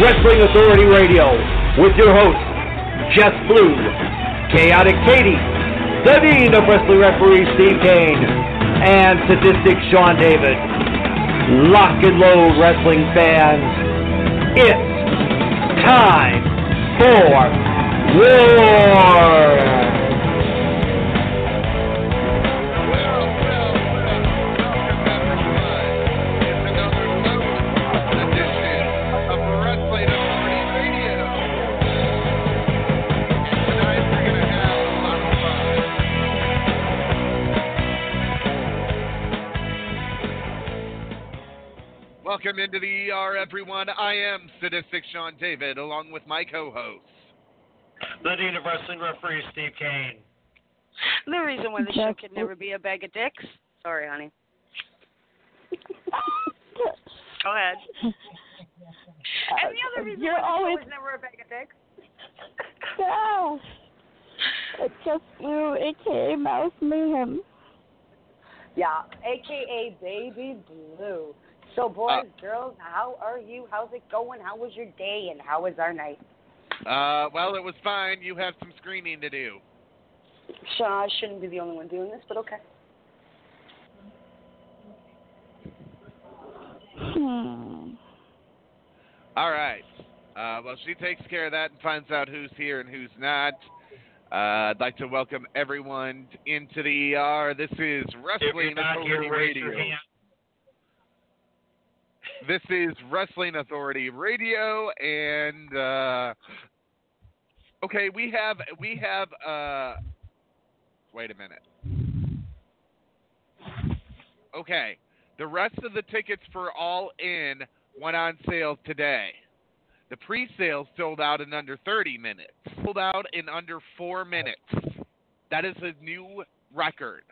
Wrestling Authority Radio with your host, Jeff Blue, Chaotic Katie, the Dean of Wrestling Referee Steve Kane, and Sadistic Sean David. Lock and load wrestling fans, it's time for War! Welcome into the ER, everyone. I am Sadistic Sean David, along with my co-host. The Dean of Wrestling Referee, Steve Kane. The reason why the show could never be a bag of dicks. Sorry, honey. Go ahead. And the other reason You're why the show always- was never a bag of dicks. No. It's just Blue, aka Mouse Mayhem. Yeah, aka Baby Blue. So, boys, girls, how are you? How's it going? How was your day? And how was our night? Uh, well, it was fine. You have some screening to do. So I shouldn't be the only one doing this, but okay. Hmm. All right. Uh, well, she takes care of that and finds out who's here and who's not. Uh, I'd like to welcome everyone into the ER. This is Wrestling you're Authority here, your Radio. This is Wrestling Authority Radio, and uh, okay, we have we have. Uh, wait a minute. Okay, the rest of the tickets for All In went on sale today. The pre-sale sold out in under 30 minutes. Sold out in under four minutes. That is a new record.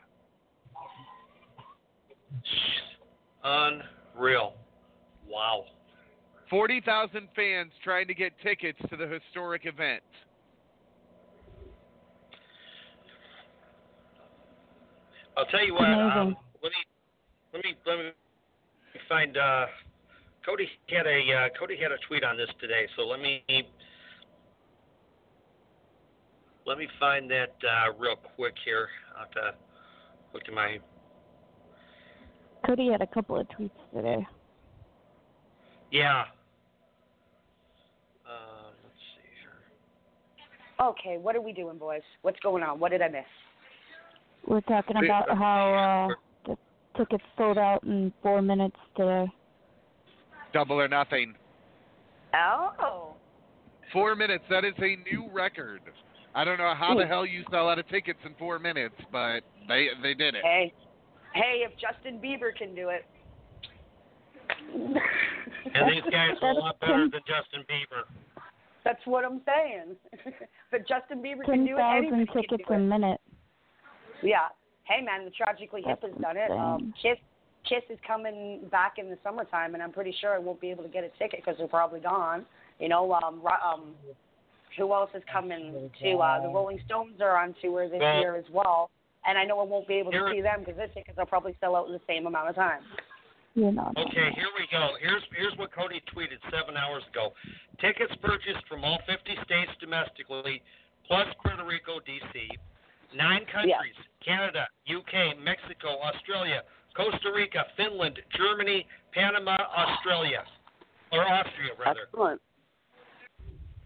Unreal. Wow. 40,000 fans trying to get tickets to the historic event. I'll tell you what. Um, let me let me let me find. Uh, Cody had a uh, Cody had a tweet on this today, so let me let me find that uh, real quick here. I'll have to look at my. Cody had a couple of tweets today. Yeah. Uh, let's see here. Okay, what are we doing, boys? What's going on? What did I miss? We're talking about how uh, the tickets sold out in four minutes today. Double or nothing. Oh. Four minutes. That is a new record. I don't know how the hell you sell out of tickets in four minutes, but they they did it. Hey. Hey, if Justin Bieber can do it. And these guys are a lot better than Justin Bieber. That's what I'm saying. but Justin Bieber can do it. thousand Anybody can tickets a minute. Yeah. Hey, man, the Tragically Hip has done it. Um, Kiss, Kiss is coming back in the summertime, and I'm pretty sure I won't be able to get a ticket because they're probably gone. You know, um, um, who else is coming to? Uh, the Rolling Stones are on tour this Well- year as well, and I know I won't be able to see them because their tickets will probably sell out in the same amount of time. You know. Okay, here we go. Here's here's what Cody tweeted seven hours ago. Tickets purchased from all 50 states domestically, plus Puerto Rico, DC. Nine countries: Canada, UK, Mexico, Australia, Costa Rica, Finland, Germany, Panama, Australia, or Austria rather. Excellent.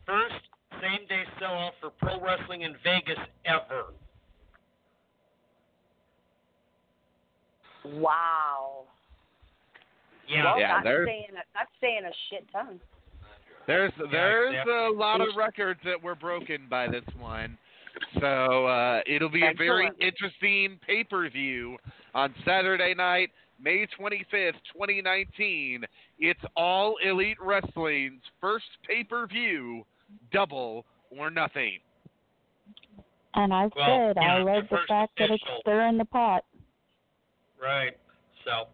First same day sellout for pro wrestling in Vegas ever. Wow. Yeah. Well, Yeah, that's there's- saying a, that's saying a shit ton. There's there's exactly. a lot of records that were broken by this one. So uh, it'll be a very interesting pay per view on Saturday night, May 25th, 2019. It's All Elite Wrestling's first pay per view, double or nothing. And I Well, said yeah, I the love the first fact that it's official. stirring the pot. Right. So,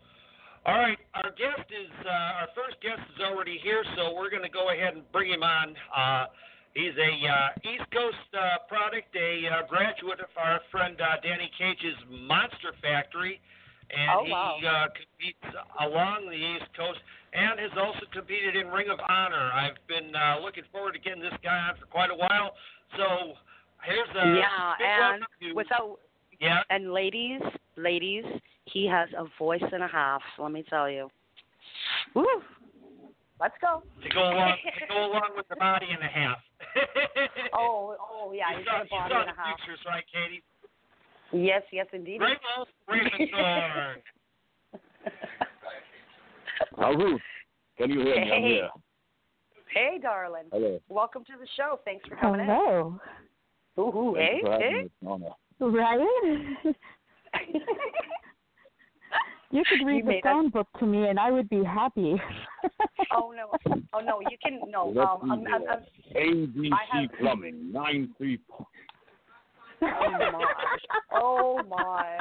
all right. Our guest is uh, our first guest is already here, so we're going to go ahead and bring him on. Uh, he's a uh, East Coast uh, product, a uh, graduate of our friend uh, Danny Cage's Monster Factory, and Oh, he wow. uh, competes along the East Coast and has also competed in Ring of Honor. I've been uh, looking forward to getting this guy on for quite a while. So here's a yeah, big and welcome to- without yeah. and ladies, ladies, he has a voice and a half. Let me tell you. Woo. Let's go. to go along to go along with the body and a half. Oh, oh yeah, you he's saw, got a you body saw and a the half. pictures, right, Katie? Yes, yes, indeed. Ramos Raventhorne. Haru, can you hear me? I'm Hey. here. hey, darling. Hello. Welcome to the show. Thanks for coming Hello. in. Ooh, ooh, Thank hey, you for having hey. Me. It's an honor. Right? you could You read the made us- phone book to me and I would be happy. oh no, oh no, you can no. Let's Um, I'm, I'm. I'm, ABC I have- Plumbing, 934. oh my, oh my.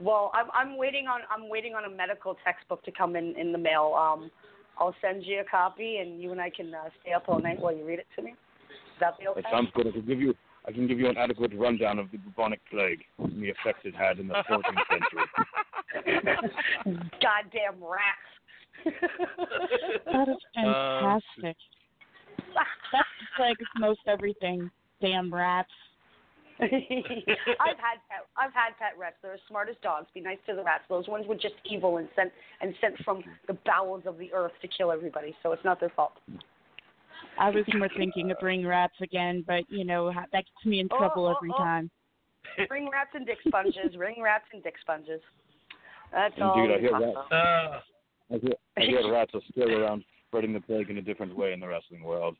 Well, I'm I'm waiting on I'm waiting on a medical textbook to come in in the mail. Um, I'll send you a copy, and you and I can uh, stay up all night while you read it to me. Is that be okay? That sounds good. I can give you I can give you an adequate rundown of the bubonic plague and the effects it had in the 14th century. Goddamn rats. that is Oh, fantastic. That's like most everything. Damn rats. I've had pet, I've had pet rats. They're as smart as dogs. Be nice to the rats. Those ones were just evil and sent and sent from the bowels of the earth to kill everybody. So it's not their fault. I was more thinking of ring rats again, but you know that gets me in Oh, trouble oh, every oh. time. Ring rats and dick sponges. Ring rats and dick sponges. That's all. Indeed, I we hear talk that. about. Uh, I hear, I hear rats are still around spreading the plague in a different way in the wrestling world.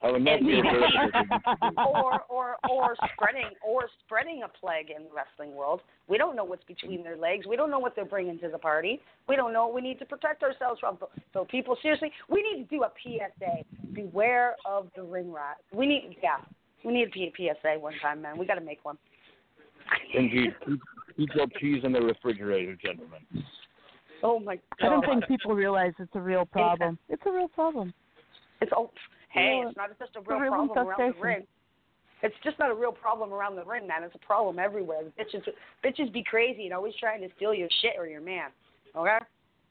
I would not be a jerk if they used to do. or or or spreading or spreading a plague in the wrestling world. We don't know what's between their legs. We don't know what they're bringing to the party. We don't know what we need to protect ourselves from. So people, seriously, we need to do a PSA. Beware of the ring rat. We need, yeah, we need a PSA one time, man. We got to make one. Indeed. Keep, keep your cheese in the refrigerator, gentlemen. Oh my God. I don't think people realize it's a real problem. It's a real problem. It's oh, hey, it's not just a a real real problem around the ring. It's just not a real problem around the ring, man. It's a problem everywhere. Bitches, bitches be crazy and always trying to steal your shit or your man. Okay,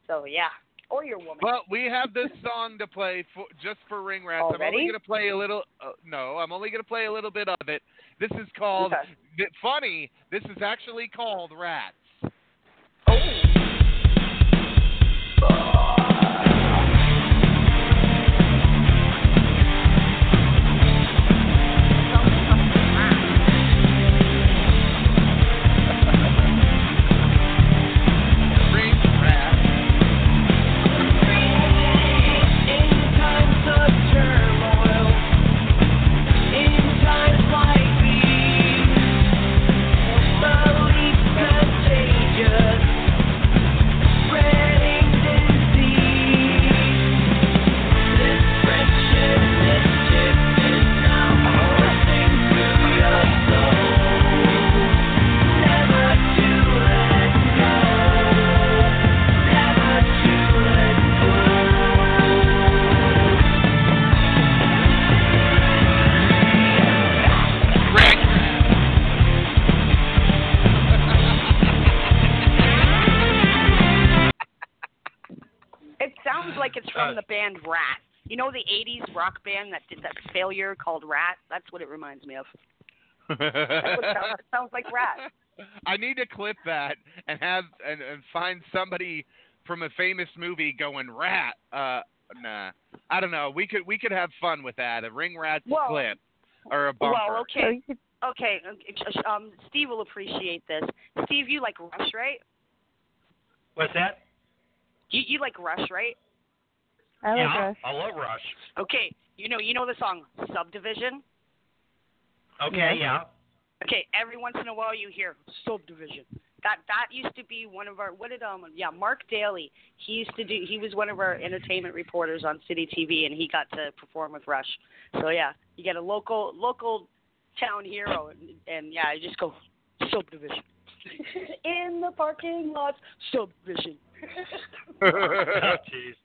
so yeah, or your woman. Well, we have this song to play for, just for Ring Rats. I'm only going to play a little. Uh, no, I'm only going to play a little bit of it. This is called. Okay. th- Funny. This is actually called Rats. Ring the band Ratt. You know the '80s rock band that did that failure called Ratt. That's what it reminds me of. That's what it sounds, it sounds like Ratt. I need to clip that and have and, and find somebody from a famous movie going rat. Uh, nah, I don't know. We could we could have fun with that. A ring rat Well- clip or a bumper. Well, okay, okay. Um, Steve will appreciate this. Steve, you like Rush, right? What's that? You you like Rush, right? I like yeah, Rush. I love Rush. Okay, you know you know the song Subdivision. Okay, yeah. Okay, every once in a while you hear Subdivision. That that used to be one of our what did um yeah Mark Dailey he used to do he was one of our entertainment reporters on City TV and he got to perform with Rush. So yeah, you get a local local town hero and, and yeah you just go Subdivision. in the parking lot Subdivision. oh, jeez.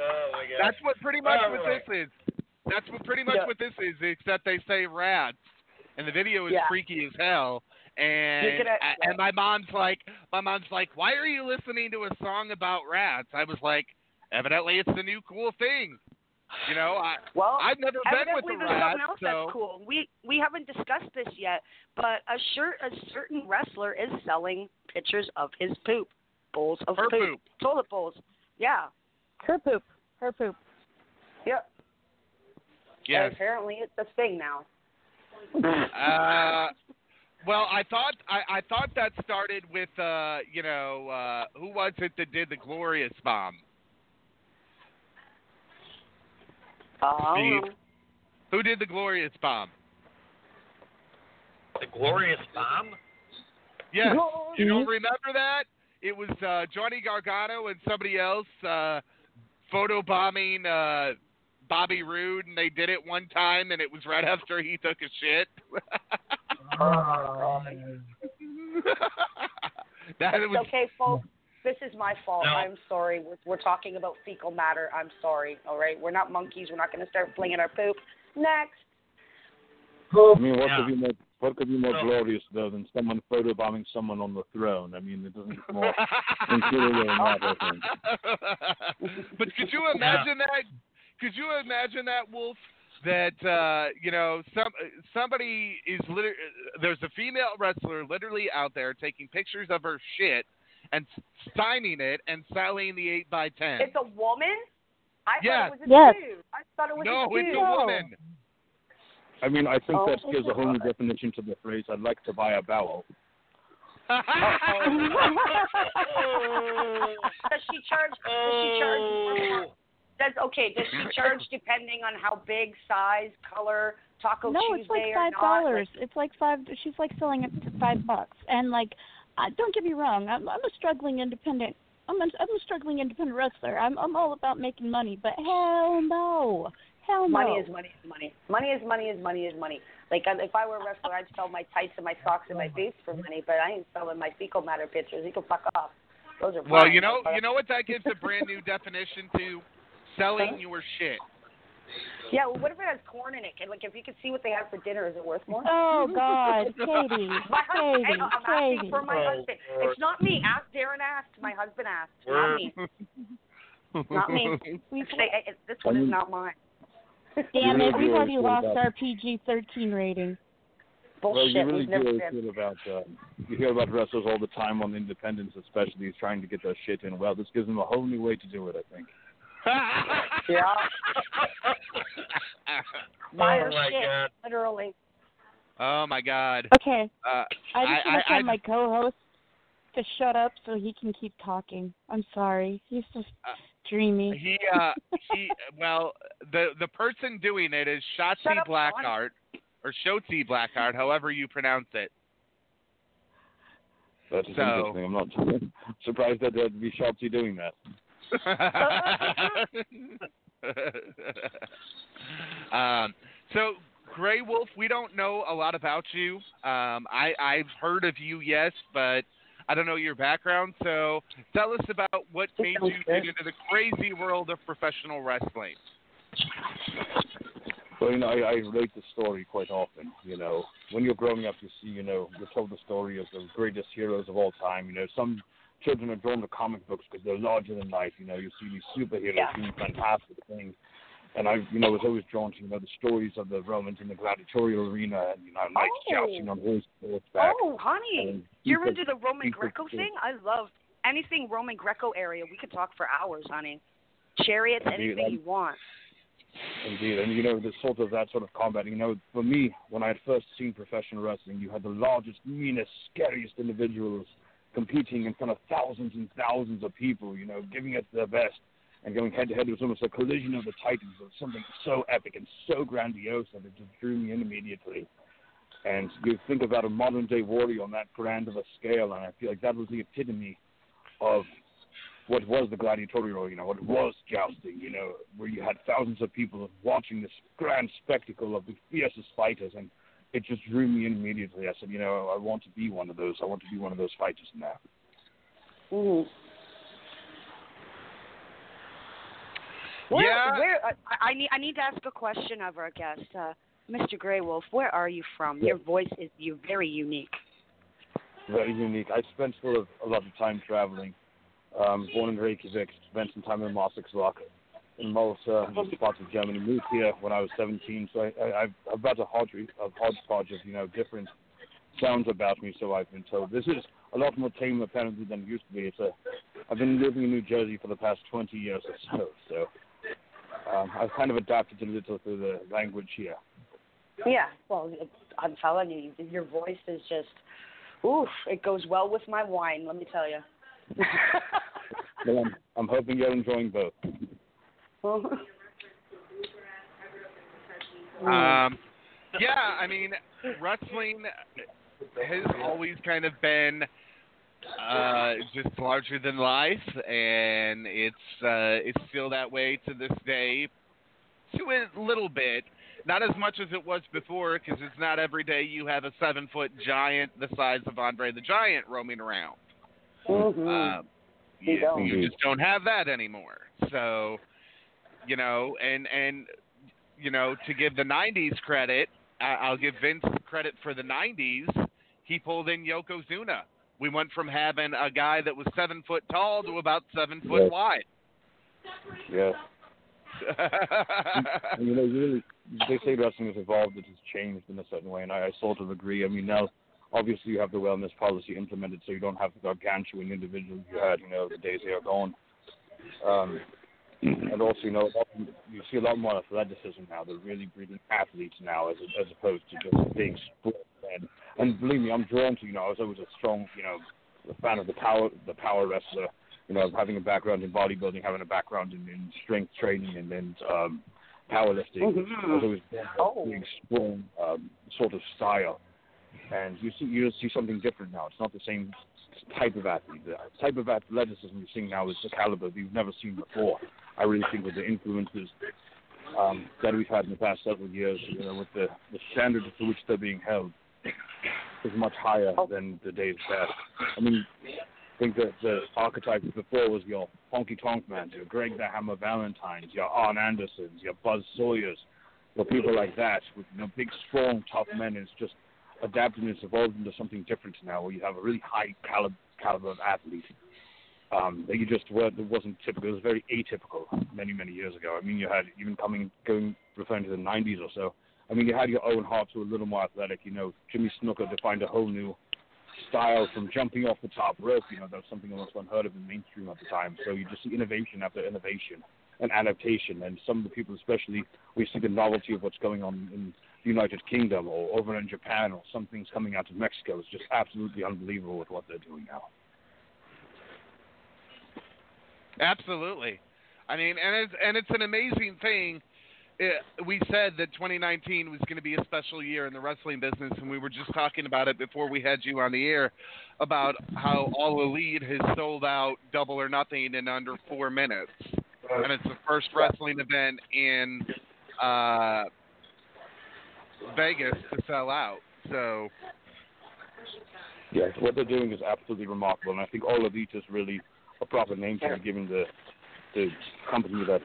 Oh my God. That's what pretty much All what right. this is. That's what pretty much Yeah. what this is, except they say rats, and the video is Yeah. freaky as hell. And gonna- a- and my mom's like, my mom's like, why are you listening to a song about rats? I was like, evidently it's the new cool thing. You know, I Well, I've never been with Evidently, the there's something else so that's cool. We we haven't discussed this yet, but a shirt a certain wrestler is selling pictures of his poop, bowls of her poop. toilet bowls. Yeah, Her poop. Her poop. yep. Yes. And apparently, it's a thing now. Uh, well, I thought I, I thought that started with uh, you know uh, who was it that did the glorious bomb? Uh, Steve. Who did the glorious bomb? The glorious bomb. Yes. You don't remember that? It was uh, Johnny Gargano and somebody else uh, photobombing uh, Bobby Roode, and they did it one time, and it was right after he took a shit. that It's was okay, folks. This is my fault. No. I'm sorry. We're, we're talking about fecal matter. I'm sorry. All right, we're not monkeys. We're not going to start flinging our poop. Next. I mean, what Yeah. could be more what could be more So- glorious though than someone photobombing someone on the throne? I mean, it doesn't get more infuriating that. I think. but could you imagine that? Could you imagine that, Wolf? That uh, you know, some somebody is literally There's a female wrestler literally out there taking pictures of her shit and signing it and selling the eight by ten. It's a woman. I Yes. thought it was a Yes. dude. I thought it was no, a dude. it's a woman. I mean, I think Oh. that gives a whole new definition to the phrase. I'd like to buy a bowel. Does she charge? Does she charge? more? Does okay? Does she charge depending on how big, size, color, Taco no, Tuesday it's like or five not? dollars. It's like five. She's like selling it for five bucks. And like, uh, don't get me wrong. I'm I'm a struggling independent. I'm a, I'm a struggling independent wrestler. I'm I'm all about making money, but hell no, hell no. Money is money is money. Money is money is money is money. Like if I were a wrestler, I'd sell my tights and my socks and my boots for money, but I ain't selling my fecal matter pictures. You can fuck off. Those are well, mine. you know, you know what that gives a brand new definition to selling your shit. Yeah. Well, what if it has corn in it? And like, if you could see what they have for dinner, is it worth more? Oh God, Katie, My husband, Katie, I'm asking Katie. for my Oh, husband. Lord. It's not me. Ask Darren asked. My husband asked. Not me. Not me. We've, Say, this one is not mine. Damn You it, really we've already lost our PG-13 rating. Bullshit. well, you Bullshit. really We've never do been. about. Uh, you hear about wrestlers all the time on Independence, especially trying to get their shit in. Well, this gives them a whole new way to do it. I think. Yeah. Buy her oh my shit. God. Literally. oh my god. Okay, Uh, I just want to tell my co-host to shut up so he can keep talking. I'm sorry. He's just Uh, dreamy. He uh he well the the person doing it is Shut Shotzi up, Blackheart or Shotzi Blackheart, however you pronounce it. That's So- interesting. I'm not surprised that there'd be Shotzi doing that. um, so Greywolf, we don't know a lot about you. Um, I I've heard of you, yes, but I don't know your background. So tell us about what made you get into the crazy world of professional wrestling. Well, you know, I, I relate the story quite often. You know, when you're growing up, you see, you know, you're told the story of the greatest heroes of all time. You know, some children are drawn to comic books because they're larger than life. You know, you see these superheroes Yeah. doing fantastic things. And I, you know, was always drawn to you know the stories of the Romans in the gladiatorial arena and you know knights Oh. jousting on horseback. Oh, honey, you're into the Roman Greco thing? I love anything Roman Greco area. We could talk for hours, honey. Chariots, Indeed, anything you want. Indeed, and you know the sort of that sort of combat. You know, for me, when I had first seen professional wrestling, you had the largest, meanest, scariest individuals competing in front of thousands and thousands of people. You know, giving it their best and going head to head. It was almost a collision of the titans. It was something so epic and so grandiose that it just drew me in immediately. And you think about a modern day warrior on that grand of a scale, and I feel like that was the epitome of what was the gladiatorial, you know, what was jousting, you know, where you had thousands of people watching this grand spectacle of the fiercest fighters, and it just drew me in immediately. I said, you know, I want to be one of those. I want to be one of those fighters now. Mm-hmm. Where, Yeah. Where, I, I need I need to ask a question of our guest, uh, Mr. Greywolf. Where are you from? Yeah. Your voice is you very unique. Very unique. I spent sort of a lot of time traveling. Um, born in Reykjavik, spent some time in Mossackslok, in Malta, and spots of Germany. Moved here when I was 17, so I, I, I've I've got a hodgepodge, a hodgepodge of you know different sounds about me. So I've been told this is a lot more tame apparently than it used to be. It's a I've been living in New Jersey for the past 20 years or so, so um, I've kind of adapted a little to the language here. Yeah, well, it- I'm telling you, your voice is just, oof, it goes well with my wine. Let me tell you. Well, I'm, I'm hoping you're enjoying both. Um, yeah, I mean, wrestling has always kind of been uh, just larger than life, and it's uh, it's still that way to this day, to a little bit. Not as much as it was before, because it's not every day you have a seven foot giant the size of Andre the Giant roaming around. Mhm. Um, You you, don't. you just don't have that anymore. So, you know, and and you know, to give the '90s credit, I- I'll give Vince credit for the '90s. He pulled in Yokozuna. We went from having a guy that was seven foot tall to about seven foot Yes. wide. Yes. You know, really, they say wrestling has evolved, it has changed in a certain way, and I, I sort of agree. I mean, now, obviously, you have the wellness policy implemented, so you don't have the gargantuan individuals you had, you know, the days they are gone. Um, and also, you know, a lot, you see a lot more athleticism now. They're really breeding athletes now, as as opposed to just big sport. And, believe me, I'm drawn to. You know, I was always a strong, you know, a fan of the power, the power wrestler. You know, having a background in bodybuilding, having a background in, in strength training, and then um, powerlifting. Mhm. I was always Oh. big, strong um, sort of style. And you see, you see something different now. It's not the same type of athlete. The type of athleticism you're seeing now is the caliber that you've never seen before. I really think with the influences um, that we've had in the past several years, you know, with the, the standards to which they're being held, is much higher than the days past. I mean, I think that the archetype before was your honky tonk man, your Greg the Hammer Valentines, your Arn Andersons, your Buzz Sawyers, your people like that, with you know big, strong, tough men. It's just adapted and it's evolved into something different now, where you have a really high caliber caliber of athlete. Um, that you just were that wasn't typical. It was very atypical many many years ago. I mean, you had even coming going referring to the 90s or so. I mean, you had your Owen Hart who were a little more athletic. You know, Jimmy Snuka defined a whole new style from jumping off the top rope. You know, that was something almost unheard of in mainstream at the time. So you just see innovation after innovation and adaptation. And some of the people, especially, we see the novelty of what's going on in the United Kingdom or over in Japan or some things coming out of Mexico. It's just absolutely unbelievable with what they're doing now. Absolutely. I mean, and it's and it's an amazing thing. It, we said that 2019 was going to be a special year in the wrestling business, and we were just talking about it before we had you on the air about how All Elite has sold out Double or Nothing in under four minutes, and it's the first wrestling event in uh, Vegas to sell out. So Yes, what they're doing is absolutely remarkable, and I think All Elite is really a proper name to it, given the the company that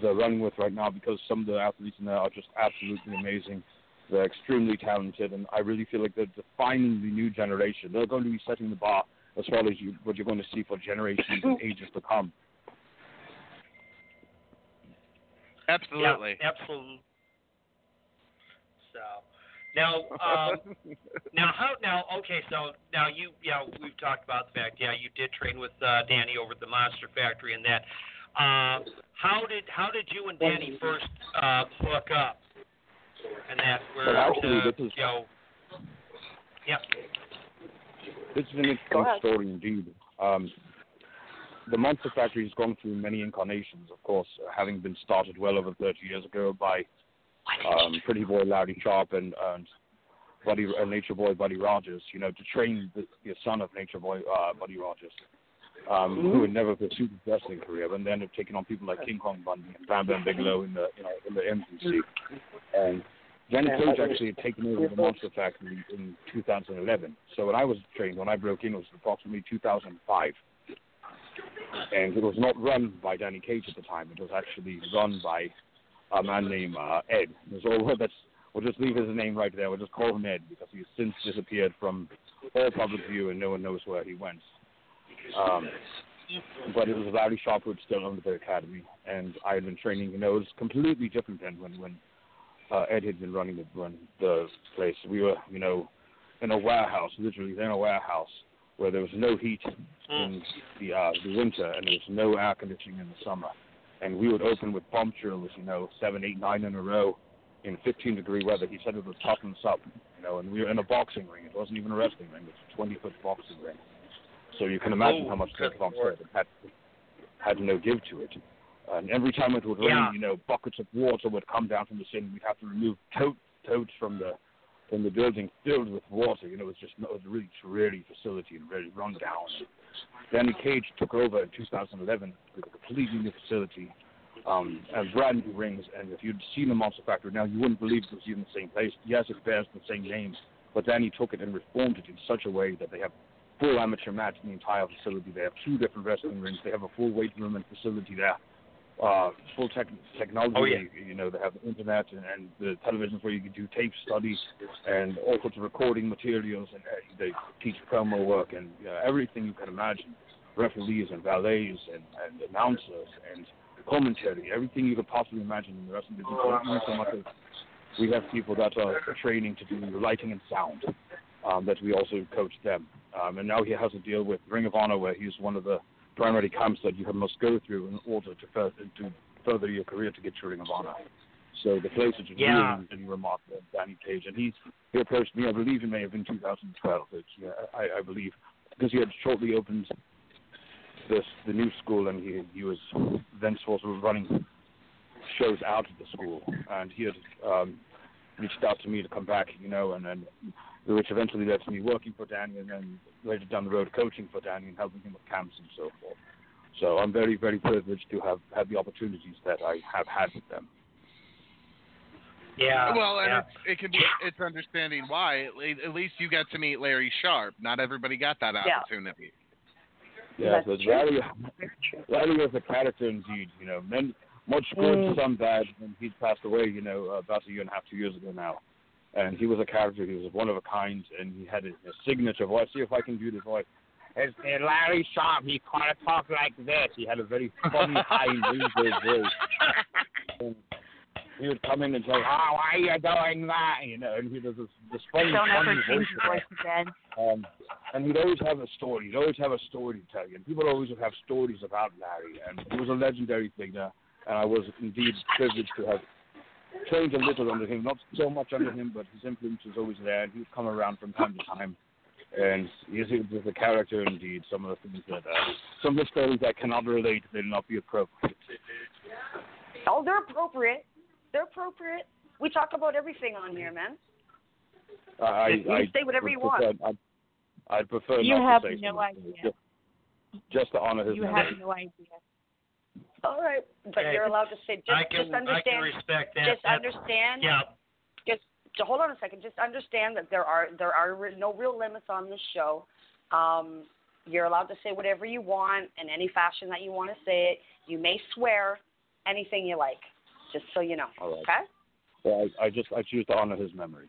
they're running with right now, because some of the athletes in there are just absolutely amazing. They're extremely talented, and I really feel like they're defining the new generation. They're going to be setting the bar as well as you what you're going to see for generations and ages to come. Absolutely. Yeah, absolutely. So now, um, now how now? Okay, so now you yeah we've talked about the fact yeah you did train with uh, Danny over at the Monster Factory and that. Um, how did how did you and Danny first uh, hook up? And that where Well, actually, uh, this is- you know, yeah. This is an interesting story indeed. Um, the Monster Factory has gone through many incarnations, of course, having been started well over 30 years ago by um, Pretty Boy Larry Sharpe and, and Buddy, uh, Nature Boy Buddy Rogers, you know, to train the, the son of Nature Boy uh, Buddy Rogers, um, who had never pursued a wrestling career, but then have taken on people like King Kong Bundy and Bam Bam Bigelow in the, you know, in the infancy. And Danny Cage actually had taken over the Monster Factory in 2011. So when I was trained, when I broke in, it was approximately 2005. And it was not run by Danny Cage at the time. It was actually run by a man named uh, Ed. There's all that's we'll just leave his name right there. We'll just call him Ed because he's since disappeared from all public view and no one knows where he went. Um, but it was Larry Sharpe who had still owned the academy, and I had been training. You know, it was completely different then when when uh, Ed had been running the run the place. We were, you know, in a warehouse, literally in a warehouse where there was no heat in the uh, the winter and there was no air conditioning in the summer. And we would open with bomb drills, you know, seven, eight, nine in a row in 15 degree weather. He said it would toughen us up, you know. And we were in a boxing ring. It wasn't even a wrestling ring. It was a 20 foot boxing ring. So you can imagine Oh, how much good bumps had, had no give to it. And every time it would rain, Yeah. you know, buckets of water would come down from the ceiling. We'd have to remove tote, totes from the from the building filled with water. You know, it was just it was a really really facility and really run down. Danny Cage took over in 2011 with a completely new facility um, and brand new rings. And if you'd seen the Monster Factory now, you wouldn't believe it was even the same place. Yes, it bears the same name, but Danny took it and reformed it in such a way that they have full amateur match in the entire facility. They have two different wrestling rings. They have a full weight room and facility there. Uh, full tech technology. Oh, yeah. You know, they have the internet and, and the televisions where you can do tape studies and all sorts of recording materials. And uh, they teach promo work and uh, everything you can imagine. Referees and valets and, and announcers and commentary. Everything you could possibly imagine in the wrestling business. So much as we have people that are training to do lighting and sound. Um, that we also coach them. Um, and now he has a deal with Ring of Honor where he's one of the primary camps that you have must go through in order to, fur- to further your career to get to Ring of Honor. So the place is Yeah. really, really remarkable. Danny Cage. and he's he approached me. I believe it may have been 2012. It's, yeah, I, I believe because he had shortly opened this the new school, and he he was then sort of running shows out of the school, and he had um, reached out to me to come back, you know, and then which eventually led to me working for Danny, and then later down the road coaching for Danny and helping him with camps and so forth. So I'm very, very privileged to have had the opportunities that I have had with them. Yeah. well, and yeah. it's, it can be it's understanding why. At least you got to meet Larry Sharpe. Not everybody got that opportunity. Yeah, That's so. Larry, Larry was a character indeed. You know, men, much good, Mm. some bad, and he passed away. You know, about a year and a half, two years ago now. And he was a character. He was one of a kind, and he had a, a signature voice. See if I can do the voice. It's Larry Sharpe. He kind of talked like this. He had a very funny, high, nasal voice. He would come in and say, "How are you doing that?" You know, and he does this, this funny, Don't funny ever voice. change voice again. Um, and he'd always have a story. He'd always have a story to tell you. And people always would have stories about Larry. And he was a legendary figure. And I was indeed privileged to have trained a little under him. Not so much under him, but his influence was always there. And he would come around from time to time. And he's a, a character indeed. Some of the things that, uh, some of the stories I cannot relate, they'll not be appropriate. Oh, they're appropriate. They're appropriate. We talk about everything on here, man. I, I, You can say whatever you want. I'd, I'd prefer You not have to say no idea. Just, just to honor his You memory. have no idea. All right, but Okay. you're allowed to say. Just, I can just I can understand. respect that. Just That's- understand. Yeah. Just, so hold on a second. Just understand that there are there are re- no real limits on this show. Um, you're allowed to say whatever you want in any fashion that you want to say it. You may swear anything you like. Just so you know. All right. Okay. Well, I, I just I choose to honor his memory,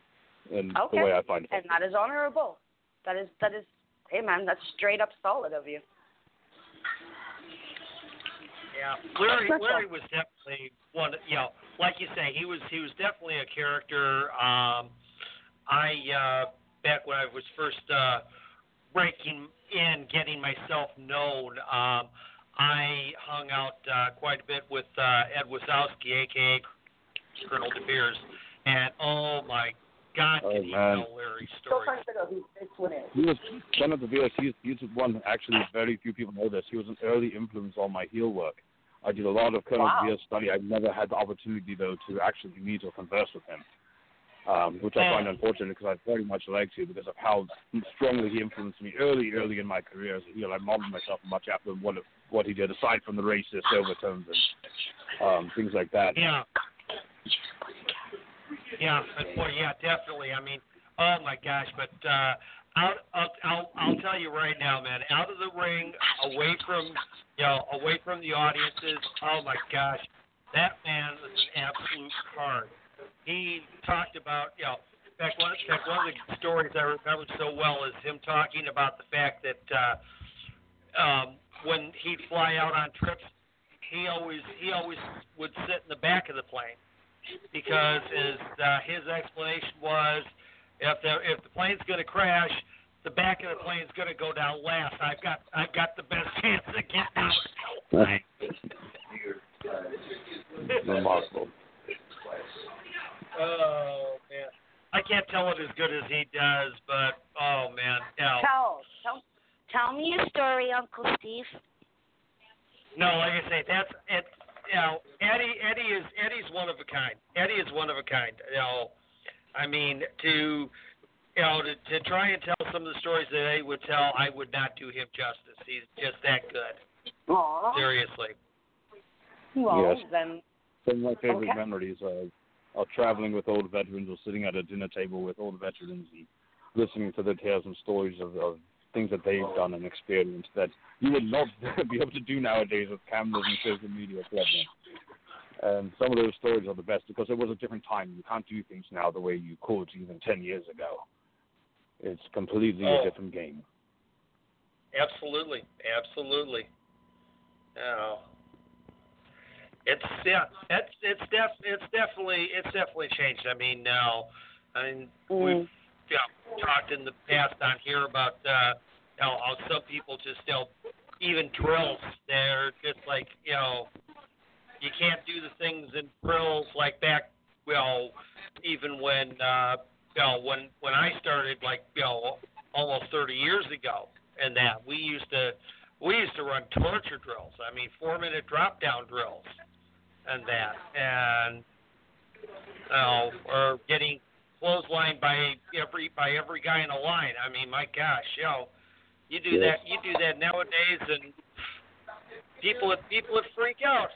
and Okay. the way I find it. And that is honorable. That is that is hey man, that's straight up solid of you. Yeah, Larry. Larry was definitely one. You know, like you say, he was he was definitely a character. Um, I uh, back when I was first uh, breaking in, getting myself known. Um, I hung out uh, quite a bit with uh, Ed Wiskoski, aka Colonel De Beers, and oh my God, Oh, did he man. Larry's story? He was one of the viewers. He's, he's one. Actually, very few people know this. He was an early influence on my heel work. I did a lot of Colonel Wow. Study. I never had the opportunity though to actually meet or converse with him, um, which I find unfortunate because I'd very much like to because of how strongly he influenced me early, early in my career as a heel. I modeled myself much after what what he did, aside from the racist overtones and um, things like that. Yeah. Yeah, yeah, definitely. I mean, oh my gosh, but uh out I'll, I'll I'll tell you right now, man, out of the ring, away from you know, away from the audiences, oh my gosh. That man was an absolute card. He talked about, you know, in fact one, in fact, one of the stories I remember so well is him talking about the fact that uh um when he'd fly out on trips he always he always would sit in the back of the plane because his uh, his explanation was if the if the plane's going to crash, the back of the plane's going to go down last. I've got I've got the best chance of getting out. Remarkable. Oh man, I can't tell it as good as he does, but oh man, no, Tell, tell, tell me your story, Uncle Steve. no. Like I say, that's it. You know, Eddie Eddie is Eddie's one of a kind. Eddie is one of a kind. You know, I mean to. You know, to, to try and tell some of the stories that they would tell, I would not do him justice. He's just that good. Aw. Seriously. Well, Yes. then, Some of my favorite Okay. memories are, are traveling with old veterans or sitting at a dinner table with old veterans and listening to their tales and stories of, of things that they've done and experienced that you would not be able to do nowadays with cameras and social media prevalent. And some of those stories are the best because it was a different time. You can't do things now the way you could even 10 years ago. It's completely Oh. a different game. Absolutely, absolutely. Oh, it's yeah, it's it's def it's definitely it's definitely changed. I mean now, I mean we've you know, talked in the past on here about uh, you know how some people just you know even drills they're just like you know you can't do the things in drills like back know even when uh, you know when when I started like you know almost 30 years ago and that we used to we used to run torture drills. I mean, four minute drop down drills and that, and you know, or getting clotheslined by every by every guy in a line. I mean, my gosh, you know, you do Yes. that you do that nowadays, and people would people would freak out.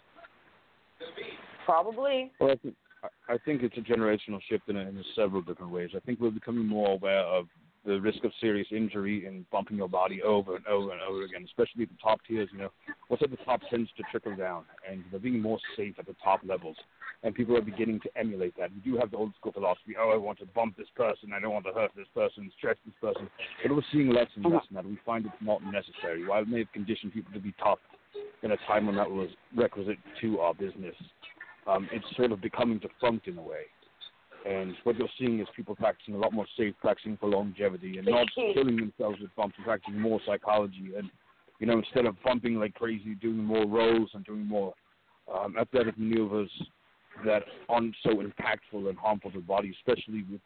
Probably. Well, I think, I- I think it's a generational shift in, in several different ways. I think we're becoming more aware of the risk of serious injury and bumping your body over and over and over again, especially at the top tiers. You know, what's at the top tends to trickle down, and they're being more safe at the top levels. And people are beginning to emulate that. You do have the old school philosophy, oh, I want to bump this person, I don't want to hurt this person, stretch this person. But we're seeing less oh, and less of that. We find it's not necessary. While it may have conditioned people to be tough in a time when that was requisite to our business, um, it's sort of becoming defunct in a way. And what you're seeing is people practicing a lot more safe, practicing for longevity, and not killing themselves with bumps, and practicing more psychology. And you know, instead of bumping like crazy, doing more rolls and doing more um, athletic maneuvers that aren't so impactful and harmful to the body, especially with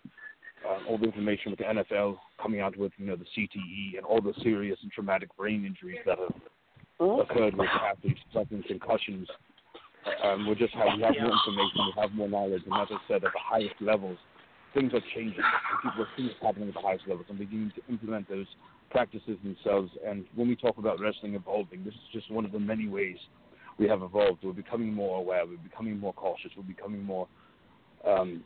uh, all the information with the NFL coming out with you know the CTE and all the serious and traumatic brain injuries that have occurred with athletes suffering concussions. Um, we just have we have more information, we have more knowledge, and as I said, at the highest levels, things are changing. People are what's happening at the highest levels and beginning to implement those practices themselves. And when we talk about wrestling evolving, this is just one of the many ways we have evolved. We're becoming more aware. We're becoming more cautious. We're becoming more um,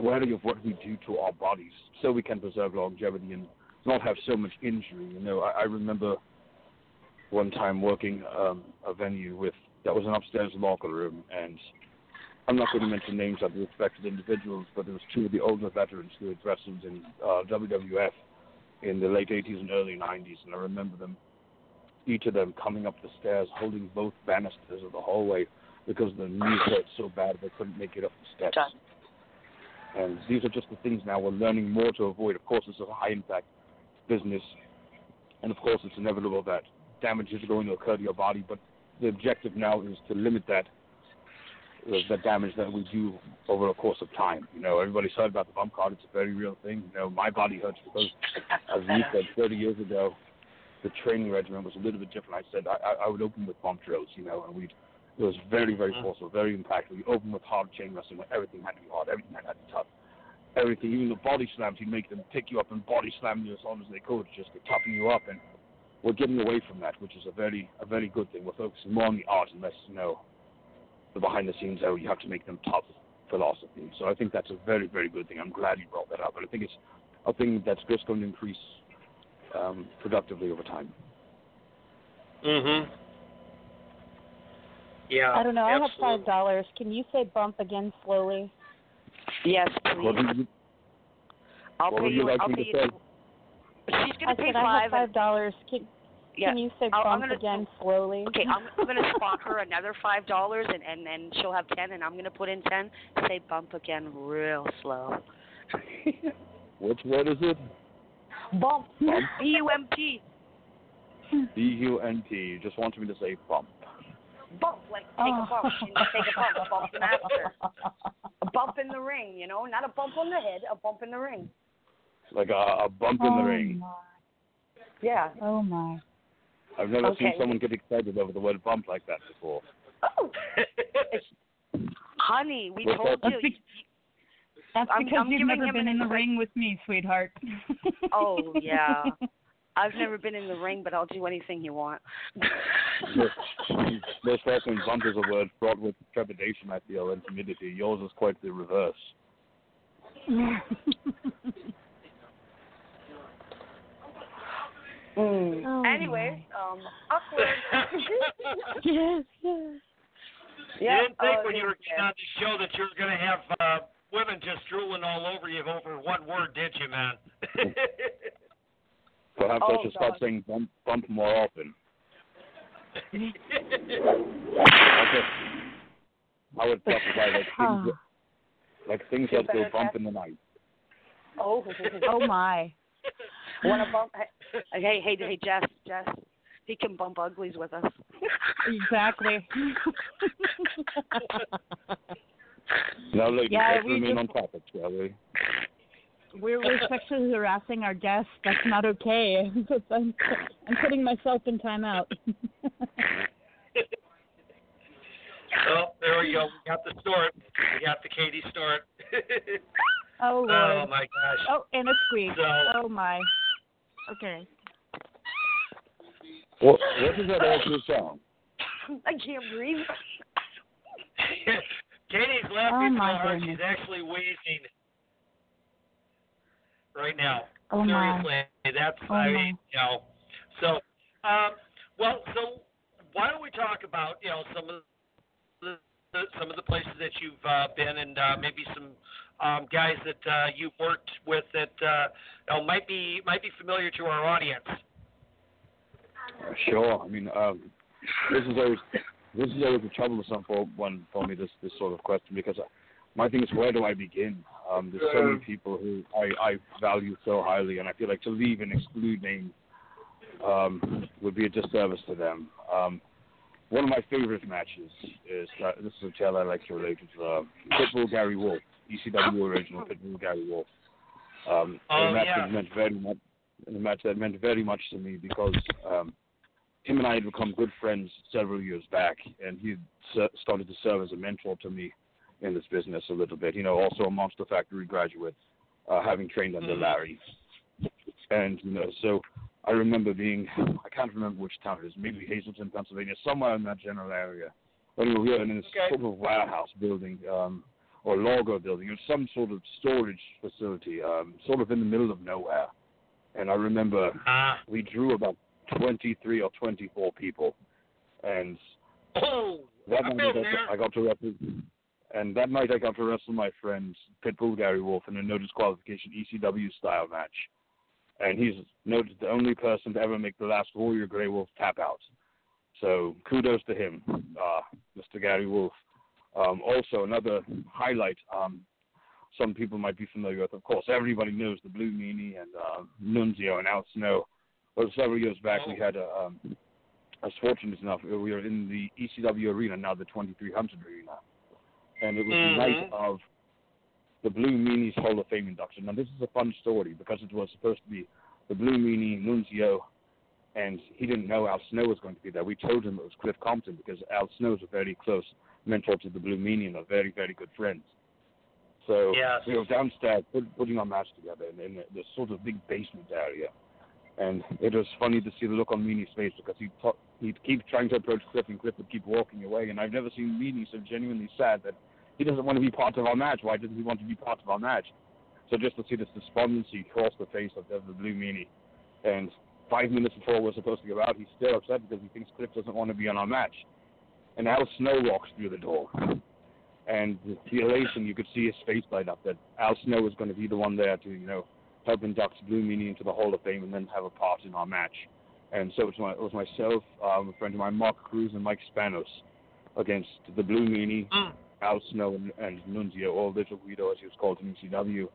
wary of what we do to our bodies, so we can preserve longevity and not have so much injury. You know, I, I remember one time working um, a venue with that was an upstairs locker room, and I'm not going to mention names of the respected individuals, but there was two of the older veterans who had wrestled in uh, WWF in the late 80s and early 90s, and I remember them, each of them coming up the stairs holding both banisters of the hallway because the knees hurt so bad they couldn't make it up the steps. Done. And these are just the things now we're learning more to avoid. Of course, it's a high impact business, and of course, it's inevitable that damage is going to occur to your body. But the objective now is to limit that uh, the damage that we do over a course of time. You know, everybody's heard about the bump card. It's a very real thing. You know, my body hurts because, as you said, 30 years ago, the training regimen was a little bit different. I said I, I- I would open with bump drills, you know, and we'd it was very, very forceful, very impactful. We opened with hard chain wrestling where everything had to be hard, everything had to be tough. Everything, even the body slams, you'd make them pick you up and body slam you as hard as they could just to toughen you up. And we're getting away from that, which is a very, a very good thing. We're focusing more on the art and less, you know, the behind the scenes, oh, you have to make them tough philosophy. So I think that's a very, very good thing. I'm glad you brought that up. And I think it's a thing that's just going to increase um, productively over time. Mm Mhm. Yeah. I don't know. I have five dollars. Can you say bump again slowly? Yes, please. do you, I'll what pay you. you like I'll pay you. Say? She's gonna I pay said I five. have five dollars. Can, yeah. can you say I'll- bump gonna- again slowly? Okay, I'm, I'm gonna spot her another five dollars, and and then she'll have ten, and I'm gonna put in ten. Say bump again, real slow. Which word is it? bump. Bump. B U M P. B U N P. You just wanted me to say bump. Bump, like take a bump. Oh. You know, take a bump. Bump the master. A bump in the ring. You know, not a bump on the head. A bump in the ring. Like a, a bump in oh the ring. My. Yeah. Oh my. I've never seen someone get excited over the word bump like that before. Oh, honey, we What's told that? you. That's, be- that's I'm- because I'm you've never been in the insight. ring with me, sweetheart. Oh yeah. I've never been in the ring, but I'll do anything you want. Most often, bump is a word fraught with trepidation, I feel, and timidity. Yours is quite the reverse. Mm. Oh, Anyways, um, awkward. yes, yes. You yeah. didn't think oh, when you were getting on the show that you were going to have uh, women just drooling all over you over one word, did you, man? Perhaps Oh, I should start saying bump, bump more often. Okay. I would classify like things, that- like things that go bump in the night. Oh. Oh my. Want to bump? Hey, hey, hey, Jess, Jess. He can bump uglies with us. exactly. Now, ladies, Yeah, let's we remain just- on topic, shall we? We're, we're sexually harassing our guests. That's not okay. I'm, I'm putting myself in timeout. oh, there we go. We got the snort. We got the Katie snort. oh lord. oh my gosh. Oh, and a squeak. So- Oh my. Okay. What, does that actual song? I can't breathe. Katie's Oh, laughing so my hard she's actually wheezing right now. Oh my. Seriously, that's Oh, I my. mean, you know. So, um, well, so why don't we talk about you know some of the, the some of the places that you've uh, been and uh, maybe some um, guys that uh, you've worked with that uh, you know, might be might be familiar to our audience. Sure. I mean, um, this is always this is always a troublesome for one for me. This this sort of question because my thing is where do I begin? Um, there's so many people who I, I value so highly, and I feel like to leave and exclude names um, would be a disservice to them. Um, one of my favorite matches is uh, this is a tale I like to relate to uh, Pitbull Gary Wolfe, ECW original Pitbull Gary Wolfe. Um, Oh, a match yeah. that meant very much, a match that meant very much to me because um, him and I had become good friends several years back, and he ser- started to serve as a mentor to me in this business a little bit. You know, also a Monster Factory graduate, uh, having trained under Mhm. Larry, and you know, so I remember being, I can't remember which town it is, maybe Hazleton, Pennsylvania, somewhere in that general area. When we were in this Okay. sort of warehouse building, um, or logger building, or some sort of storage facility, um, sort of in the middle of nowhere. And I remember Ah. we drew about 23 or 24 people, and oh, that I've night I got. I got to wrestle, and that night I got to wrestle my friend Pitbull Gary Wolfe in a no disqualification ECW style match. and he's noted the only person to ever make the last Warrior Greywolf tap out. So kudos to him, uh, Mr. Gary Wolfe. Um, also, another highlight um, some people might be familiar with. Of course, everybody knows the Blue Meanie and uh, Nunzio and Al Snow. But several years back, we had a, um, I was fortunate enough, we were in the ECW arena, now the 2300 arena. And it was Mhm. the night of the Blue Meanies Hall of Fame induction. Now, this is a fun story because it was supposed to be the Blue Meanie, Nunzio, and he didn't know Al Snow was going to be there. We told him it was Cliff Compton because Al Snow is a very close mentor to the Blue Meanie and are very, very good friends. So Yes. we were downstairs put, putting our match together in, in this sort of big basement area. And it was funny to see the look on Meanie's face because he'd, t- he'd keep trying to approach Cliff and Cliff would keep walking away. And I've never seen Meanie so genuinely sad that he doesn't want to be part of our match. Why doesn't he want to be part of our match? So just to see this despondency cross the face of the, the Blue Meanie. And five minutes before we're supposed to go out, he's still upset because he thinks Cliff doesn't want to be on our match. And Al Snow walks through the door. And the elation, you could see his face light up that Al Snow was going to be the one there to, you know, help induct Blue Meanie into the Hall of Fame and then have a part in our match. And so it was, my, it was myself, um, a friend of mine, Mark Cruz, and Mike Spanos against the Blue Meanie, Al Snow, and, and Nunzio, or Little Guido, as he was called in ECW,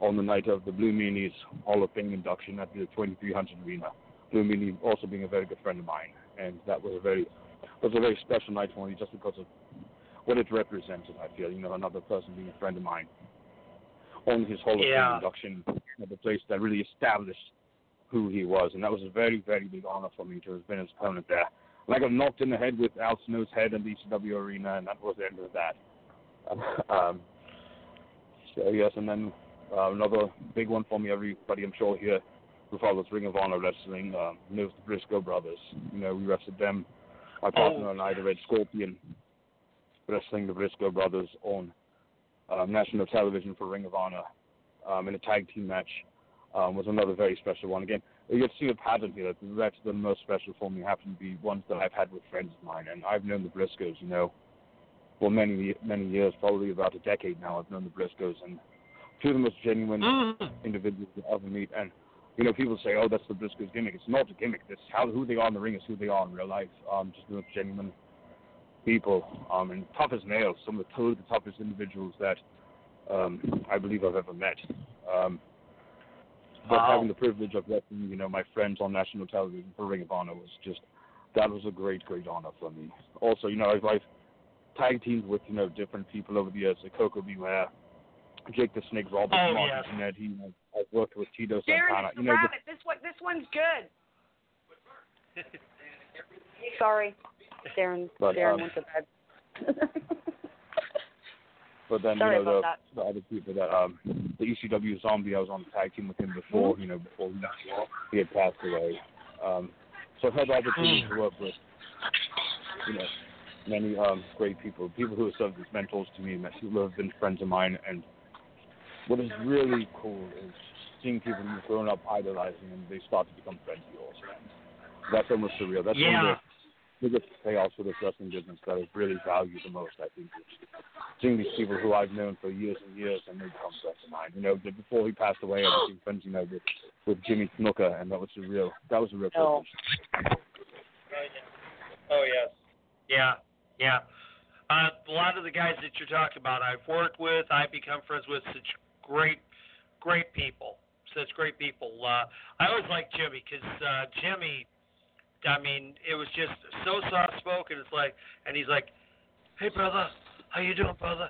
on the night of the Blue Meanie's Hall of Fame induction at the 2300 Arena. Blue Meanie also being a very good friend of mine, and that was a very was a very special night for me just because of what it represented. I feel, you know, another person being a friend of mine on his Hall of Yeah. Fame induction at the place that really established who he was, and that was a very, very big honor for me to have been his opponent there. And I got knocked in the head with Al Snow's head in the ECW arena, and that was the end of that. um, so yes, and then uh, another big one for me. Everybody, I'm sure here who follows Ring of Honor wrestling um, knows the Briscoe brothers. You know, we wrestled them. My partner Oh. and I, the Red Scorpion, wrestling the Briscoe brothers on um, national television for Ring of Honor um, in a tag team match um, was another very special one. Again, you can see a pattern here. That's the most special for me happen to be ones that I've had with friends of mine, and I've known the Briscoes, you know, for many many years, probably about a decade now. I've known the Briscoes, and two of the most genuine individuals I've ever meet. And you know, people say, "Oh, that's the Briscoes gimmick." It's not a gimmick. That's how who they are in the ring is who they are in real life. Um, just the most genuine people, um, and tough as nails. Some of the, totally the toughest individuals that um, I believe I've ever met. Um, but Wow. having the privilege of wrestling, you know, my friends on national television for Ring of Honor was just that was a great, great honor for me. Also, you know, I've, I've tag teamed with you know different people over the years, like Koko B. Ware, Jake the Snake Roberts, Oh, Martin yes. Jannetty, you know, I've worked with Tito Darren, Santana. it's the You know, rabbit. This one, this one's good. Sorry, Darren. But, Darren um, went to bed. But then Sorry you know about the, the other people that um the ECW zombie I was on the tag team with him before, you know, before he, he had passed away. Um so I've had the opportunity to work with you know, many um great people, people who have served as mentors to me, and who have been friends of mine and what is really cool is seeing people you've grown up idolizing and they start to become friends of yours. That's almost surreal. That's one of Yeah. the biggest payoffs for this wrestling business that I really value the most, I think, is seeing these people who I've known for years and years and they become friends of mine. You know, before he passed away, I became friends, you know, with, with Jimmy Snuka, and that was a real, that was a real Oh. privilege. Oh yes. Yeah, yeah. Uh, a lot of the guys that you're talking about, I've worked with, I've become friends with such great, great people, such great people. Uh, I always liked Jimmy because uh, Jimmy, I mean, it was just so soft spoken. It's like, and he's like, "Hey brother, how you doing, brother?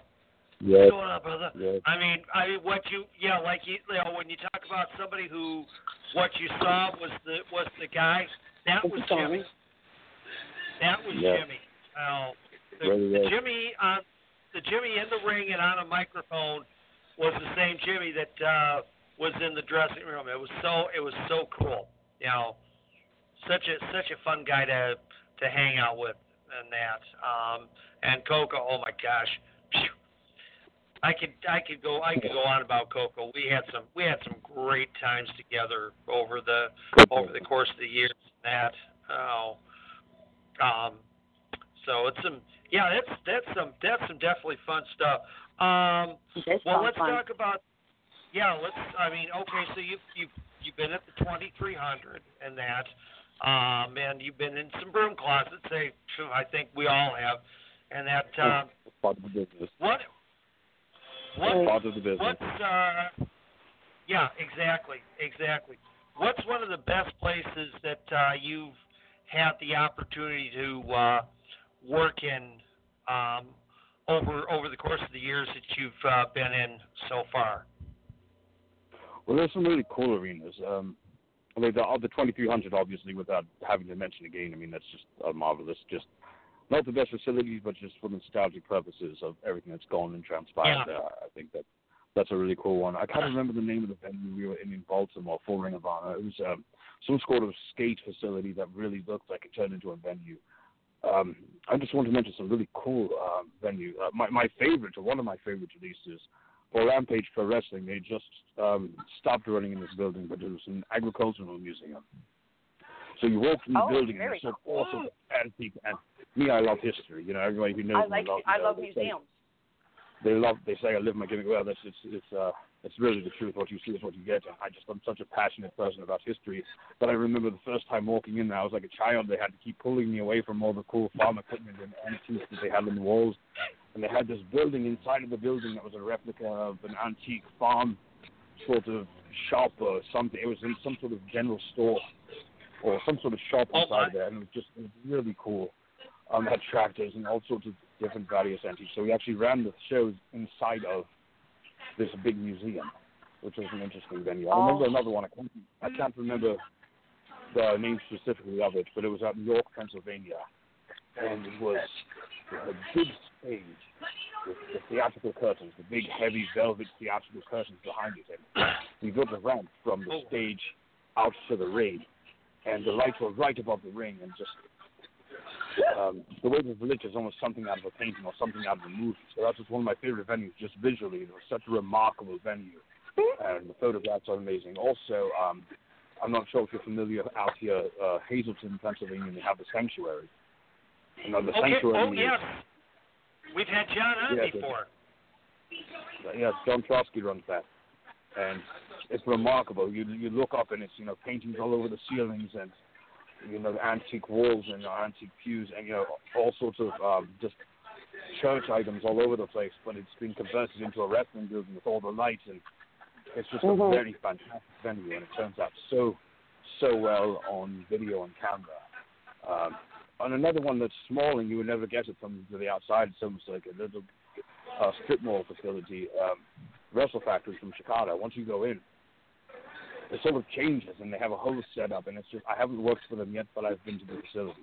Yeah. What's going on, brother?" Yeah. I mean, I mean, what you, yeah, like you, you know, when you talk about somebody who, what you saw was the was the guy. That was Jimmy. That was Yeah. Jimmy. Oh, the, Really the. Jimmy on the Jimmy in the ring and on a microphone was the same Jimmy that uh, was in the dressing room. It was so it was so cool. You know, such a such a fun guy to to hang out with and that. Um, and Koko, oh my gosh. Phew. I could I could go I could go on about Koko. We had some we had some great times together over the over the course of the years. That oh, um, so it's some yeah that's that's some that's some definitely fun stuff. Um, This well, let's fun. talk about yeah let's I mean okay so you've you you you've been at the 2300 and that, um, and you've been in some broom closets. Say, I think we all have, and that. Uh, part of the business. what? What? Part of the business. What's uh? Yeah, exactly, exactly. What's one of the best places that uh, you've had the opportunity to uh, work in um, over over the course of the years that you've uh, been in so far? Well, there's some really cool arenas. Um, I mean, the, the 2300, obviously, without having to mention again. I mean, that's just uh, marvelous. Just not the best facilities, but just for nostalgic purposes of everything that's gone and transpired Yeah. there. I think that that's a really cool one. I can't remember the name of the venue we were in in Baltimore for Ring of Honor. It was um, some sort of skate facility that really looked like it turned into a venue. Um, I just want to mention some really cool um, venue. Uh, my my favorite, or one of my favorite at least, is for Rampage Pro Wrestling. They just um, stopped running in this building, but it was an agricultural museum. So you walk in the Oh, building and it's so cool. awesome antique. And me, I love history. You know, everybody who knows I like me loves, I know, love they say- museums. they love they say I live my gimmick well. That's it's it's uh it's really the truth. What you see is what you get. And I just I'm such a passionate person about history that I remember the first time walking in there. I was like a child. They had to keep pulling me away from all the cool farm equipment and antiques that they had on the walls. And they had this building inside of the building that was a replica of an antique farm sort of shop or something. It was in some sort of general store or some sort of shop Oh, inside my. there, and it was just it was really cool. Um, had tractors and all sorts of different various antiques. So we actually ran the shows inside of this big museum, which was an interesting venue. I oh. remember Oh. another one. I can't, I mm. can't remember the name specifically of it, but it was at York, Pennsylvania, and it was a big stage with the theatrical curtains, the big heavy velvet theatrical curtains behind it. And we built a ramp from the Oh. stage out to the ring, and the lights were right above the ring, and just um, the way it was lit is almost something out of a painting or something out of a movie. So that's just one of my favorite venues, just visually. It was such a remarkable venue, and the photographs are amazing. Also, um, I'm not sure if you're familiar out here, uh, Hazleton, Pennsylvania. They have the sanctuary. You know, the Okay. sanctuary. Oh yes, we've had John on Yeah, the- before. Yes, John Trotsky runs that, and it's remarkable. You you look up and it's you know paintings all over the ceilings and you know the antique walls and uh, antique pews and you know all sorts of um, just church items all over the place. But it's been converted into a wrestling building with all the lights and it's just Mhm. a very fantastic venue and it turns out so so well on video and camera. Um, on another one that's small and you would never guess it from the outside, it's almost like a little uh, strip mall facility, um, Wrestle Factory from Chicago. Once you go in, it sort of changes, and they have a whole setup. And it's just I haven't worked for them yet, but I've been to the facility.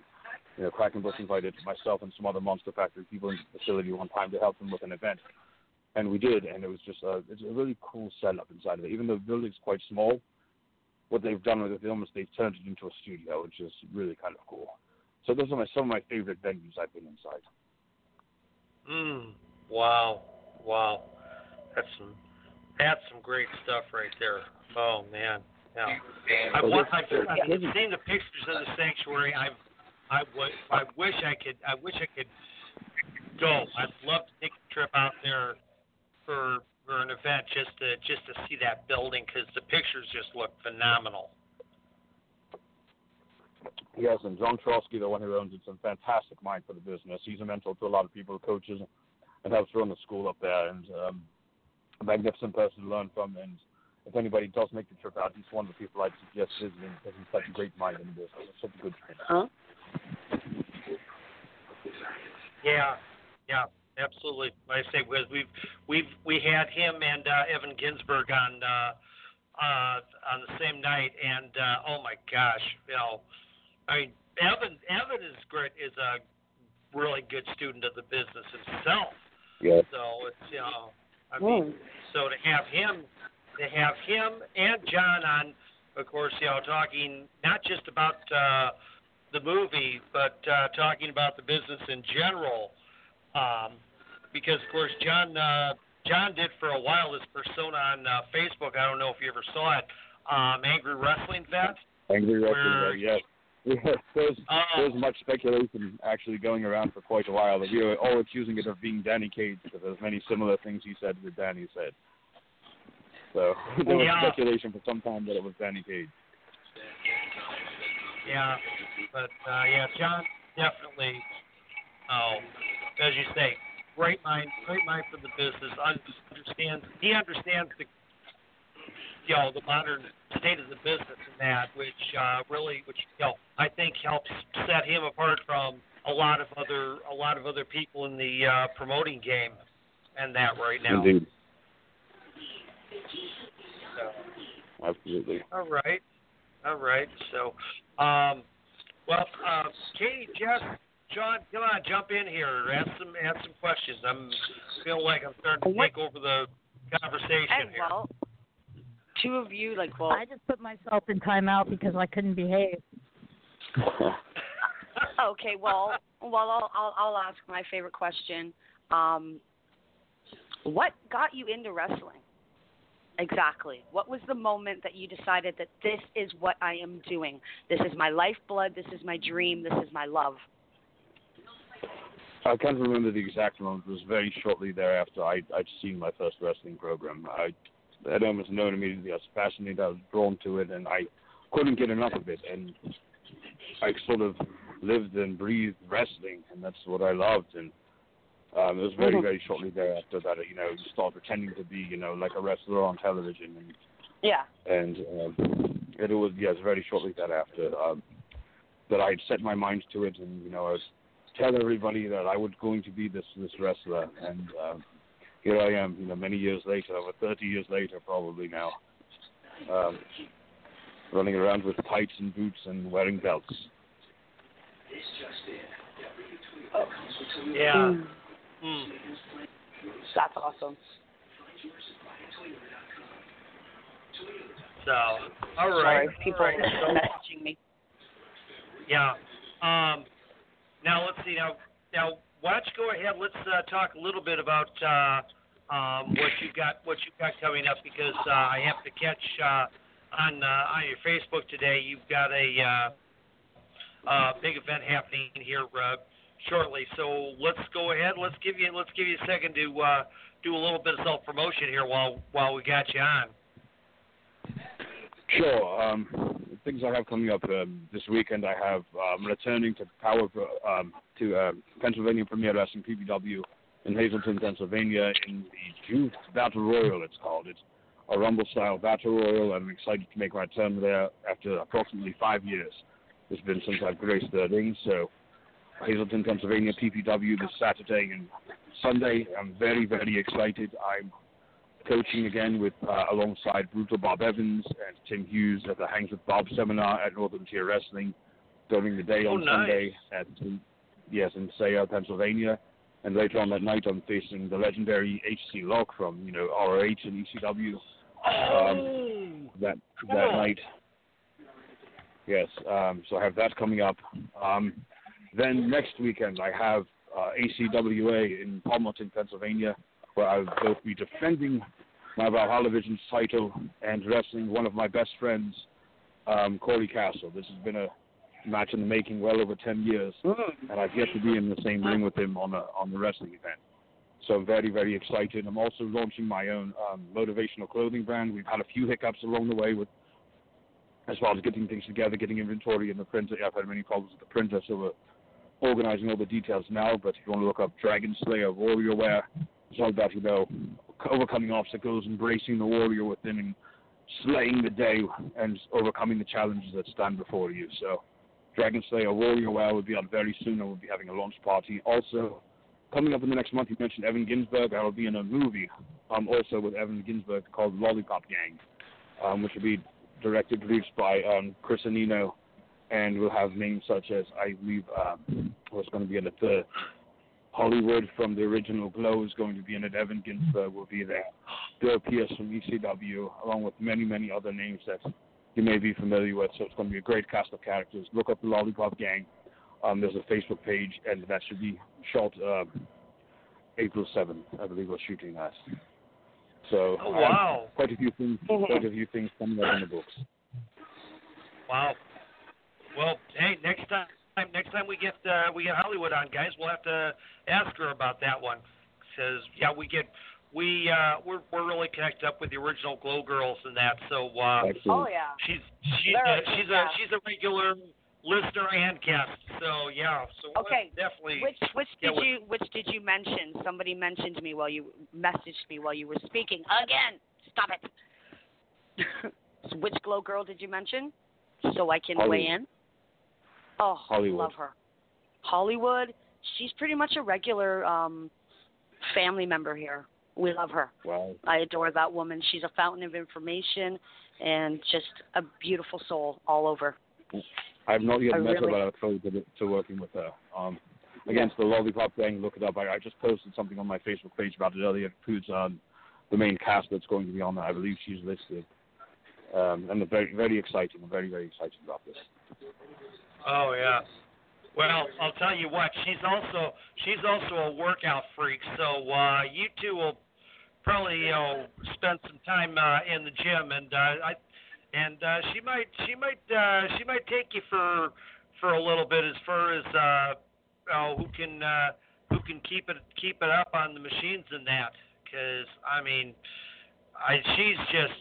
You know, Krakenbush invited myself and some other Monster Factory people into the facility one time to help them with an event, and we did. And it was just a it's a really cool setup inside of it. Even though the building's quite small, what they've done with it almost they've turned it into a studio, which is really kind of cool. So those are my some of my favorite venues I've been inside. Mm. Wow. Wow. That's some that's some great stuff right there. Oh man. Yeah. I've, I've, I've seen the pictures of the sanctuary. I've I would I wish I could I wish I could go. I'd love to take a trip out there for for an event just to just to see that building because the pictures just look phenomenal. Yes, and John Trotsky, the one who owns it's a fantastic mind for the business. He's a mentor to a lot of people, coaches, and helps run the school up there. And um, a magnificent person to learn from. And if anybody does make the trip out, he's one of the people I'd suggest visiting because he's such a great mind in the. He's such a good trainer. Huh? Yeah, yeah, absolutely. Like I say, because we've we've we had him and uh, Evan Ginsberg on uh, uh, on the same night, and uh, oh my gosh, you know, I mean, Evan Evan is great, is a really good student of the business himself. Yeah. So it's you know, I mean, so to have him, to have him and John on, of course, you know, talking not just about uh, the movie, but uh, talking about the business in general. Um, because of course, John uh, John did for a while this persona on uh, Facebook. I don't know if you ever saw it. Um, Angry Wrestling Vet. Angry Wrestling wrestling, yes. Yeah, there's, Uh, there's much speculation actually going around for quite a while. that We were all accusing it of being Danny Cage because there's many similar things he said that Danny said. So there was Yeah. speculation for some time that it was Danny Cage. Yeah, but uh, yeah, John definitely. Oh, as you say, great mind, great mind for the business. Understands he understands the you know the modern state of the business and that, which uh, really, which you know, I think helps set him apart from a lot of other a lot of other people in the uh, promoting game and that right now. Indeed, So. absolutely. All right. All right. So, um, well, uh, Katie, Jeff, John, come on, jump in here. Ask some, ask some questions. I'm feel like I'm starting to take over the conversation Hey, here. well, two of you, like, well, I just put myself in timeout because I couldn't behave. okay, well, well, I'll, I'll, I'll ask my favorite question. Um, what got you into wrestling? Exactly. What was the moment that you decided that this is what I am doing? This is my lifeblood. This is my dream. This is my love. I can't remember the exact moment. It was very shortly thereafter I, I'd seen my first wrestling program. I had almost known immediately I was fascinated. I was drawn to it, and I couldn't get enough of it. And I sort of lived and breathed wrestling, and that's what I loved. And um, it was very, Mhm. very shortly thereafter that you know you start pretending to be, you know, like a wrestler on television, and Yeah. and um, it was yes, very shortly thereafter um, that I had set my mind to it, and you know I was tell everybody that I was going to be this this wrestler, and um, here I am, you know, many years later, over 30 years later, probably now, um, running around with tights and boots and wearing belts. Yeah. Mm, Mm. that's awesome. So, all right. Sorry, people all right. So, messaging me. yeah. Um, now let's see. Now, now, why don't you go ahead? Let's uh, talk a little bit about uh, um, what you got, what you got coming up, because uh, I have to catch uh, on uh, on your Facebook today. You've got a uh, uh, big event happening here uh, shortly. So let's go ahead. Let's give you let's give you a second to uh, do a little bit of self promotion here while while we got you on. Sure. Um, things I have coming up um, this weekend, I have um, returning to Power um, to uh, Pennsylvania Premier Wrestling PPW in Hazleton, Pennsylvania, in the Youth Battle Royal. It's called. It's a Rumble style Battle Royal, and I'm excited to make my return there after approximately five years. It's been since I've graced the ring, so Hazleton, Pennsylvania PPW this Saturday and Sunday. I'm very, very excited. I'm coaching again with uh, alongside Brutal Bob Evans and Tim Hughes at the Hangs with Bob seminar at Northern Tier Wrestling during the day Oh, on nice. Sunday at yes in Sayre, Pennsylvania. And later on that night, I'm facing the legendary HC Loc from you know ROH and ECW Oh, that that night. Yes, um, so I have that coming up. Um, then next weekend I have uh, ACWA in Palmerton, Pennsylvania, where I'll both be defending my Valhalla Visions title and wrestling one of my best friends, um, Corey Castle. This has been a match in the making, well over ten years, and I've yet to be in the same ring with him on a on the wrestling event. So I'm very, very excited. I'm also launching my own um, motivational clothing brand. We've had a few hiccups along the way with as far as getting things together, getting inventory in the printer. I've had many problems with the printer, so we're organizing all the details now. But if you want to look up Dragon Slayer Warrior Wear, it's all about, you know, overcoming obstacles, embracing the warrior within, and slaying the day and overcoming the challenges that stand before you. So Dragon Slayer Warrior Wear will be out very soon, and we'll be having a launch party. Also, coming up in the next month, you mentioned Evan Ginsberg. I will be in a movie um, also with Evan Ginsberg called Lollipop Gang, um, which will be directed, produced by um, Chris Anino, and will have names such as, I believe, um, what's going to be in it, uh, Hollywood from the original Glow is going to be in it. Evan Ginsberg will be there. Bill Pierce from ECW, along with many, many other names that you may be familiar with. So it's going to be a great cast of characters. Look up the Lollipop Gang. Um, there's a Facebook page, and that should be shot uh, April 7th, I believe we're shooting that. So Oh, wow. quite a few things, quite a few things coming up in the books. Wow. Well, hey, next time, next time we get uh, we get Hollywood on, guys, we'll have to ask her about that one. Says, yeah, we get we uh, we're we're really connected up with the original Glow Girls and that. So uh, Oh yeah. she's she's Very a, she's a she's a regular listener and guest. So yeah, so Okay. definitely. Which which did what- you which did you mention? Somebody mentioned me while you messaged me while you were speaking. Again, stop it. So which glow girl did you mention? So I can weigh in. Oh, Hollywood. love her. Hollywood. She's pretty much a regular um family member here. We love her. Wow. I adore that woman. She's a fountain of information and just a beautiful soul all over. I have not yet I met her, but I look forward to, to working with her. Um, against the Lollipop thing, look it up. I, I just posted something on my Facebook page about it earlier. Who's um, the main cast that's going to be on that. I believe she's listed. Um, and they're very, very exciting. I'm very, very excited about this. Oh yeah. Well, I'll tell you what. She's also she's also a workout freak. So uh, you two will probably you know spend some time uh, in the gym, and uh, I and uh, she might she might uh, she might take you for for a little bit as far as uh, oh, who can uh, who can keep it keep it up on the machines and that. Because I mean, I she's just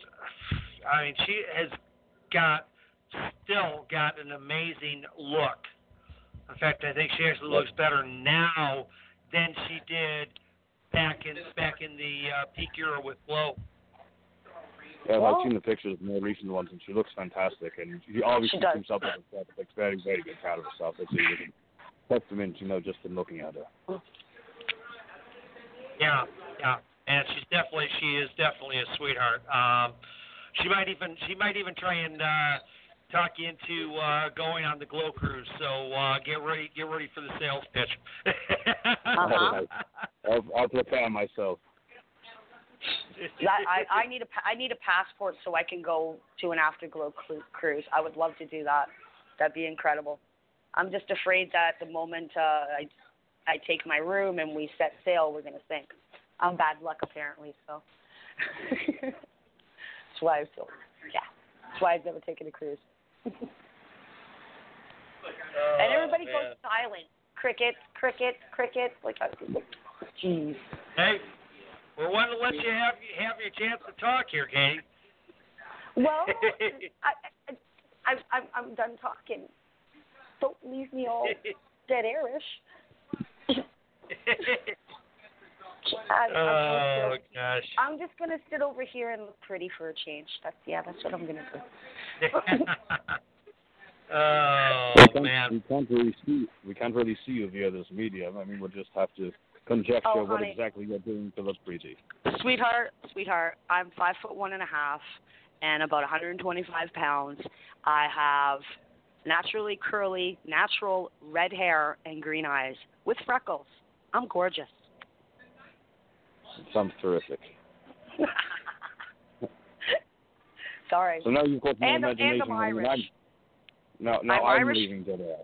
I mean she has got still got an amazing look. In fact, I think she actually looks better now than she did back in back in the uh, peak era with Glow. Yeah, Well- I've seen the pictures, the more recent ones, and she looks fantastic. And she obviously She does. seems up with herself. Looks very, very good out of herself. That's even testament, you know, just in looking at her. Yeah, yeah, and she's definitely she is definitely a sweetheart. Um, she might even she might even try and uh, talk you into uh, going on the Glow cruise. So uh, get ready get ready for the sales pitch. Uh-huh. I'll, I'll prepare myself. That, I, I need a pa- I need a passport so I can go to an afterglow cru- cruise. I would love to do that. That'd be incredible. I'm just afraid that the moment uh, I I take my room and we set sail, we're gonna sink. I'm bad luck apparently, so that's why I feel yeah. That's why I've never taken a cruise. Uh, and everybody Oh, goes silent. Crickets, crickets, crickets. Like, uh, jeez. Hey, we want to let you have have your chance to talk here, Katie. Well, I, I, I, I'm, I'm done talking. Don't leave me all dead airish. I, I'm, oh I'm, gosh. I'm just gonna sit over here and look pretty for a change. That's yeah, that's what I'm gonna do. oh we can't, man. we can't really see. We can't really see you via this medium. I mean, we'll just have to conjecture Oh, what honey. exactly you're doing to look pretty. Sweetheart, sweetheart, I'm five foot one and a half and about 125 pounds. I have naturally curly, natural red hair and green eyes with freckles. I'm gorgeous. It sounds terrific. Sorry. So now you've got more And I'm- and imagination I'm Irish. I'm. Now, now I'm I'm, Irish. leaving dead air.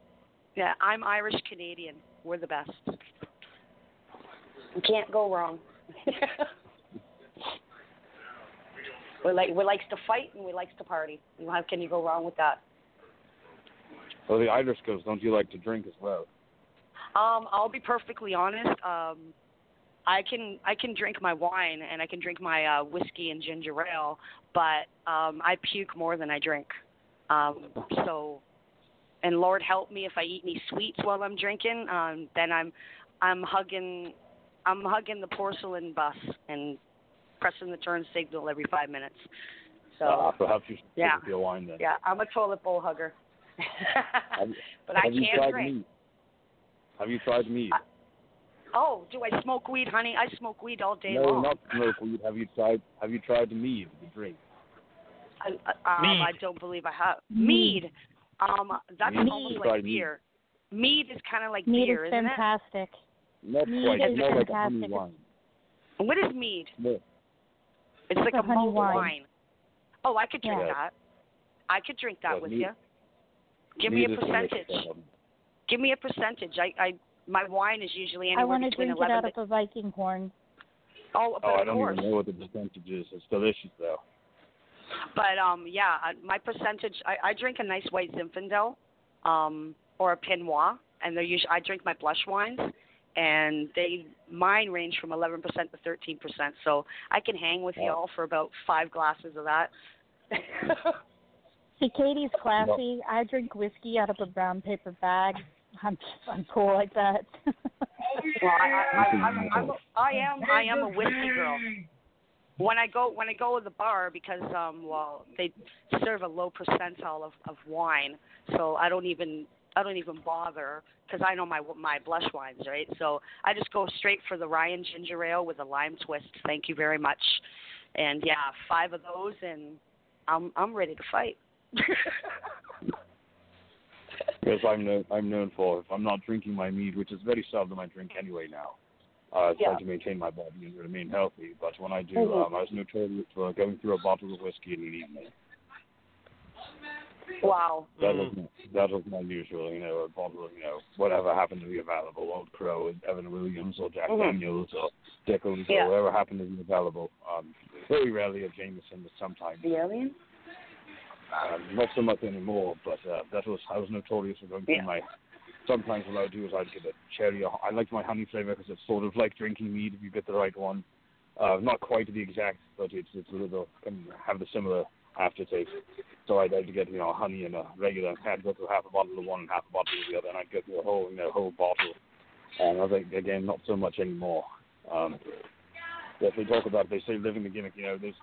Yeah, I'm Irish Canadian. We're the best. You can't go wrong. we like we likes to fight and we likes to party. How can you go wrong with that? So the Irish goes, don't you like to drink as well? Um, I'll be perfectly honest. Um, I can I can drink my wine and I can drink my uh, whiskey and ginger ale, but um, I puke more than I drink. Um, so, and Lord help me if I eat any sweets while I'm drinking. Um, then I'm I'm hugging I'm hugging the porcelain bus and pressing the turn signal every five minutes. So uh, perhaps you should yeah. your wine then. yeah, I'm a toilet bowl hugger. Have, but I can't tried drink. mead? Have you tried mead? Oh, do I smoke weed, honey? I smoke weed all day no, long. not smoke weed. Have you tried? Have you tried the mead, the drink? I, I- um, Mead. I don't believe I have. Mead. Um, that's Mead. almost Try like beer. Mead is kind of like Mead beer, is isn't fantastic. Not Mead quite. is It's more like a honey fantastic. wine. What is mead? No. It's like a a honey mulled wine. wine. Oh, I could drink Yeah. that. I could drink that Yeah, with mead- you. Give me a mead is percentage. um, Give me a percentage. I, I, my wine is usually I anywhere want to between drink it eleven. out of a Viking horn. oh, but Oh, I of don't course. even know what the percentage is. It's delicious though. But um, yeah, my percentage. I, I drink a nice white Zinfandel, um, or a Pinot, and they're usually I drink my blush wines, and they mine range from 11% to 13%. So I can hang with y'all for about five glasses of that. See, Katie's classy. I drink whiskey out of a brown paper bag. I'm I'm cool like that. Well, I, I, I, I'm, I'm, a- I am I am a whiskey girl. When I go when I go to the bar because um well they serve a low percentile of of wine, so I don't even I don't even bother because I know my my blush wines, right? So I just go straight for the Ryan ginger ale with a lime twist. Thank you very much. And yeah, five of those, and I'm I'm ready to fight. Because I'm known, I'm known for if I'm not drinking my mead, which is very seldom I drink anyway now. Uh, I try to maintain my body and remain healthy. But when I do, Mhm. um, I was notorious for going through a bottle of whiskey in an evening. wow. That was my, that was my usual, you know, a bottle of, you know, whatever happened to be available, Old Crow, Evan Williams, or Jack Mhm. Daniels, or Dickens, Yeah. or whatever happened to be available. Um, very rarely a Jameson, but sometimes. The alien? Um, not so much anymore, but uh, that was I was notorious for going through Yeah. my. Sometimes what I would do is I'd get a cherry. I like my honey flavor because it's sort of like drinking mead if you get the right one. Uh, not quite the exact, but it's it's a little can have the similar aftertaste. So I'd to get you know honey and a regular. I'd go through half a bottle of one and half a bottle of the other, and I'd go through a whole you know whole bottle. And I think again not so much anymore. Um, if they talk about they say living the gimmick, you know, there's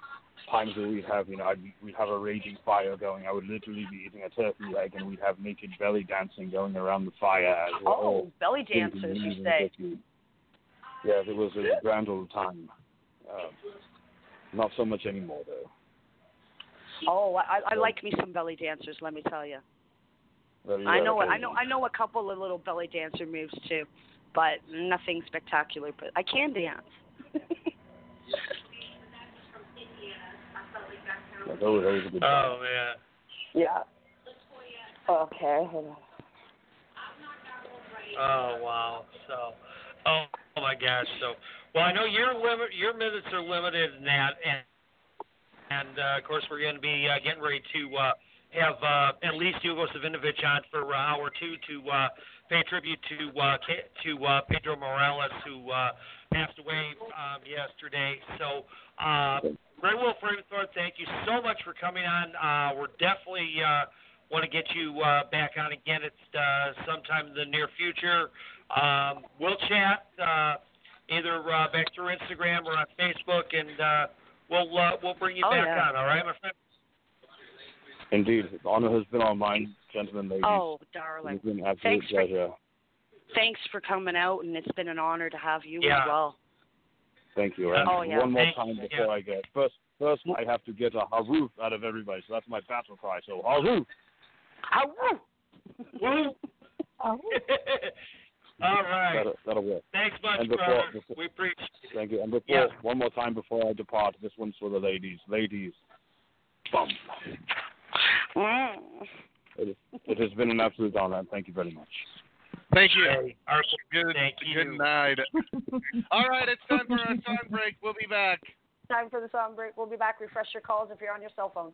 times where we'd have, you know, I'd, we'd have a raging fire going. I would literally be eating a turkey leg, and we'd have naked belly dancing going around the fire. As we're Oh, belly dancers, you say? Yeah, it was a grand old time. Uh, not so much anymore, though. Oh, I, I like me some belly dancers. Let me tell you. Very I know I know I know a couple of little belly dancer moves too, but nothing spectacular. But I can dance. That's always, always a good time. Oh man. yeah. Okay. Hold on. Oh wow. So, oh, oh my gosh. So, well, I know your limit, your minutes are limited in that, and and uh, of course we're going to be uh, getting ready to uh, have uh, at least Hugo Savinovich on for uh, hour two to uh, pay tribute to uh, to uh, Pedro Morales who uh, passed away um, yesterday. So. Uh, Greywolf Raventhorne, thank you so much for coming on. Uh, we're definitely uh, want to get you uh, back on again at uh, sometime in the near future. Um, we'll chat uh, either uh, back through Instagram or on Facebook, and uh, we'll uh, we'll bring you Oh, back yeah. on. All right, my friend. Indeed, the honor has been all mine, gentlemen, ladies. Oh, darling. It's been an absolute Thanks for- Thanks for coming out, and it's been an honor to have you Yeah. as well. Thank you. And Oh, yeah. one more Thank time you. before I get first. First, I have to get a haroo out of everybody, so that's my battle cry. So haroo. Woo! oh, all right. That'll, that'll work. Thanks much, And before- brother. before- we appreciate it. Thank you. And before, Yeah. one more time before I depart, this one's for the ladies. Ladies, bum. Mm. It, is, it has been an absolute honor, thank you very much. Thank you. Hey, Good, thank good you. night. All right, it's time for our song break. We'll be back. Time for the song break. We'll be back. Refresh your calls if you're on your cell phone.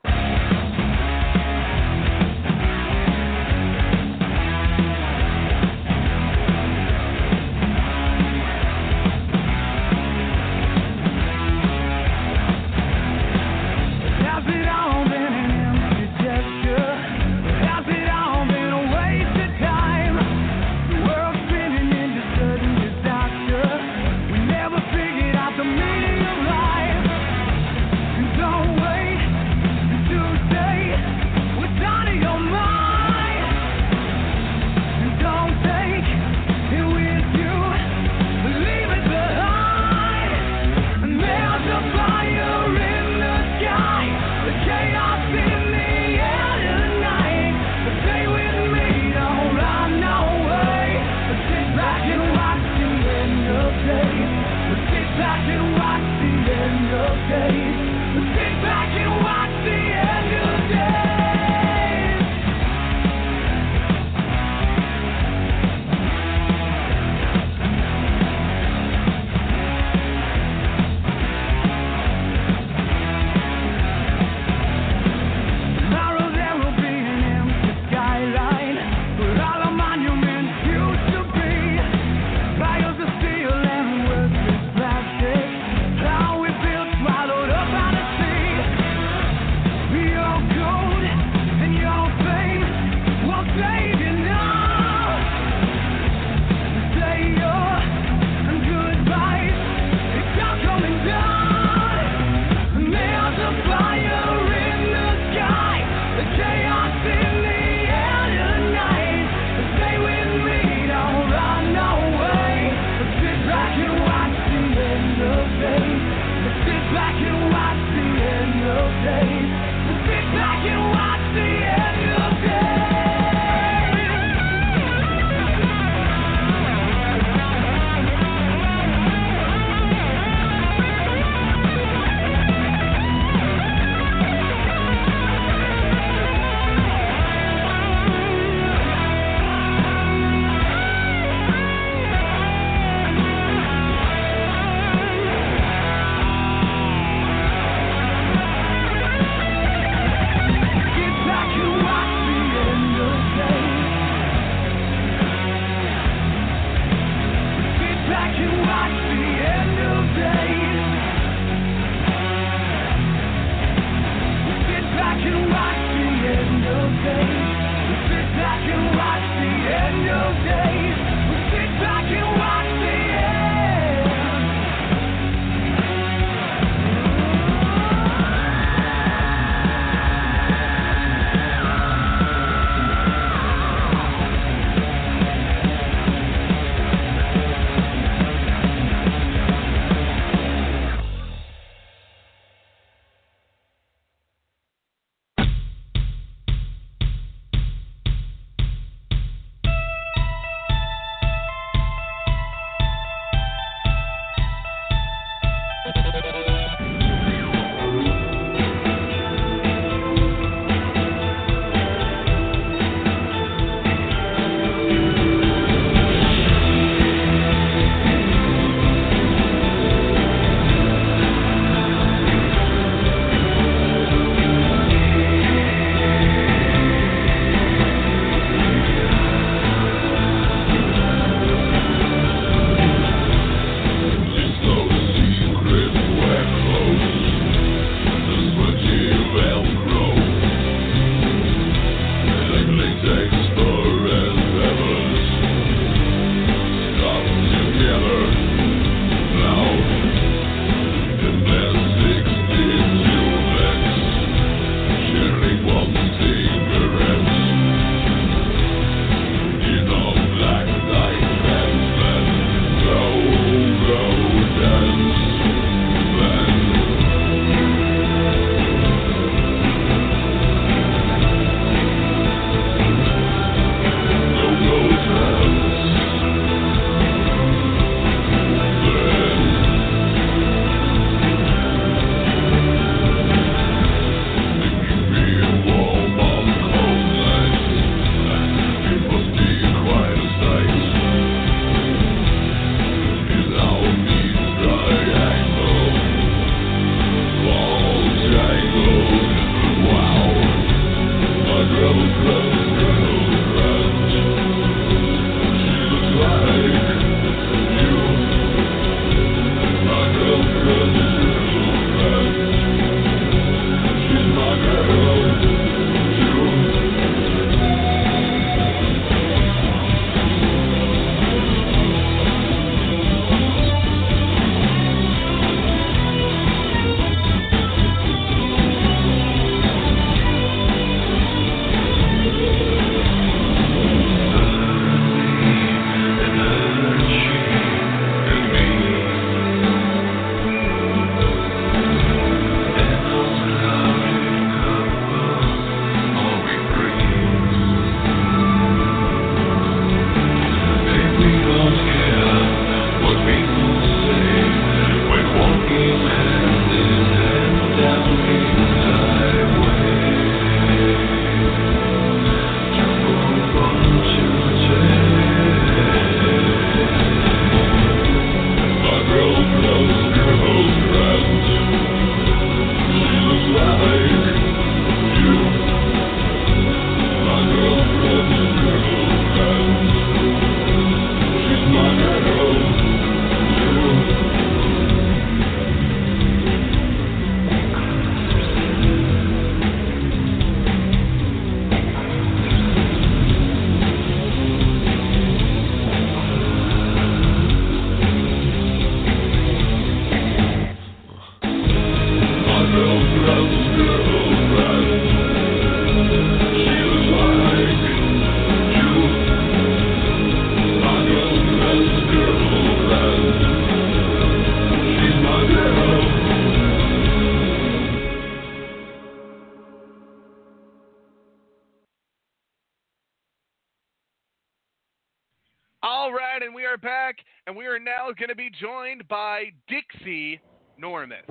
Right, and we are back, and we are now going to be joined by Dixie Normus.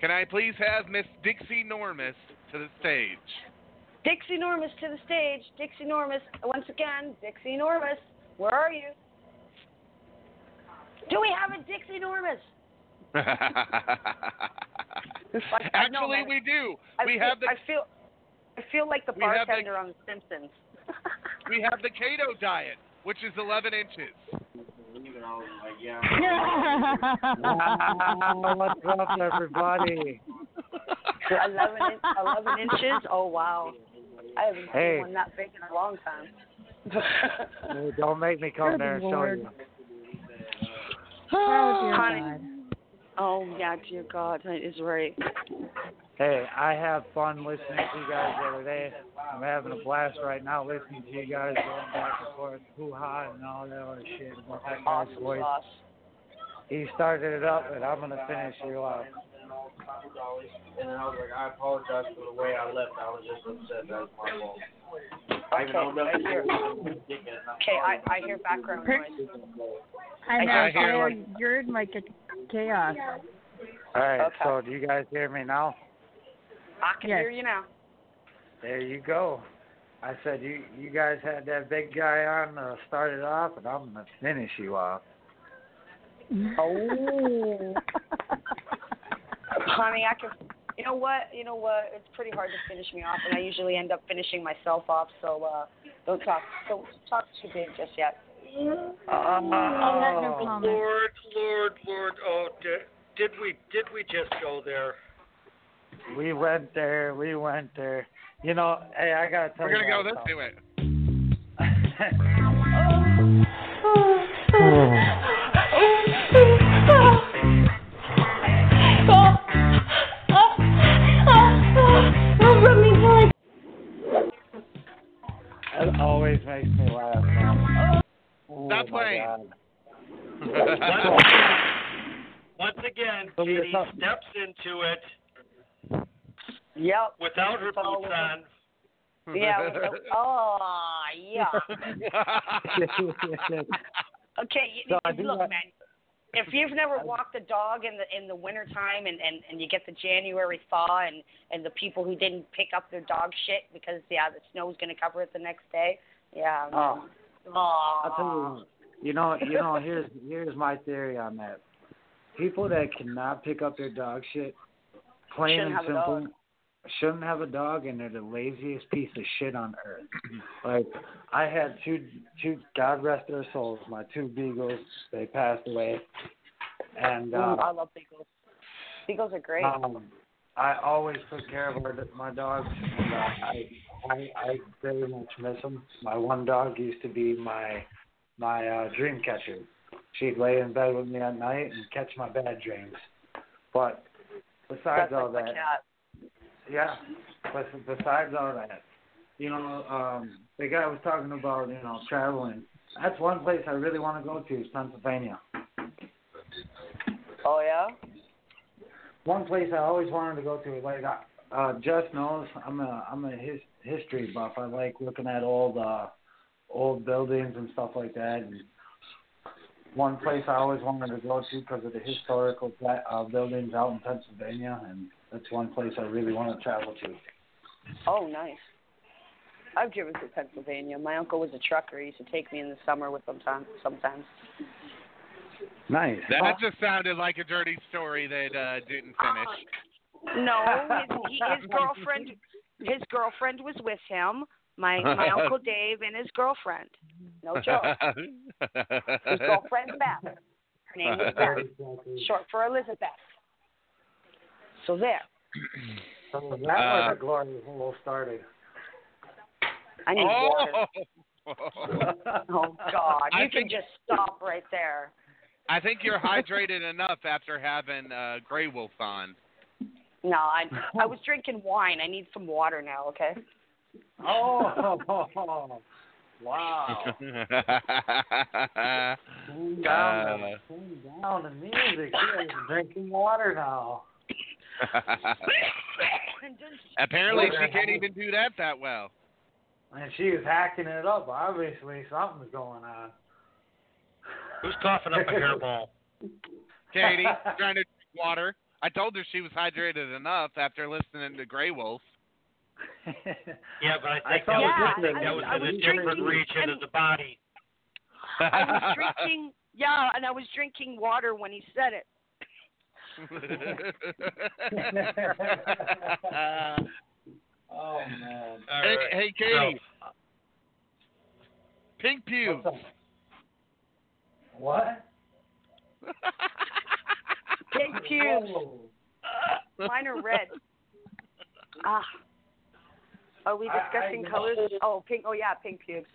Can I please have Miss Dixie Normus to the stage? Dixie Normus to the stage. Dixie Normus. Once again, Dixie Normus. Where are you? Do we have a Dixie Normus? Like- I know, Actually, we do. I we feel, have the I feel. I feel like the have the- bartender on The Simpsons. we have the keto diet, which is 11 inches. What's up, everybody? 11, in- 11 inches. Oh wow! I haven't Hey. seen one that big in a long time. Hey, don't make me come Good there and show you. Oh, dear Honey. God. Oh yeah, dear God, that is right. Hey, I have fun listening to you guys the other day. I'm having a blast right now listening to you guys going back and forth, hoo ha, and all that other shit about that guy's Awesome voice. He started it up, and I'm gonna finish you off. And I was like, I apologize for the way I left. I was just upset. That was my fault. Okay, I nothing. hear. Okay, I I hear background noise. I know. I hear, you're, like- you're in like a chaos. All right, Okay. so do you guys hear me now? I can Yes. hear you now. There you go. I said you you guys had that big guy on to start it off, and I'm gonna finish you off. Oh. Honey, I can. You know what? You know what? It's pretty hard to finish me off, and I usually end up finishing myself off. So uh, don't talk. Don't talk too big just yet. Oh, no. Lord, Lord, Lord. Oh, did, did we did we just go there? We went there. We went there. You know, hey, I gotta tell We're you. gonna go this way. It always makes me laugh. Man. Oh, Stop my playing. God. Once again, So you're Katie steps into it Yep. without her It's boots on. Yeah. it was- oh, yeah. Okay, you, So you- look, like- man. If you've never walked a dog in the in the winter time and, and and you get the January thaw and and the people who didn't pick up their dog shit because yeah the snow's gonna cover it the next day, yeah. Oh, Aw. I'll tell you. You know, you know. Here's here's my theory on that. People that cannot pick up their dog shit, plain Shouldn't and simple, dog. Shouldn't have a dog, and they're the laziest piece of shit on earth. like I had two two God rest their souls, my two beagles. They passed away, and uh, Mm, I love beagles. Beagles are great. Um, I always took care of our, my dogs, and uh, I, I I very much miss them. My one dog used to be my my uh, dream catcher. She'd lay in bed with me at night and catch my bad dreams. But besides That's all like my that, cat. Yeah. But besides all that, you know, um, the guy was talking about you know traveling. That's one place I really want to go to is Pennsylvania. Oh yeah. one place I always wanted to go to. Like uh, uh, Jess knows, I'm a I'm a his, history buff. I like looking at old uh, old buildings and stuff like that. And one place I always wanted to go to because of the historical uh, buildings out in Pennsylvania, and that's one place I really want to travel to. Oh nice. I've driven through Pennsylvania. My uncle was a trucker. He used to take me in the summer with him time, sometimes. Nice. That just sounded like a dirty story that uh, didn't finish. No, his, he, his girlfriend, his girlfriend was with him. My my uncle Dave and his girlfriend. No joke. His girlfriend's Beth. Her name was Beth, short for Elizabeth. So there. So that Uh, was a glorious hole started. I need oh. water. Oh God! I You can think- just stop right there. I think you're hydrated enough after having uh, Grey Wolf on. No, I I was drinking wine. I need some water now. Okay. Oh, wow. Tune down, the, tune down the music. You're drinking water now. Apparently, she can't even do that that well. and she was hacking it up. Obviously, something's going on. Who's coughing up a hairball? Katie trying to drink water. I told her she was hydrated enough after listening to Grey Wolf. Yeah, but I I think thought that was, Yeah, that I- was I in was a different drinking region and- of the body. I was drinking, yeah, and I was drinking water when he said it. oh man. All hey, right. hey, Katie. Pink pubes. What's? What? Pink pubes. Whoa. Mine are red. Ah. Are we I- I discussing know. colors? Oh, pink. Oh yeah, pink pubes.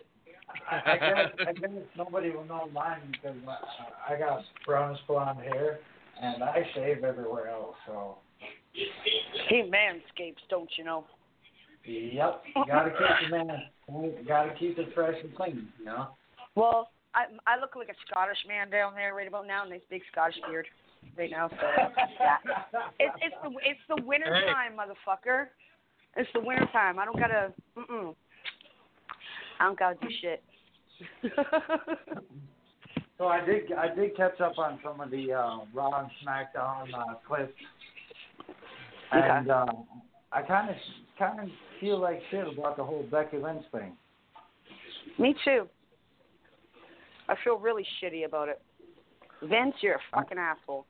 I, I guess I guess nobody will know mine because I, I got brownish blonde hair and I shave everywhere else. So He manscapes, don't you know? yep, gotta keep the man, gotta keep it fresh and clean. You know. Well, I I look like a Scottish man down there right about now, nice big Scottish beard right now. So yeah, it's it's the it's the winter Hey. time, motherfucker. It's the winter time. I don't gotta. Mm-mm. I don't gotta do shit. So I did I did catch up on some of the uh, Raw and SmackDown uh, clips, Okay. and uh, I kind of kind of feel like shit about the whole Becky Lynch thing. Me too. I feel really shitty about it. Vince, you're a fucking asshole.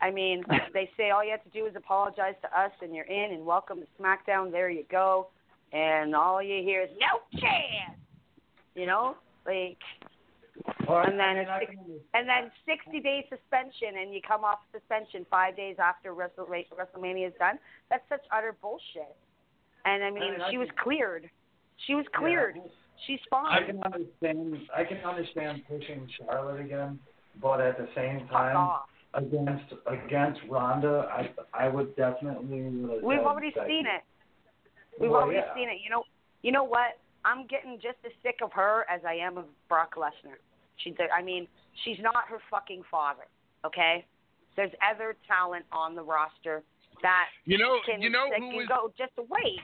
I mean, they say all you have to do is apologize to us and you're in and welcome to SmackDown. There you go. And all you hear is no chance. You know, like, and then I it's six, and then 60 day suspension, and you come off suspension five days after Wrestle, WrestleMania is done. That's such utter bullshit. And I mean, I mean, I she was can- cleared. She was cleared. She's fine. I can understand. I can understand pushing Charlotte again, but at the same time, against against Ronda, I I would definitely. We've already seen it. We've Well, already yeah. seen it. You know. You know what? I'm getting just as sick of her as I am of Brock Lesnar. She, I mean, she's not her fucking father. Okay. There's other talent on the roster that You know, can you know that who can was go just wait.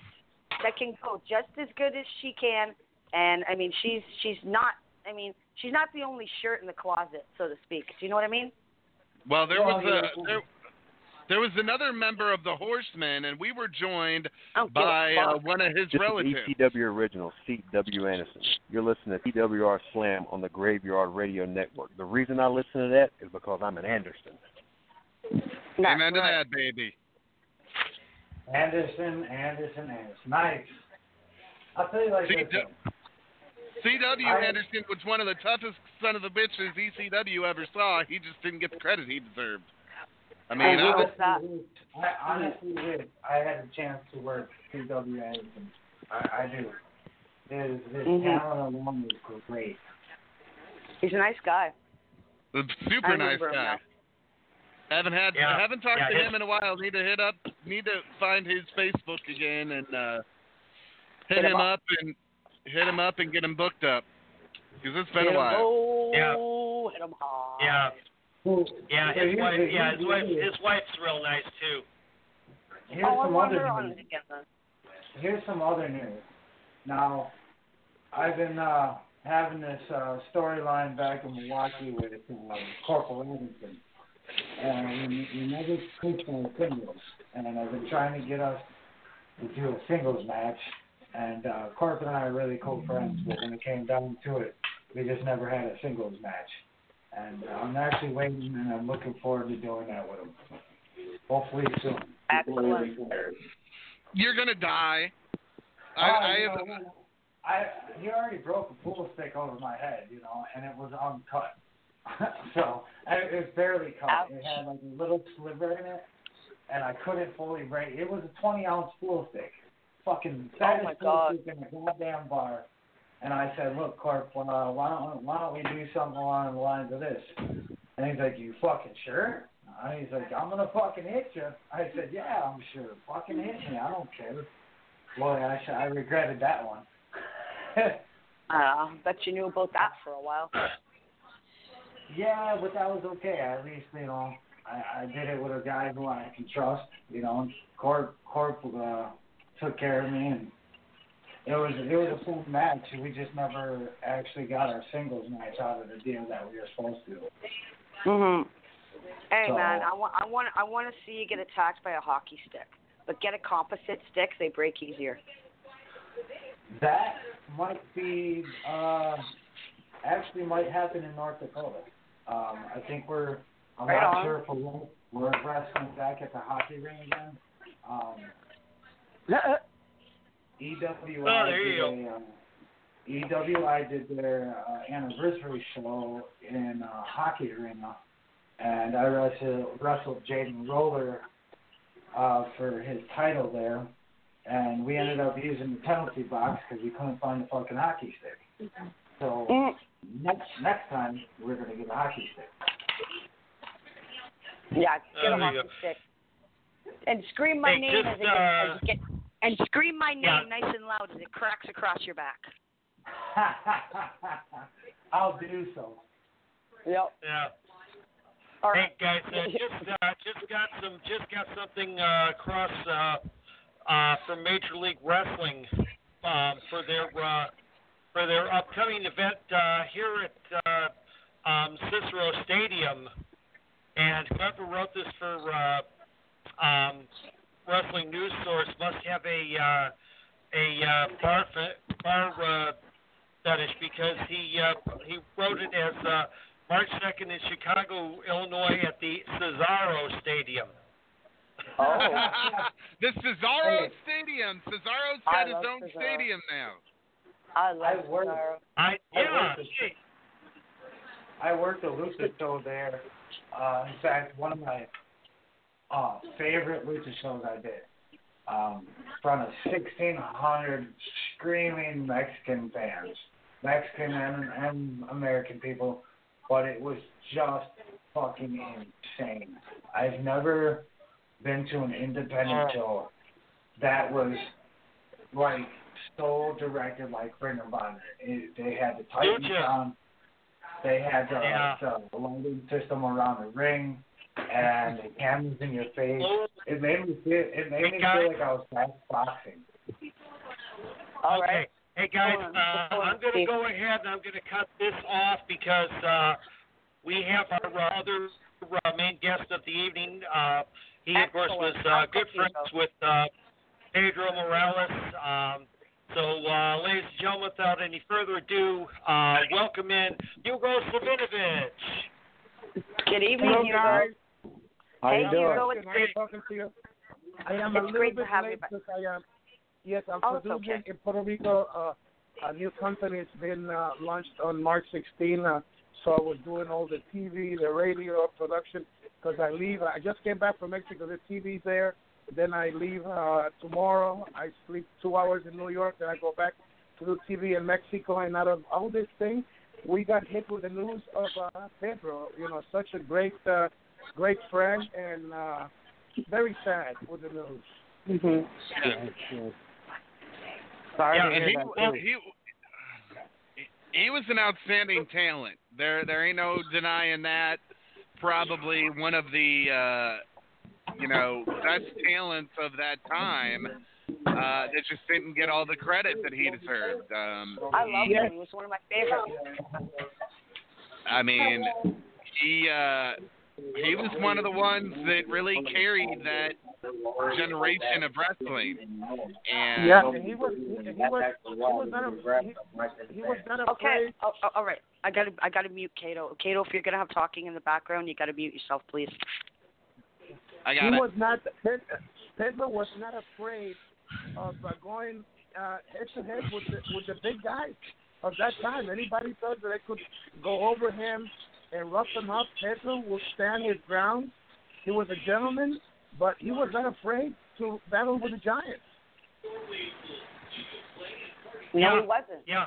That can go just as good as she can. And I mean, she's she's not. I mean, she's not the only shirt in the closet, so to speak. Do you know what I mean? Well, there was a there, there was another member of the Horsemen, and we were joined I don't give a by uh, one of his This relatives. is ECW original, C.W. Anderson. You're listening to TWR Slam on the Graveyard Radio Network. The reason I listen to that is because I'm an Anderson. That's Amen to right. that, baby. Anderson, Anderson, Anderson. Nice. I'll tell you like See, this. d- C.W. I- Anderson was one of the toughest son of a bitches ECW ever saw. He just didn't get the credit he deserved. I mean, I I was, was that. I honestly wish I had a chance to work C.W. Anderson. I, I do. His, his Mhm. talent alone is great. He's a nice guy. a I super nice guy. now. Haven't had Yeah. haven't talked Yeah, to him in a while. Need to hit up need to find his Facebook again and uh hit, Hit him him up. up and hit him up and get him booked up. Because it's been Hit a 'em while. Hit him hard. Yeah, yeah. His here's wife, the- yeah, his wife, his wife's real nice too. Here's oh, some other news. again. Here's some other news. Now, I've been uh, having this uh, storyline back in Milwaukee with uh, Corporal Anderson, and we, we never our singles. And I've been trying to get us to do a singles match. And uh, Corp and I are really cool friends, but when it came down to it, we just never had a singles match. And I'm actually waiting, and I'm looking forward to doing that with him. Hopefully soon. Excellent. You're gonna die. I, Oh, I you have know, I he already broke a pool stick over my head, you know, and it was uncut. so it was barely cut. It had like a little sliver in it, and I couldn't fully break. It was a 20 ounce pool stick, fucking fattest Oh, my pool God. stick in the goddamn bar. And I said, look, Corp, uh, why don't why don't we do something along the lines of this? And he's like, you fucking sure? And he's like, I'm gonna fucking hit you. I said, yeah, I'm sure. Fucking hit me. I don't care. Boy, I sh- I regretted that one. Uh, bet you knew about that for a while. yeah, but that was okay. At least you know I, I did it with a guy who I can trust. You know, Corp Corp uh, took care of me, and it was it was a full match. We just never actually got our singles match out of the deal that we were supposed to. Mhm. Hey So- man, I want I want I want to see you get attacked by a hockey stick, but get a composite stick. They break easier. That might be uh, actually might happen in North Dakota. Um, I think we're I'm Right not on. sure if we're, we're wrestling back at the hockey ring again. Um, EWI Oh, there you did a, uh, EWI did their uh, anniversary show in uh, hockey arena, and I wrestled, wrestled Jaden Roller uh, for his title there, and we ended up using the penalty box because we couldn't find the fucking hockey stick. So Mm. next next time we're gonna get a hockey stick. Yeah, get There a hockey stick. And scream my Hey, name just, as it, uh, as it get, and scream my name Yeah. nice and loud as it cracks across your back. I'll do so. Yep. Yeah. All hey guys, uh, just uh, just got some just got something uh, across uh, uh, from Major League Wrestling um, for their uh, for their upcoming event uh, here at uh, um, Cicero Stadium, and whoever wrote this for uh, um, Wrestling News Source must have a uh, a uh, bar bar uh, fetish because he uh, he wrote it as uh, March 2nd in Chicago, Illinois, at the Cesaro Stadium. Oh. the Cesaro Hey. Stadium. Cesaro's got his own Cesaro. stadium now. I love I work- Cesaro. I I yeah. worked with- hey, I worked a Lucha show there. Uh, in fact, one of my uh, favorite Lucha shows I did. Um, in front of 1,600 screaming Mexican fans, Mexican and, and American people, but it was just fucking insane. I've never been to an independent show that was like so directed like Ring of Honor. It, they had the Titan Lucha. sound. They had the, Yeah. the lighting system around the ring and the cameras in your face. It made me feel. It made Hey, me guys. feel like I was back boxing. All okay. right. Hey guys, uh, I'm going to go ahead and I'm going to cut this off because uh, we have our uh, other uh, main guest of the evening. Uh, he, of course, was uh, good friends with uh, Pedro Morales. Um, so, uh, ladies and gentlemen, without any further ado, uh, welcome in Hugo Savinovich. Good evening, Hello, Hugo. guys. How hey, you doing? Hugo, it's Nice great. talking to you. I am It's a little great to bit have you late back. because I am. Yes, I'm Oh, producing okay. in Puerto Rico. Uh, a new company has been uh, launched on March 16. Uh, so I was doing all the TV, the radio production because I leave. I just came back from Mexico. The TV's there. Then I leave uh, tomorrow. I sleep two hours in New York. Then I go back to do TV in Mexico. And out of all this thing, we got hit with the news of uh, Pedro. You know, such a great, uh, great friend, and uh, very sad with the news. Mm-hmm. Sorry yeah, and he, that, well, he he was an outstanding talent. There there ain't no denying that. Probably one of the uh, you know best talents of that time. Uh, that just didn't get all the credit that he deserved. Um, I love he, him. He was one of my favorites. I mean, he uh, he was one of the ones that really carried that generation of wrestling. And Yeah, and he was he, he was he was not a, he, he was not Okay. afraid. Oh, oh, all right. I gotta I gotta mute Kato. Kato, if you're gonna have talking in the background, you gotta mute yourself, please. I He got it. was not Ped- Pedro was not afraid of uh, going uh, head to head with the with the big guys of that time. Anybody thought that they could go over him and rough him up, Pedro would stand his ground. He was a gentleman, but he was not afraid to battle with the giants. No, Yeah. he wasn't. Yeah.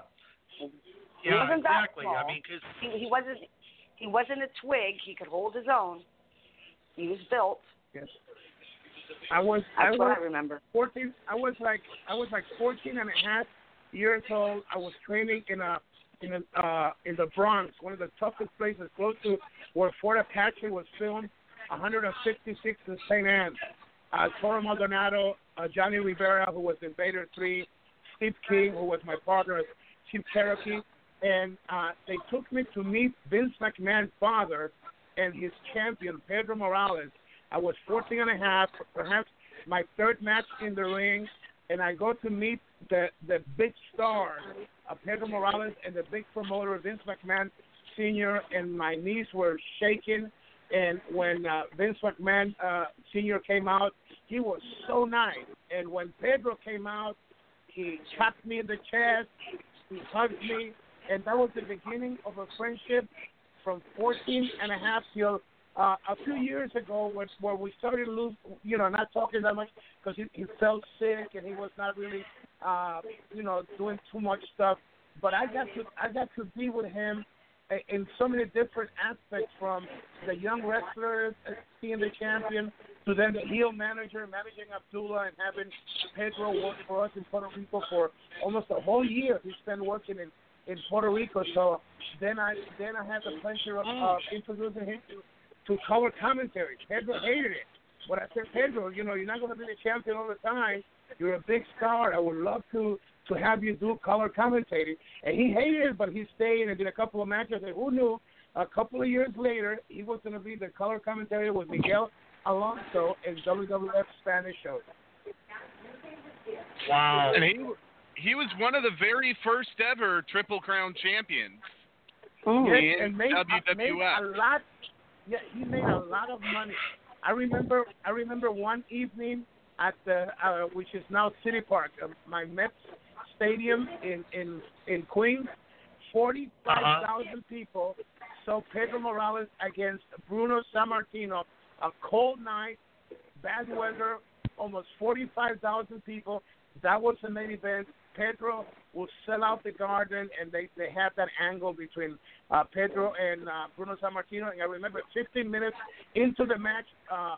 He Yeah, wasn't exactly. small. I mean, 'cause He, he wasn't. He wasn't a twig. He could hold his own. He was built. Yes. I was I was what I remember. 14 I was like I was like 14 and a half years old. I was training in a in a uh in the Bronx, one of the toughest places close to where Fort Apache was filmed, 156 in St. Anne. Uh, Toro Maldonado, uh, Johnny Rivera, who was in Vader 3, Steve King, who was my partner Chief Cherokee, and uh, they took me to meet Vince McMahon's father and his champion Pedro Morales. I was 14 and a half, perhaps my third match in the ring, and I go to meet the the big star, uh, Pedro Morales, and the big promoter Vince McMahon Senior, and my knees were shaking. And when uh, Vince McMahon uh, Senior came out, he was so nice. And when Pedro came out, he tapped me in the chest, he hugged me, and that was the beginning of a friendship from 14 and a half till uh, a few years ago when, where we started lose, you know, not talking that much because he, he felt sick and he was not really, uh, you know, doing too much stuff. But I got to I got to be with him in so many different aspects from the young wrestler uh, being the champion to then the heel manager managing Abdullah and having Pedro work for us in Puerto Rico for almost a whole year. He spent working in in Puerto Rico. So then I then I had the pleasure of uh, introducing him to to color commentary. Pedro hated it. But I said, Pedro, you know, you're not going to be the champion all the time. You're a big star. I would love to to have you do color commentating. And he hated it, but he stayed and did a couple of matches. And who knew? A couple of years later, he was going to be the color commentator with Miguel Alonso in WWF Spanish shows. Wow. And he he was one of the very first ever Triple Crown champions. Yes, in and made, WWF. made a lot. Yeah, he made a lot of money. I remember. I remember one evening at the uh, which is now City Park, uh, my Mets stadium in in in Queens. Forty five thousand people saw Pedro Morales against Bruno Sammartino. A cold night, bad weather, almost forty five thousand people. That was the main event. Pedro will sell out the garden, and they they have that angle between uh, Pedro and uh, Bruno Sammartino. And I remember 15 minutes into the match, uh,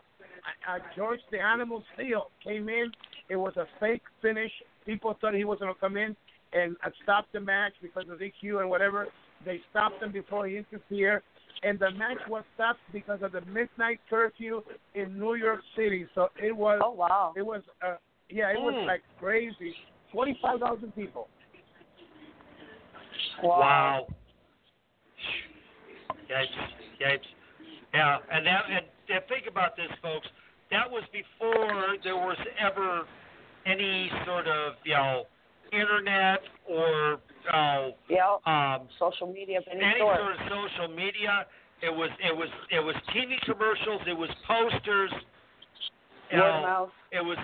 uh, George the Animal Steel came in. It was a fake finish. People thought he was going to come in and uh, stop the match because of DQ and whatever. They stopped him before he interfered. And the match was stopped because of the midnight curfew in New York City. So it was. Oh wow! It was. Uh, yeah, it was Mm. like crazy. Twenty-five thousand people. Wow. Yikes. Yikes. Yeah, and that and, and think about this, folks. That was before there was ever any sort of you know internet or uh, yeah, um, social media of any, any sort. sort of social media. It was it was it was TV commercials. It was posters. Word know, mouth. It was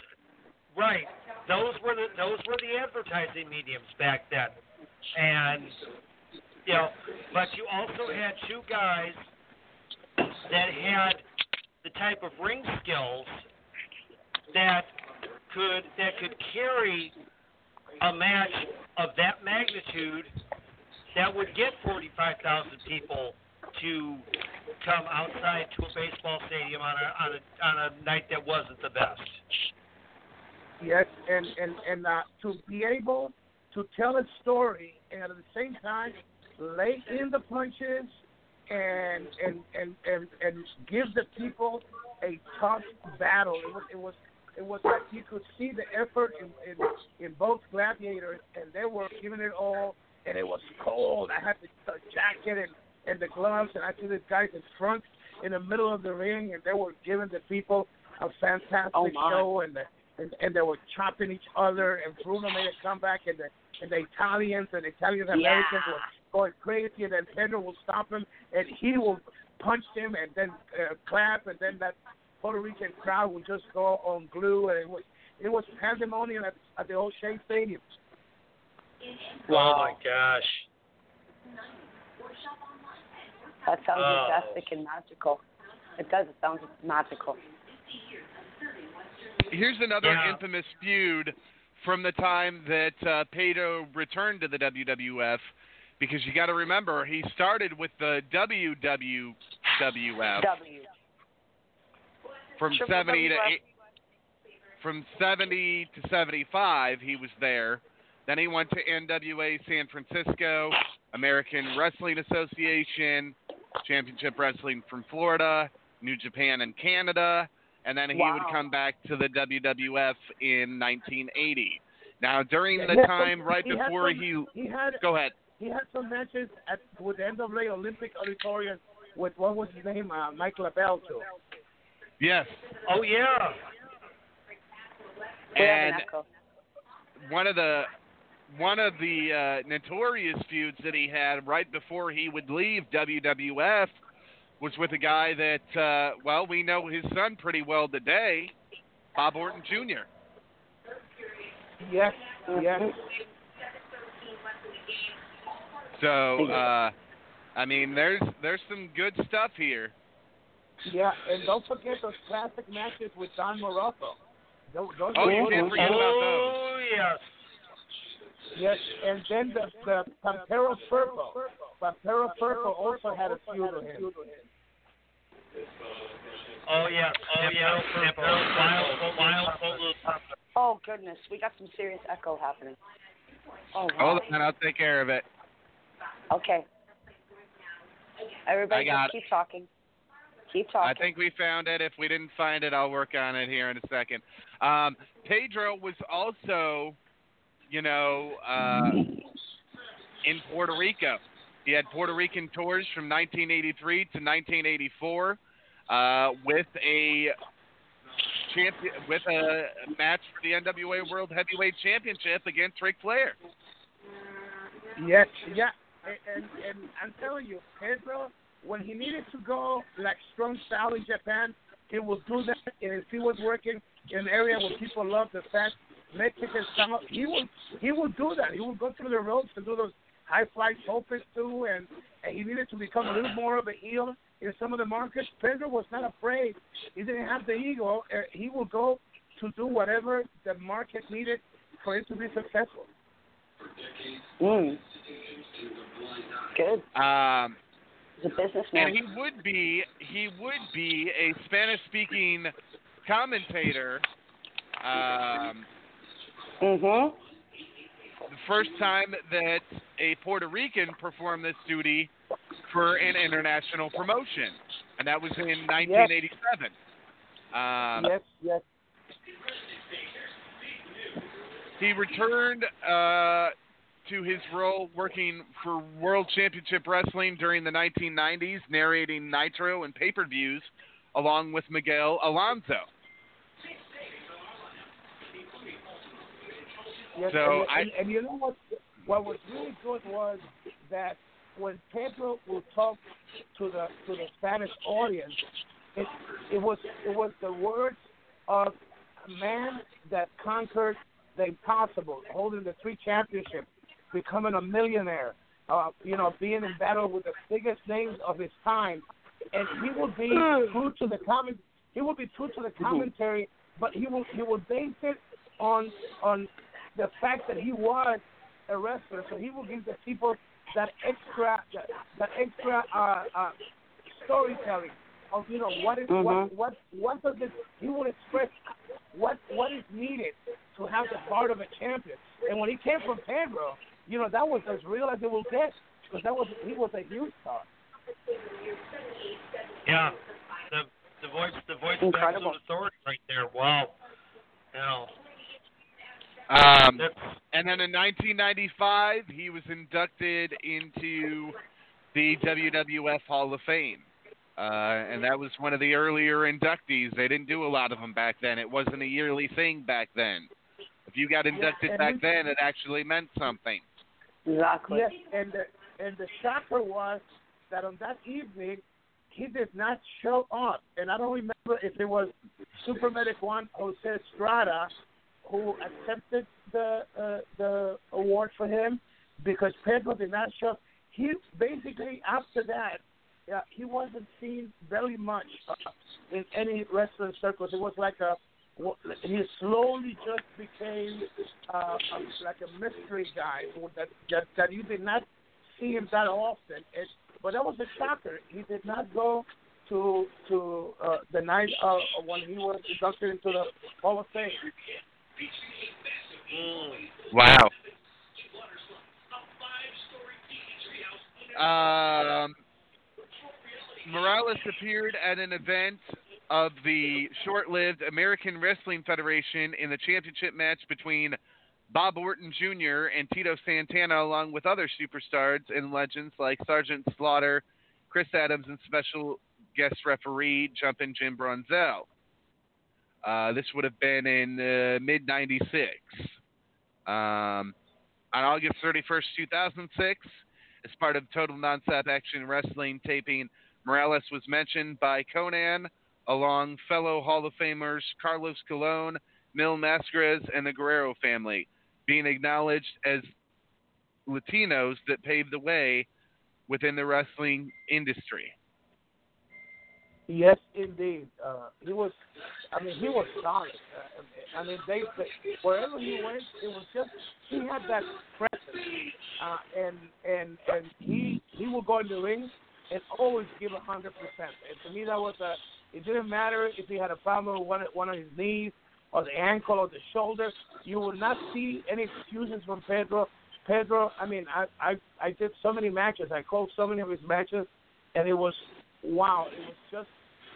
right. Those were the those were the advertising mediums back then, and you know, but you also had two guys that had the type of ring skills that could that could carry a match of that magnitude that would get 45,000 people to come outside to a baseball stadium on a on a on a night that wasn't the best. Yes, and and and uh, to be able to tell a story and at the same time lay in the punches and and and and, and give the people a tough battle. It was it was it was like you could see the effort in in, in both gladiators, and they were giving it all. And it was cold. I had the, the jacket and and the gloves, and I see the guys in front in the middle of the ring, and they were giving the people a fantastic Oh, show, and the and, and they were chopping each other. And Bruno made a comeback, and the and the Italians and Italian Americans Yeah. were going crazy. And then Pedro will stop him, and he will punch him, and then uh, clap, and then that Puerto Rican crowd would just go on glue, and it was it was pandemonium at, at the old Shea Stadium. Wow. Oh my gosh. That sounds Oh. majestic and magical. It does. It sounds magical. Here's another Yeah. infamous feud from the time that uh, Pedro returned to the WWF, because you got to remember he started with the WWWF W. from Triple 70 to eight, from 70 to 75 he was there. Then he went to NWA San Francisco, American Wrestling Association, Championship Wrestling from Florida, New Japan and Canada, and then he would come back to the WWF in 1980. Now, during the Yeah, time some- right he had before some- he, he had go ahead. he had some matches at with the NWA Olympic Auditorium with what was his name, uh, Mike LeBell too. Yes. Oh yeah. And one of the one of the uh, notorious feuds that he had right before he would leave WWF was with a guy that, uh, well, we know his son pretty well today, Bob Orton Jr. Yes, yes. So, uh, I mean, there's there's some good stuff here. Yeah, and don't forget those classic matches with Don Muraco. Those, those Oh, you can't forget about those. Oh yes. Yes, and then the the Pampero Firpo. Pampero Firpo also had a feud with him. Oh yes. Oh yeah. Wild, wild, wild, Oh goodness, we got some serious echo happening. Oh wow. Hold on, I'll take care of it. Okay. Everybody just keep talking. Keep talking. I think we found it. If we didn't find it, I'll work on it here in a second. Um, Pedro was also, you know, uh, in Puerto Rico. He had Puerto Rican tours from 1983 to 1984 uh, with a champion with a match for the NWA World Heavyweight Championship against Ric Flair. Yes, yeah, and, and I'm telling you, Pedro, when he needed to go like strong style in Japan, he will do that. And if he was working in an area where people love the fat Mexican summer, he will he will do that. He will go through the ropes and do those high fly topes too. And, and he needed to become a little more of a heel in some of the markets. Pedro was not afraid. He didn't have the ego. Uh, he will go to do whatever the market needed for it to be successful. Mm. Good. Um, He's a businessman. and he would be he would be a Spanish speaking commentator. Um, mhm. The first time that a Puerto Rican performed this duty for an international promotion, and that was in 1987. Um, yes, yes. He returned uh, to his role working for World Championship Wrestling during the 1990s, narrating Nitro and pay per views along with Miguel Alonso. Yes, So and, I- and, and you know what? What was really good was that when Pedro would talk to the to the Spanish audience, it it was it was the words of a man that conquered the impossible, holding the three championships, becoming a millionaire, uh, you know, being in battle with the biggest names of his time, and he would be true to the comment. He would be true to the commentary, but he will he will base it on on the fact that he was a wrestler. So he will give the people that extra that, that extra uh, uh, storytelling of you know what is Mhm. what what what does it he will express what what is needed to have the heart of a champion. And when he came from Pedro, you know that was as real as it will get because that was he was a huge star. Yeah. The the voice the voice of Incredible. absolute authority right there. Wow. You know. Um, That's and then in 1995, he was inducted into the WWF Hall of Fame. Uh, and that was one of the earlier inductees. They didn't do a lot of them back then. It wasn't a yearly thing back then. If you got inducted and back we- then, it actually meant something. Exactly. Yes, and the and the shocker was that on that evening he did not show up, and I don't remember if it was Super Medic One Jose Estrada who accepted the uh, the award for him because Pedro did not show. He basically after that. Yeah, he wasn't seen very much uh, in any wrestling circles. It was like a he slowly just became uh, like a mystery guy that, that that you did not see him that often. It, but that was a shocker. He did not go to to uh, the night of when he was inducted into the Hall of Fame. Wow. Um, Morales appeared at an event of the short-lived American Wrestling Federation in the championship match between Bob Orton Jr. and Tito Santana, along with other superstars and legends like Sergeant Slaughter, Chris Adams, and special guest referee Jumpin' Jim Brunzell. Uh, this would have been in uh, mid 96. Um, on August 31st, 2006, as part of Total Nonstop Action Wrestling taping, Morales was mentioned by Konnan along fellow Hall of Famers Carlos Colon, Mil Máscaras, and the Guerrero family, being acknowledged as Latinos that paved the way within the wrestling industry. Yes, indeed. Uh, he was. I mean, he was solid. Uh, I mean, they, they wherever he went, it was just he had that presence, uh, and and and he he would go in the ring and always give a hundred percent. And to me, that was a. It didn't matter if he had a problem with one one of his knees or the ankle or the shoulder. You would not see any excuses from Pedro. Pedro. I mean, I I I did so many matches. I called so many of his matches, and it was wow. It was just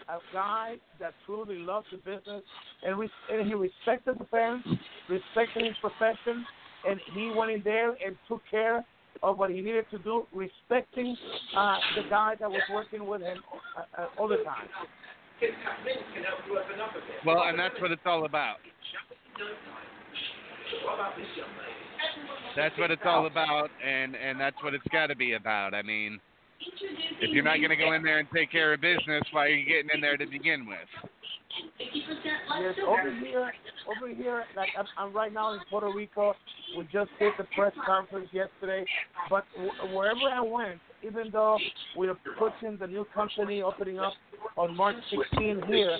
a guy that truly loved the business and, res- and he respected the fans, respected his profession, and he went in there and took care of what he needed to do, respecting uh, the guy that was working with him uh, uh, all the time. Well, and that's what it's all about. That's what it's all about, and and that's what it's got to be about. I mean, if you're not going to go in there and take care of business, why are you getting in there to begin with? Yes, over here, over here, like I'm, I'm right now in Puerto Rico. We just did the press conference yesterday, but w- wherever I went, even though we are pushing the new company opening up on March 16 here,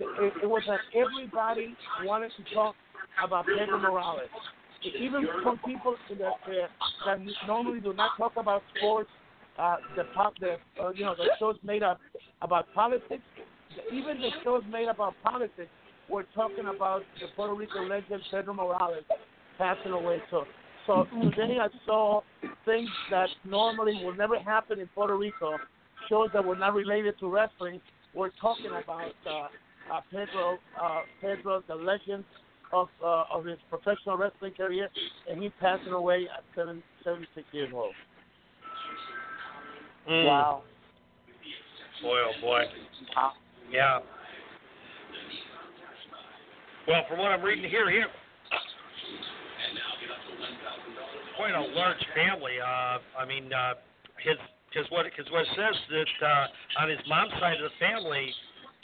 it, it was that everybody wanted to talk about Pedro Morales. Even from people that uh, that normally do not talk about sports, uh, the pop, the uh, you know the shows made up about politics, even the shows made up about politics were talking about the Puerto Rico legend Pedro Morales passing away. So, so today I saw things that normally will never happen in Puerto Rico. Shows that were not related to wrestling were talking about uh, uh, Pedro, uh, Pedro, the legend of uh, of his professional wrestling career, and he passing away at seven, 76 years old. Mm. Wow. Boy, oh boy. Yeah. Well, from what I'm reading here, here quite a large family. Uh, I mean, uh, his because what because what it says that uh, on his mom's side of the family,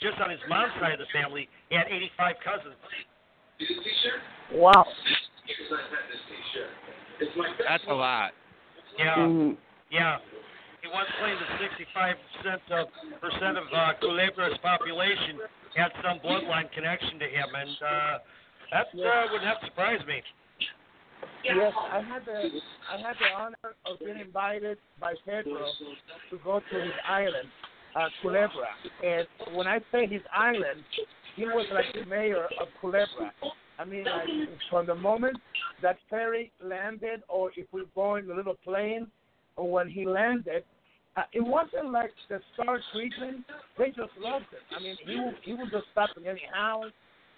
just on his mom's side of the family, he had 85 cousins. Wow. That's a lot. Yeah. Mm-hmm. Yeah. He once claimed that 65 percent of percent of uh, Culebra's population had some bloodline connection to him, and uh, that uh, would not surprise me. Yes, I had the I had the honor of being invited by Pedro to go to his island, uh, Culebra. And when I say his island, he was like the mayor of Culebra. I mean, like from the moment that ferry landed, or if we're going a little plane, or when he landed, uh, it wasn't like the star treatment. They just loved it. I mean, he would he would just stop in any house,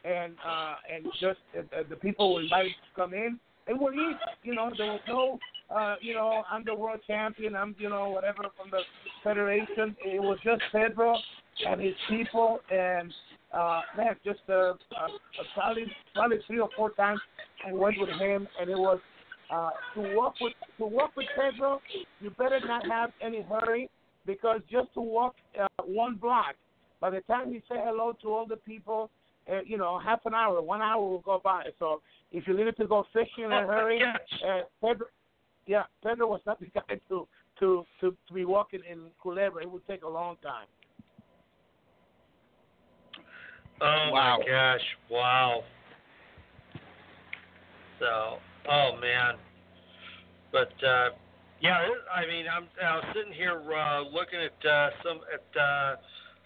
and uh, and just uh, the people were invited to come in. They would eat. You know, there was no, uh, you know, I'm the world champion. I'm, you know, whatever from the federation. It was just Pedro and his people, and uh, man, just uh, uh, probably probably three or four times I went with him, and it was uh, to walk with to walk with Pedro. You better not have any hurry because just to walk uh, one block, by the time you say hello to all the people, uh, you know, half an hour, one hour will go by. So if you needed to go fishing in a hurry, uh, Pedro, yeah, Pedro was not the guy to to to, to be walking in Culebra. It would take a long time. Oh Wow. my gosh! Wow. So, oh man. But uh, yeah, it- I mean, I'm I was sitting here uh, looking at uh, some at uh,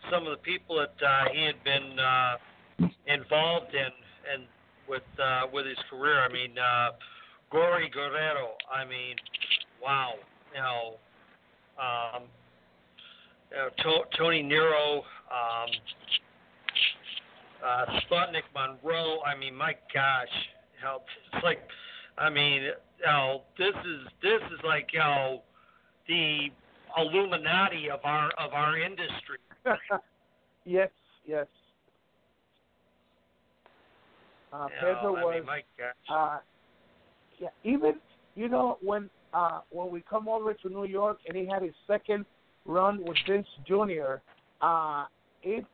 some of the people that uh, he had been uh, involved in and with uh, with his career. I mean, uh, Gory Guerrero. I mean, wow. You know, um, you know, to- Tony Nero. Um, uh, Sputnik Monroe. I mean, my gosh, how it's like I mean, you know, this is this is like you know, the Illuminati of our of our industry. yes, yes. Uh, You Pedro know, I was mean, my gosh. uh, yeah, even you know when uh when we come over to New York and he had his second run with Vince Jr. Uh, it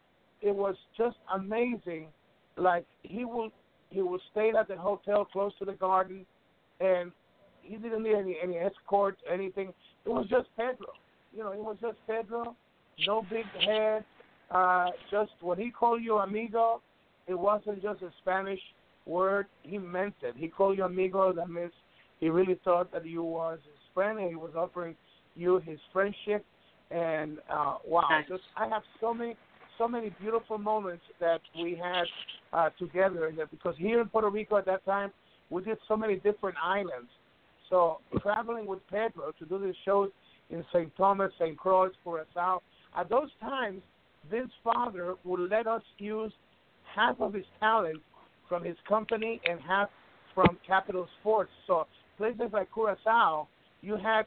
it was just amazing. Like he will he will stay at the hotel close to the garden, and he didn't need any any escort anything. It was just Pedro. You know, it was just Pedro. No big head. Uh, just when he called you amigo, it wasn't just a Spanish word. He meant it. He called you amigo. That means he really thought that you was his friend, and he was offering you his friendship. And uh, wow, just I have so many, so many beautiful moments that we had uh, together. Because here in Puerto Rico at that time, we did so many different islands. So traveling with Pedro to do these shows in St. Thomas, St. Croix, Curacao. At those times, Vince's father would let us use half of his talent from his company and half from Capitol Sports. So places like Curacao, you had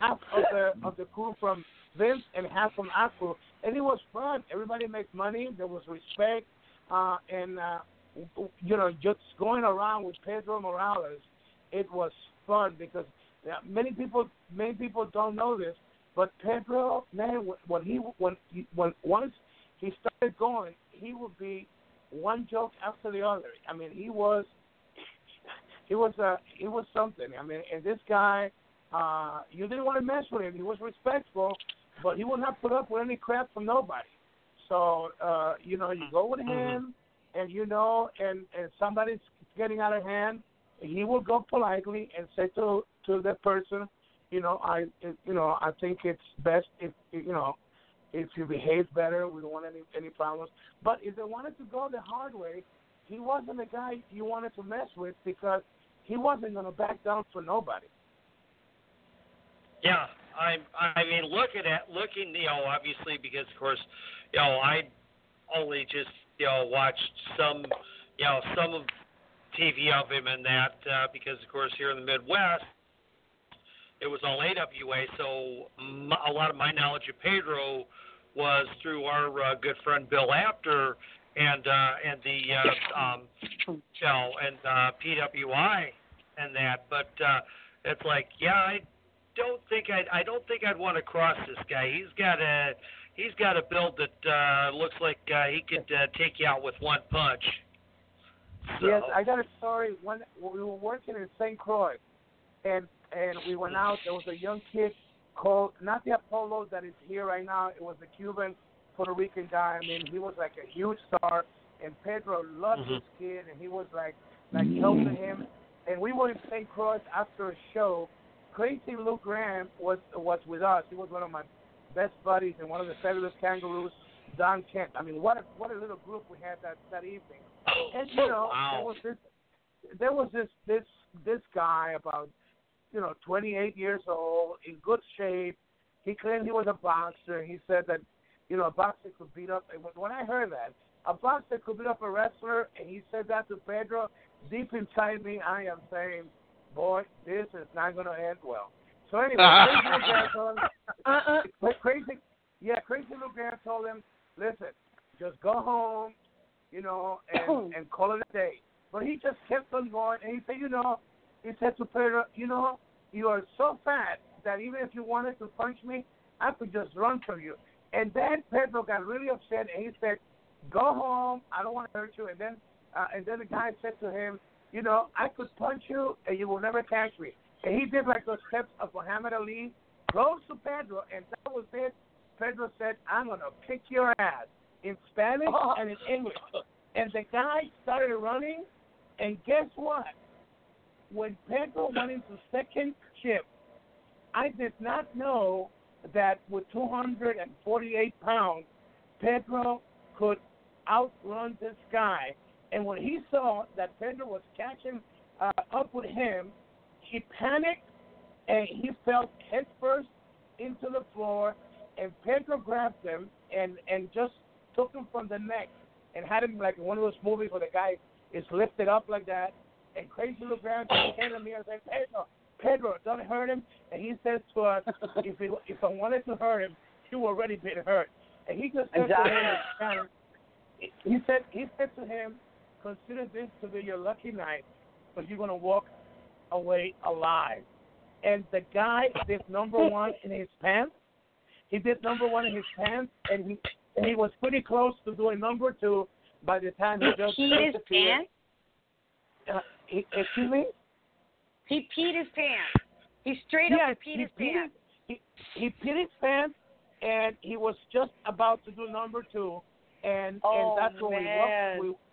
half of the of the crew from Vince and half from crew, and it was fun. Everybody made money. There was respect, uh, and uh, you know, just going around with Pedro Morales, it was fun because many people many people don't know this, but Pedro, man, when he when he, when once he started going, he would be one joke after the other. I mean, he was he was uh he was something. I mean, and this guy, uh, you didn't want to mess with him. He was respectful, but he would not put up with any crap from nobody. So uh, you know, you go with him, and you know, and and somebody's getting out of hand, he will go politely and say to to that person, you know, I you know, I think it's best if you know if you behave better. We don't want any any problems. But if they wanted to go the hard way, he wasn't the guy you wanted to mess with because he wasn't going to back down for nobody. Yeah, I I mean, looking at looking, you know, obviously because of course, you know, I only just you know watched some, you know, some of TV of him and that uh, because of course here in the Midwest it was all AWA, so m- a lot of my knowledge of Pedro was through our uh, good friend Bill Apter and uh, and the uh, um, you know and uh, PWI and that. But uh, it's like, yeah, I don't think I I don't think I'd want to cross this guy. He's got a he's got a build that uh, looks like uh, he could uh, take you out with one punch. So, Yes, I got a story. When we were working in St. Croix, and and we went out. There was a young kid called not the Apollo that is here right now. It was a Cuban Puerto Rican guy. I mean, he was like a huge star, and Pedro loved Mhm. this kid, and he was like like helping him. And we were in St. Croix after a show. Crazy Luke Graham was was with us. He was one of my best buddies and one of the fabulous kangaroos. Don Kent. I mean, what a what a little group we had that that evening. And you know, Wow. there was this there was this this this guy about you know 28 years old in good shape. He claimed he was a boxer. He said that you know a boxer could beat up. and When I heard that a boxer could beat up a wrestler, and he said that to Pedro, deep inside me, I am saying, boy, this is not going to end well. So anyway, Crazy Luke Graham told him, but crazy, yeah, Crazy little Graham told him, listen, just go home, you know, and and call it a day. But he just kept on going, and he said, you know, he said to Pedro, you know, you are so fat that even if you wanted to punch me, I could just run from you. And then Pedro got really upset, and he said, go home. I don't want to hurt you. And then, uh, and then the guy said to him, you know, I could punch you, and you will never catch me. And he did like those steps of Muhammad Ali, close to Pedro, and that was it. Pedro said, I'm going to kick your ass in Spanish and in English. And the guy started running, and guess what? When Pedro went into second shift, I did not know that with 248 pounds, Pedro could outrun this guy. And when he saw that Pedro was catching uh, up with him, he panicked and he fell headfirst into the floor. And Pedro grabbed him and and just took him from the neck and had him like one of those movies where the guy is lifted up like that. and Crazy Luke Graham came to me and said, Pedro, Pedro, don't hurt him. And he says to us, if he, if I wanted to hurt him, you already been hurt. And he just said Exactly. to him, he said he said to him, consider this to be your lucky night, but you're gonna walk away alive. And the guy did number one in his pants. He did number one in his pants, and he and he was pretty close to doing number two by the time he He just peed his pants. Uh, he, excuse me. He peed his pants. He straight up Yes, peed he his peed pants. He, he peed his pants, and he was just about to do number two, and Oh, and that's when man. we walked. We,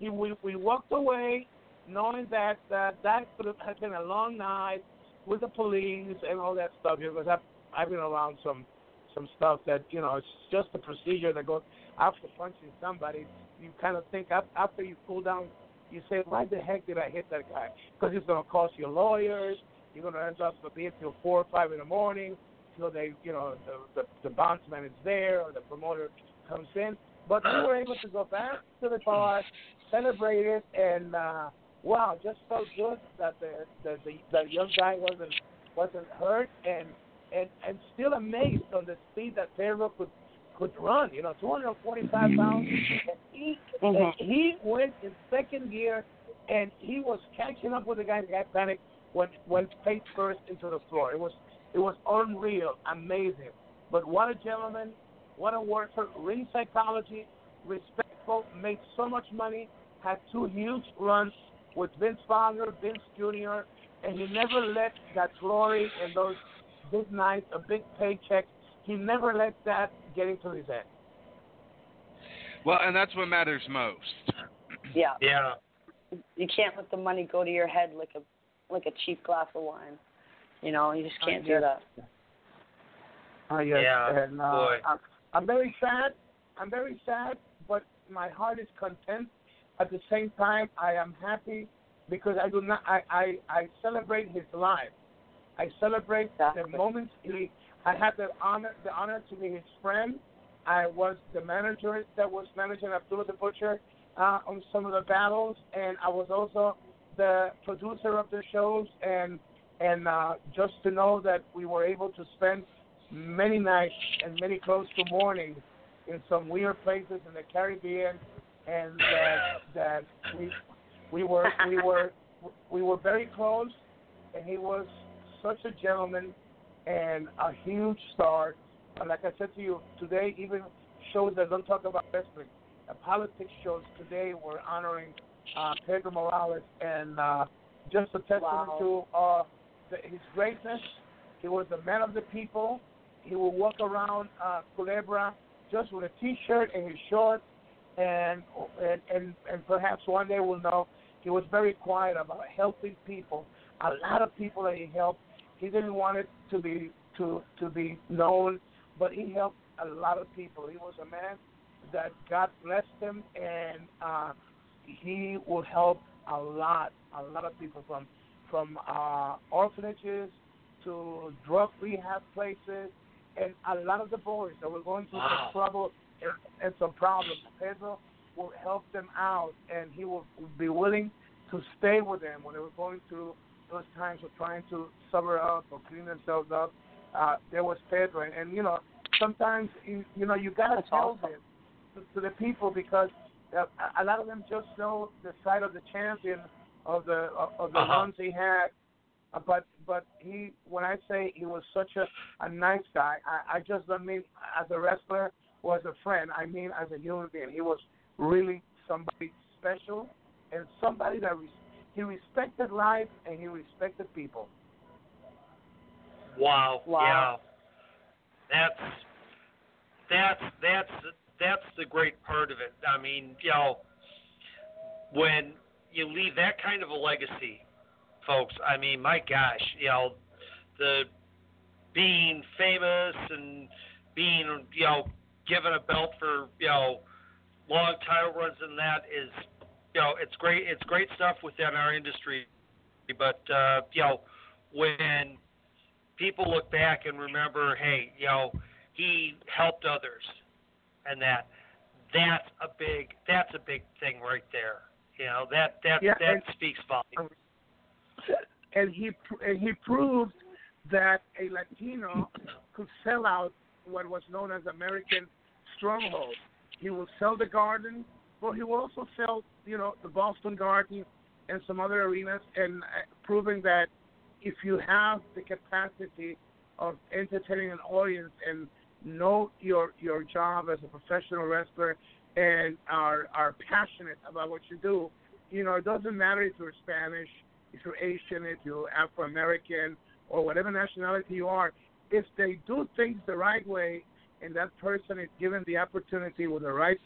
we we walked away, knowing that that could have been a long night with the police and all that stuff. Because I've I've been around some some stuff that you know it's just a procedure that goes after punching somebody. You kind of think after you cool down, you say, why the heck did I hit that guy? Because it's going to cost you lawyers. You're going to end up being till four or five in the morning. So they, you know, the, the the bondsman is there or the promoter comes in. But we were able to go back to the bar, celebrate it, and uh, wow, just felt good that the the the, the young guy wasn't wasn't hurt and and and still amazed on the speed that Pedro could could run. You know, 245 pounds. And he and he went in second gear, and he was catching up with the guy. The guy panicked when when face first into the floor. It was it was unreal, amazing. But what a gentleman, what a worker, ring psychology, respectful, made so much money, had two huge runs with Vince Wagner, Vince Jr., and he never let that glory and those big nights, a big paycheck, he never let that get into his head. Well, and that's what matters most. Yeah. Yeah. You can't let the money go to your head like a like a cheap glass of wine. You know, you just can't do that. Oh yes, Yeah, and uh, boy. I'm, I'm very sad. I'm very sad, but my heart is content. At the same time, I am happy because I do not. I I, I celebrate his life. I celebrate the moments he. I had the honor the honor to be his friend. I was the manager that was managing Abdullah the Butcher uh, on some of the battles, and I was also the producer of the shows. And and uh, just to know that we were able to spend many nights and many close to mornings in some weird places in the Caribbean, and that that we we were we were we were very close, and he was such a gentleman and a huge star. And like I said to you today, even shows that don't talk about wrestling, the politics shows today were honoring uh, Pedro Morales and uh, just a testament to uh, the, his greatness. He was a man of the people. He would walk around uh, Culebra just with a T-shirt and his shorts, and and and, perhaps one day we'll know he was very quiet about helping people. A lot of people that he helped. He didn't want it to be to to be known, but he helped a lot of people. He was a man that God blessed him, and uh, he would help a lot, a lot of people from from uh, orphanages to drug rehab places, and a lot of the boys that were going through Wow. trouble and, some problems. Pedro will help them out, and he will be willing to stay with them when they were going through those times of trying to sober up or clean themselves up. Uh, there was Pedro, and, and you know sometimes you, you know you gotta tell this to, to the people because uh, a lot of them just know the side of the champion of the of, of the Uh-huh. runs he had. Uh, but but he when I say he was such a a nice guy, I, I just don't mean as a wrestler or as a friend. I mean as a human being. He was really somebody special and somebody that res- he respected life and he respected people. Wow. Wow. Yeah. That's that's that's that's the great part of it. I mean, you know, when you leave that kind of a legacy, folks. I mean, my gosh, you know, the being famous and being, you know, given a belt for, you know, long title runs and that is, you know, it's great. It's great stuff within our industry. But uh, you know, when people look back and remember, hey, you know, he helped others, and that that's a big that's a big thing right there. You know that that Yeah, that and- speaks volumes. and he and he proved that a Latino could sell out what was known as American stronghold. He will sell the Garden, but he will also sell, you know, the Boston Garden and some other arenas, and uh, proving that if you have the capacity of entertaining an audience and know your your job as a professional wrestler and are are passionate about what you do, you know, it doesn't matter if you're Spanish, if you're Asian, if you're Afro American, or whatever nationality you are, if they do things the right way and that person is given the opportunity with the right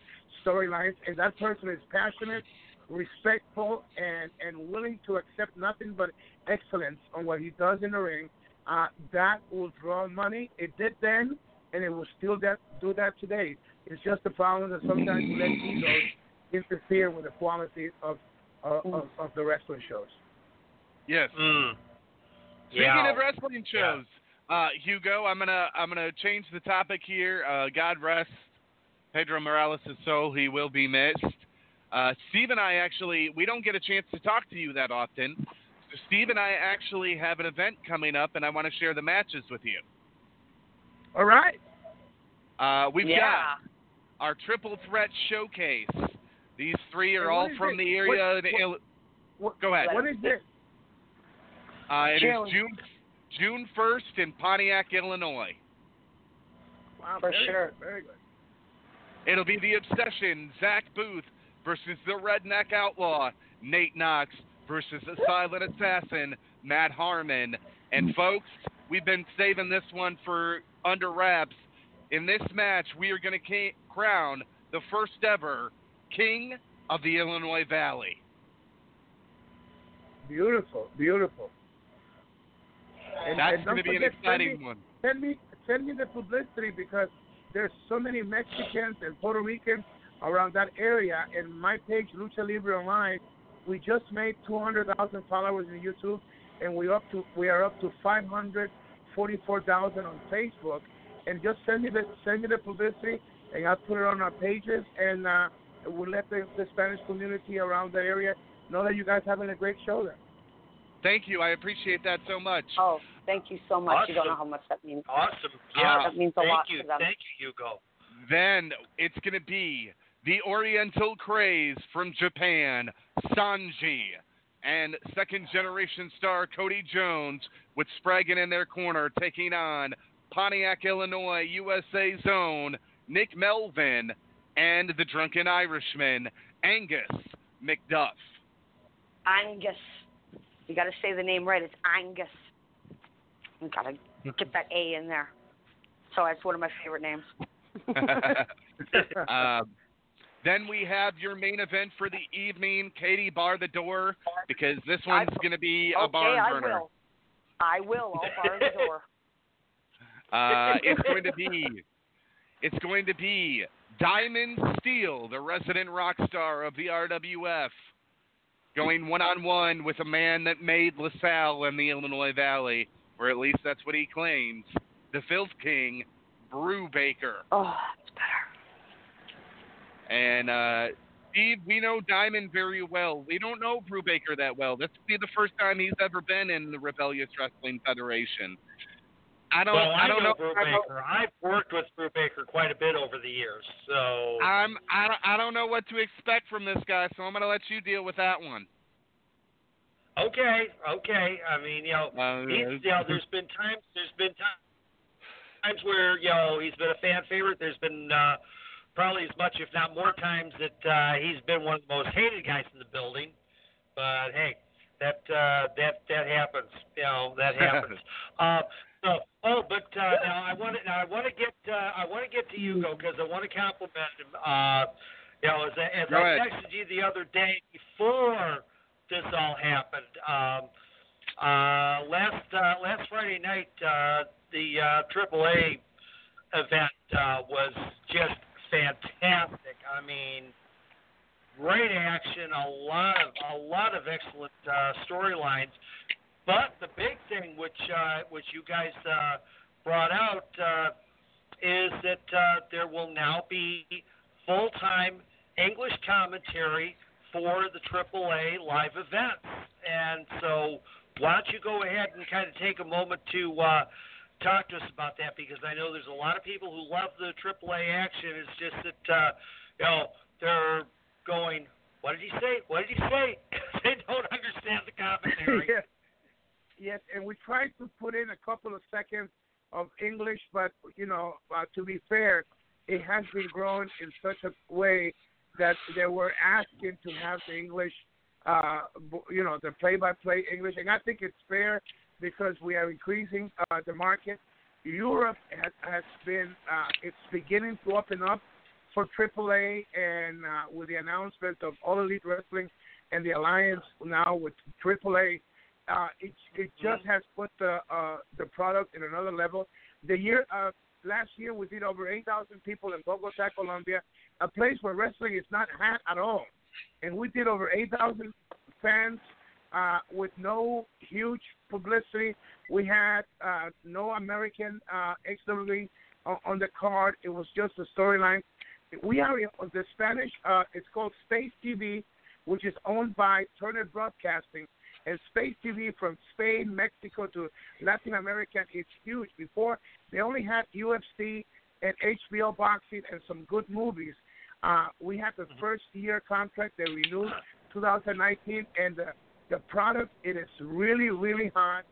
storylines and that person is passionate, respectful, and, and willing to accept nothing but excellence on what he does in the ring, uh, that will draw money. It did then, and it will still that, do that today. It's just the problem that sometimes you let egos interfere with the quality of, uh, of, of the wrestling shows. Yes. Mm. Speaking Yeah. of wrestling shows, uh, Hugo, I'm gonna I'm gonna change the topic here. Uh, God rest Pedro Morales' soul. He will be missed. Uh, Steve and I actually we don't get a chance to talk to you that often. So Steve and I actually have an event coming up, and I want to share the matches with you. All right. Uh, we've Yeah. got our triple threat showcase. These three are all from it? the area. What- what- Ill- What, Go ahead. What is this? uh, it is June. June June 1st in Pontiac, Illinois. Wow, For very sure. Good, very good. It'll be the Obsession, Zach Booth versus the Redneck Outlaw, Nate Knox versus the Silent Assassin, Matt Harmon. And folks, we've been saving this one for under wraps. In this match, we are going to crown the first ever King of the Illinois Valley. Beautiful, beautiful. And- That's and going to be an forget, send exciting me- one. Send me, send me the publicity because there's so many Mexicans and Puerto Ricans around that area. And my page, Lucha Libre Online, we just made 200,000 followers in YouTube, and we up to we are up to 544,000 on Facebook. And just send me the send me the publicity, and I'll put it on our pages, and uh, we'll let the, the Spanish community around the area know that you guys having a great show there. Thank you. I appreciate that so much. Oh, thank you so much. You don't know how much that means. Awesome. Uh, Yeah. that means a Thank lot you. to them. Thank you, Hugo. Then it's going to be the Oriental Craze from Japan, Sanji, and second generation star Cody Jones with Spraggan in their corner taking on Pontiac, Illinois, USA Zone, Nick Melvin, and the Drunken Irishman, Angus McDuff. Angus. You got to say the name right. It's Angus. You got to get that A in there. So that's one of my favorite names. um, then we have your main event for the evening, Katie Bar the Door, because this one's going to be a okay, barn I burner. will. I will. I'll bar the door. Uh, it's going to be, it's going to be Diamond Steel, the resident rock star of the RWF, going one on one with a man that made LaSalle and the Illinois Valley, or at least that's what he claims. The Filth King, Brew Baker. Oh, it's better. And uh, Steve, we know Diamond very well. We don't know Brew Brubaker that well. This will be the first time he's ever been in the Rebellious Wrestling Federation. I don't. well, I, I don't know know. Brubaker. I've worked with Brubaker quite a bit over the years, so I'm. I don't. I don't know what to expect from this guy, so I'm going to let you deal with that one. okay, okay. I mean, you know, Uh, he's, you know, there's been times, there's been ti- times where you know he's been a fan favorite. There's been uh, probably as much, if not more, times that uh, he's been one of the most hated guys in the building. But hey, that uh, that that happens. You know, that happens. uh, so, oh, but uh, now I want to I want to get uh, I want to get to Hugo because I want to compliment him. Uh, you know, as, I- as Go I ahead. texted you the other day before this all happened. Um, uh, last uh, last Friday night, uh, the uh, AAA event uh, was just fantastic. I mean, great action, a lot of a lot of excellent uh, storylines. But the big thing, which uh, which you guys uh, brought out, uh, is that uh, there will now be full time English commentary for the AAA live events. And so, why don't you go ahead and kind of take a moment to uh, talk to us about that? Because I know there's a lot of people who love the AAA action. It's just that uh, you know they're going. What did he say? What did he say? they don't understand the commentary. yes. Yes, and we tried to put in a couple of seconds of English, but you know, uh, to be fair, it has been grown in such a way that they were asking to have the English, uh, you know, the play-by-play English, and I think it's fair because we are increasing uh, the market. Europe has, has been, uh, it's beginning to open up for AAA, and uh, with the announcement of All Elite Wrestling and the alliance now with AAA, uh, it it just has put the uh, the product in another level. The year uh, last year we did over 8,000 people in Bogota, Colombia, a place where wrestling is not had at all, and we did over 8,000 fans uh, with no huge publicity. We had uh, no American uh, XWE on, on the card. It was just a storyline. We are in the Spanish. Uh, it's called Space TV, which is owned by Turner Broadcasting. And Space TV from Spain, Mexico to Latin America, it's huge. Before they only had UFC and HBO boxing and some good movies. Uh, we had the first year contract they renewed 2019, and the the product it is really really hot,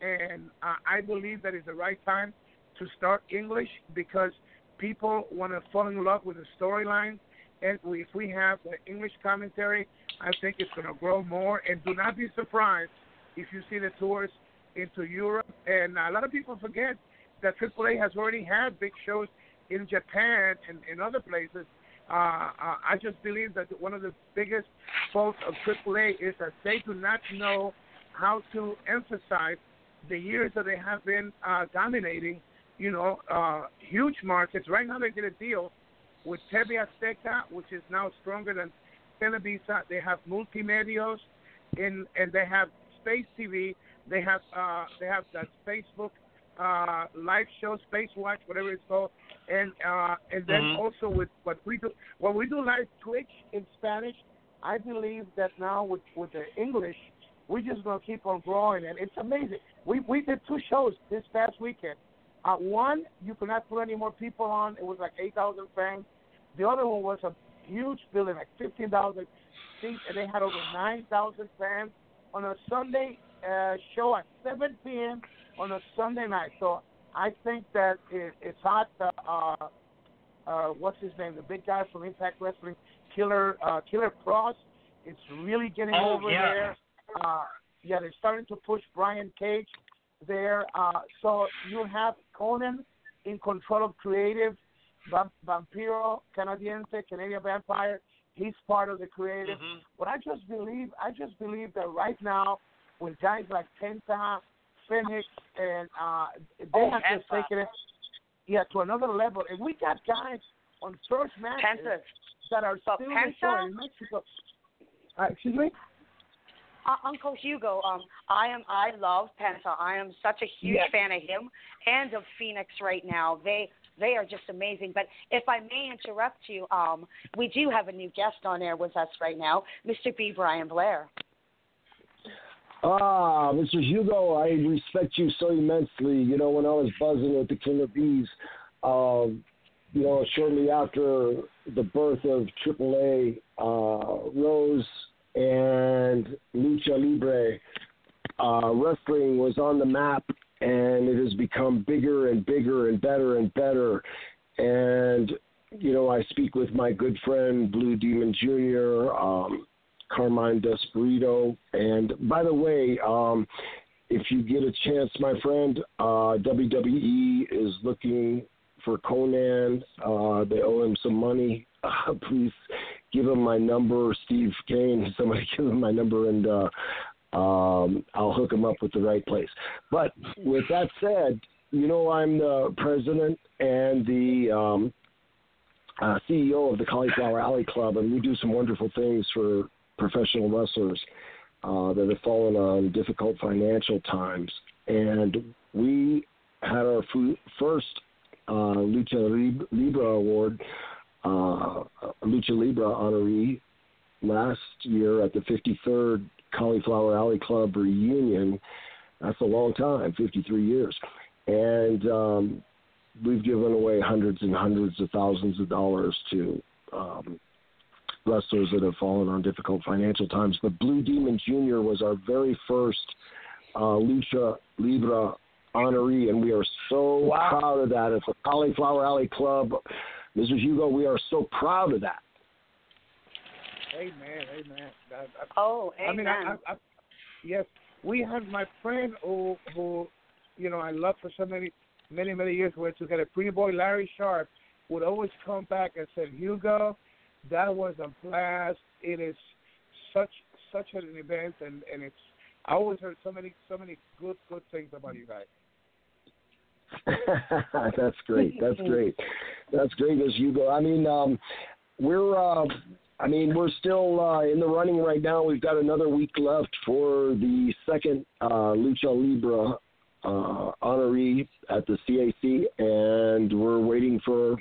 and uh, I believe that is the right time to start English because people want to fall in love with the storyline, and we, if we have the English commentary, I think it's going to grow more. And do not be surprised if you see the tours into Europe. And a lot of people forget that AAA has already had big shows in Japan and in other places. Uh, uh, I just believe that one of the biggest faults of AAA is that they do not know how to emphasize the years that they have been uh, dominating, you know, uh, huge markets. Right now, they did a deal with TV Azteca, which is now stronger than Televisa. They have multimedios, in, and they have Space TV. They have uh, they have that Facebook uh, live show, Space Watch, whatever it's called, and uh, and then Mhm. also with what we do what we do live Twitch in Spanish. I believe that now with with the English, we're just gonna keep on growing, and it's amazing. We we did two shows this past weekend. Uh, one you could not put any more people on. It was like eight thousand fans. The other one was a huge building, like fifteen thousand seats, and they had over nine thousand fans on a Sunday uh, show at seven p.m. on a Sunday night. So I think that it, it's hot. Uh, uh, uh, what's his name? The big guy from Impact Wrestling, Killer uh, Killer Kross. It's really getting Oh, over yeah. there. Uh, yeah, they're starting to push Brian Cage there. Uh, so you have Konnan in control of creative, Vampiro, Canadiense, Canadian Vampire. He's part of the creative. Mhm. But I just believe, I just believe that right now, with guys like Penta, Fénix, and uh, they Oh, have just Penta. taken it, yeah, to another level. And we got guys on first matches Penta. that are But still Penta? in Mexico. Uh, excuse me. Uh, Uncle Hugo, um, I am I love Penta. I am such a huge Yes. fan of him and of Fénix right now. They they are just amazing. But if I may interrupt you, um, we do have a new guest on air with us right now, Mr. B. Brian Blair. Ah, Mr. Hugo, I respect you so immensely. You know, when I was buzzing with the King of Bees, um, you know, shortly after the birth of AAA, uh, Rose and Lucha Libre, uh, wrestling was on the map, and it has become bigger and bigger and better and better. And you know, I speak with my good friend Blue Demon Jr. Um, Carmine DeSpirito. And by the way, um, if you get a chance, my friend, uh, WWE is looking for Konnan. Uh, they owe him some money. Uh, please give him my number, Steve Kane. Somebody give him my number, and uh, um, I'll hook him up with the right place. But with that said, you know I'm the president and the um, uh, CEO of the Cauliflower Alley Club, and we do some wonderful things for professional wrestlers uh, that have fallen on difficult financial times. And we had our fu- first uh, Lucha Libre award, uh, Lucha Libre honoree last year at the 53rd Cauliflower Alley Club reunion. That's a long time, 53 years. And um, we've given away hundreds and hundreds of thousands of dollars to um, wrestlers that have fallen on difficult financial times. The Blue Demon Jr. was our very first uh, Lucha Libre honoree, and we are so proud of that. At a Cauliflower Alley Club, Mr. Hugo, we are so proud of that. Amen, amen. I, I, Oh, I mean, I, I, I, yes, we had my friend who, who, you know, I loved for so many, many, many years. We Where together, pretty boy Larry Sharpe would always come back and say, Hugo, that was a blast. It is such such an event, and and it's. I always heard so many so many good good things about you guys. That's great. That's great. That's great as Hugo. I mean, um, we're. Uh, I mean, we're still uh, in the running right now. We've got another week left for the second uh, Lucha Libre uh, honoree at the CAC, and we're waiting for,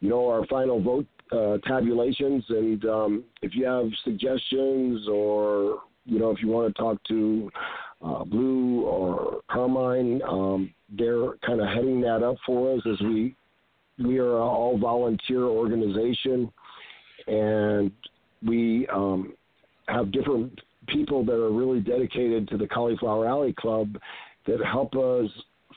you know, our final vote uh, tabulations. And um, if you have suggestions, or you know, if you want to talk to uh, Blue or Carmine, um, they're kind of heading that up for us as we we are all volunteer organization and we um, have different people that are really dedicated to the Cauliflower Alley Club that help us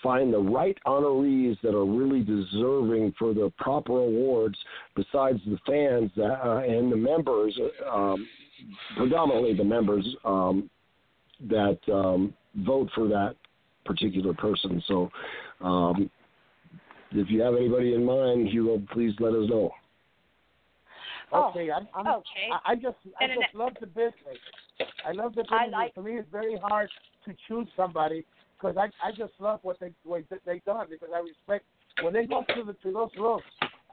find the right honorees that are really deserving for the proper awards besides the fans uh, and the members um, predominantly the members um, that um, vote for that particular person. So um, if you have anybody in mind Hugo please let us know Oh, okay, I'm, I'm, okay. I, I just I And just an- love the business. I love the business. like- For me, it's very hard to choose somebody because I I just love what they what they done because I respect when they go to the to those rooms.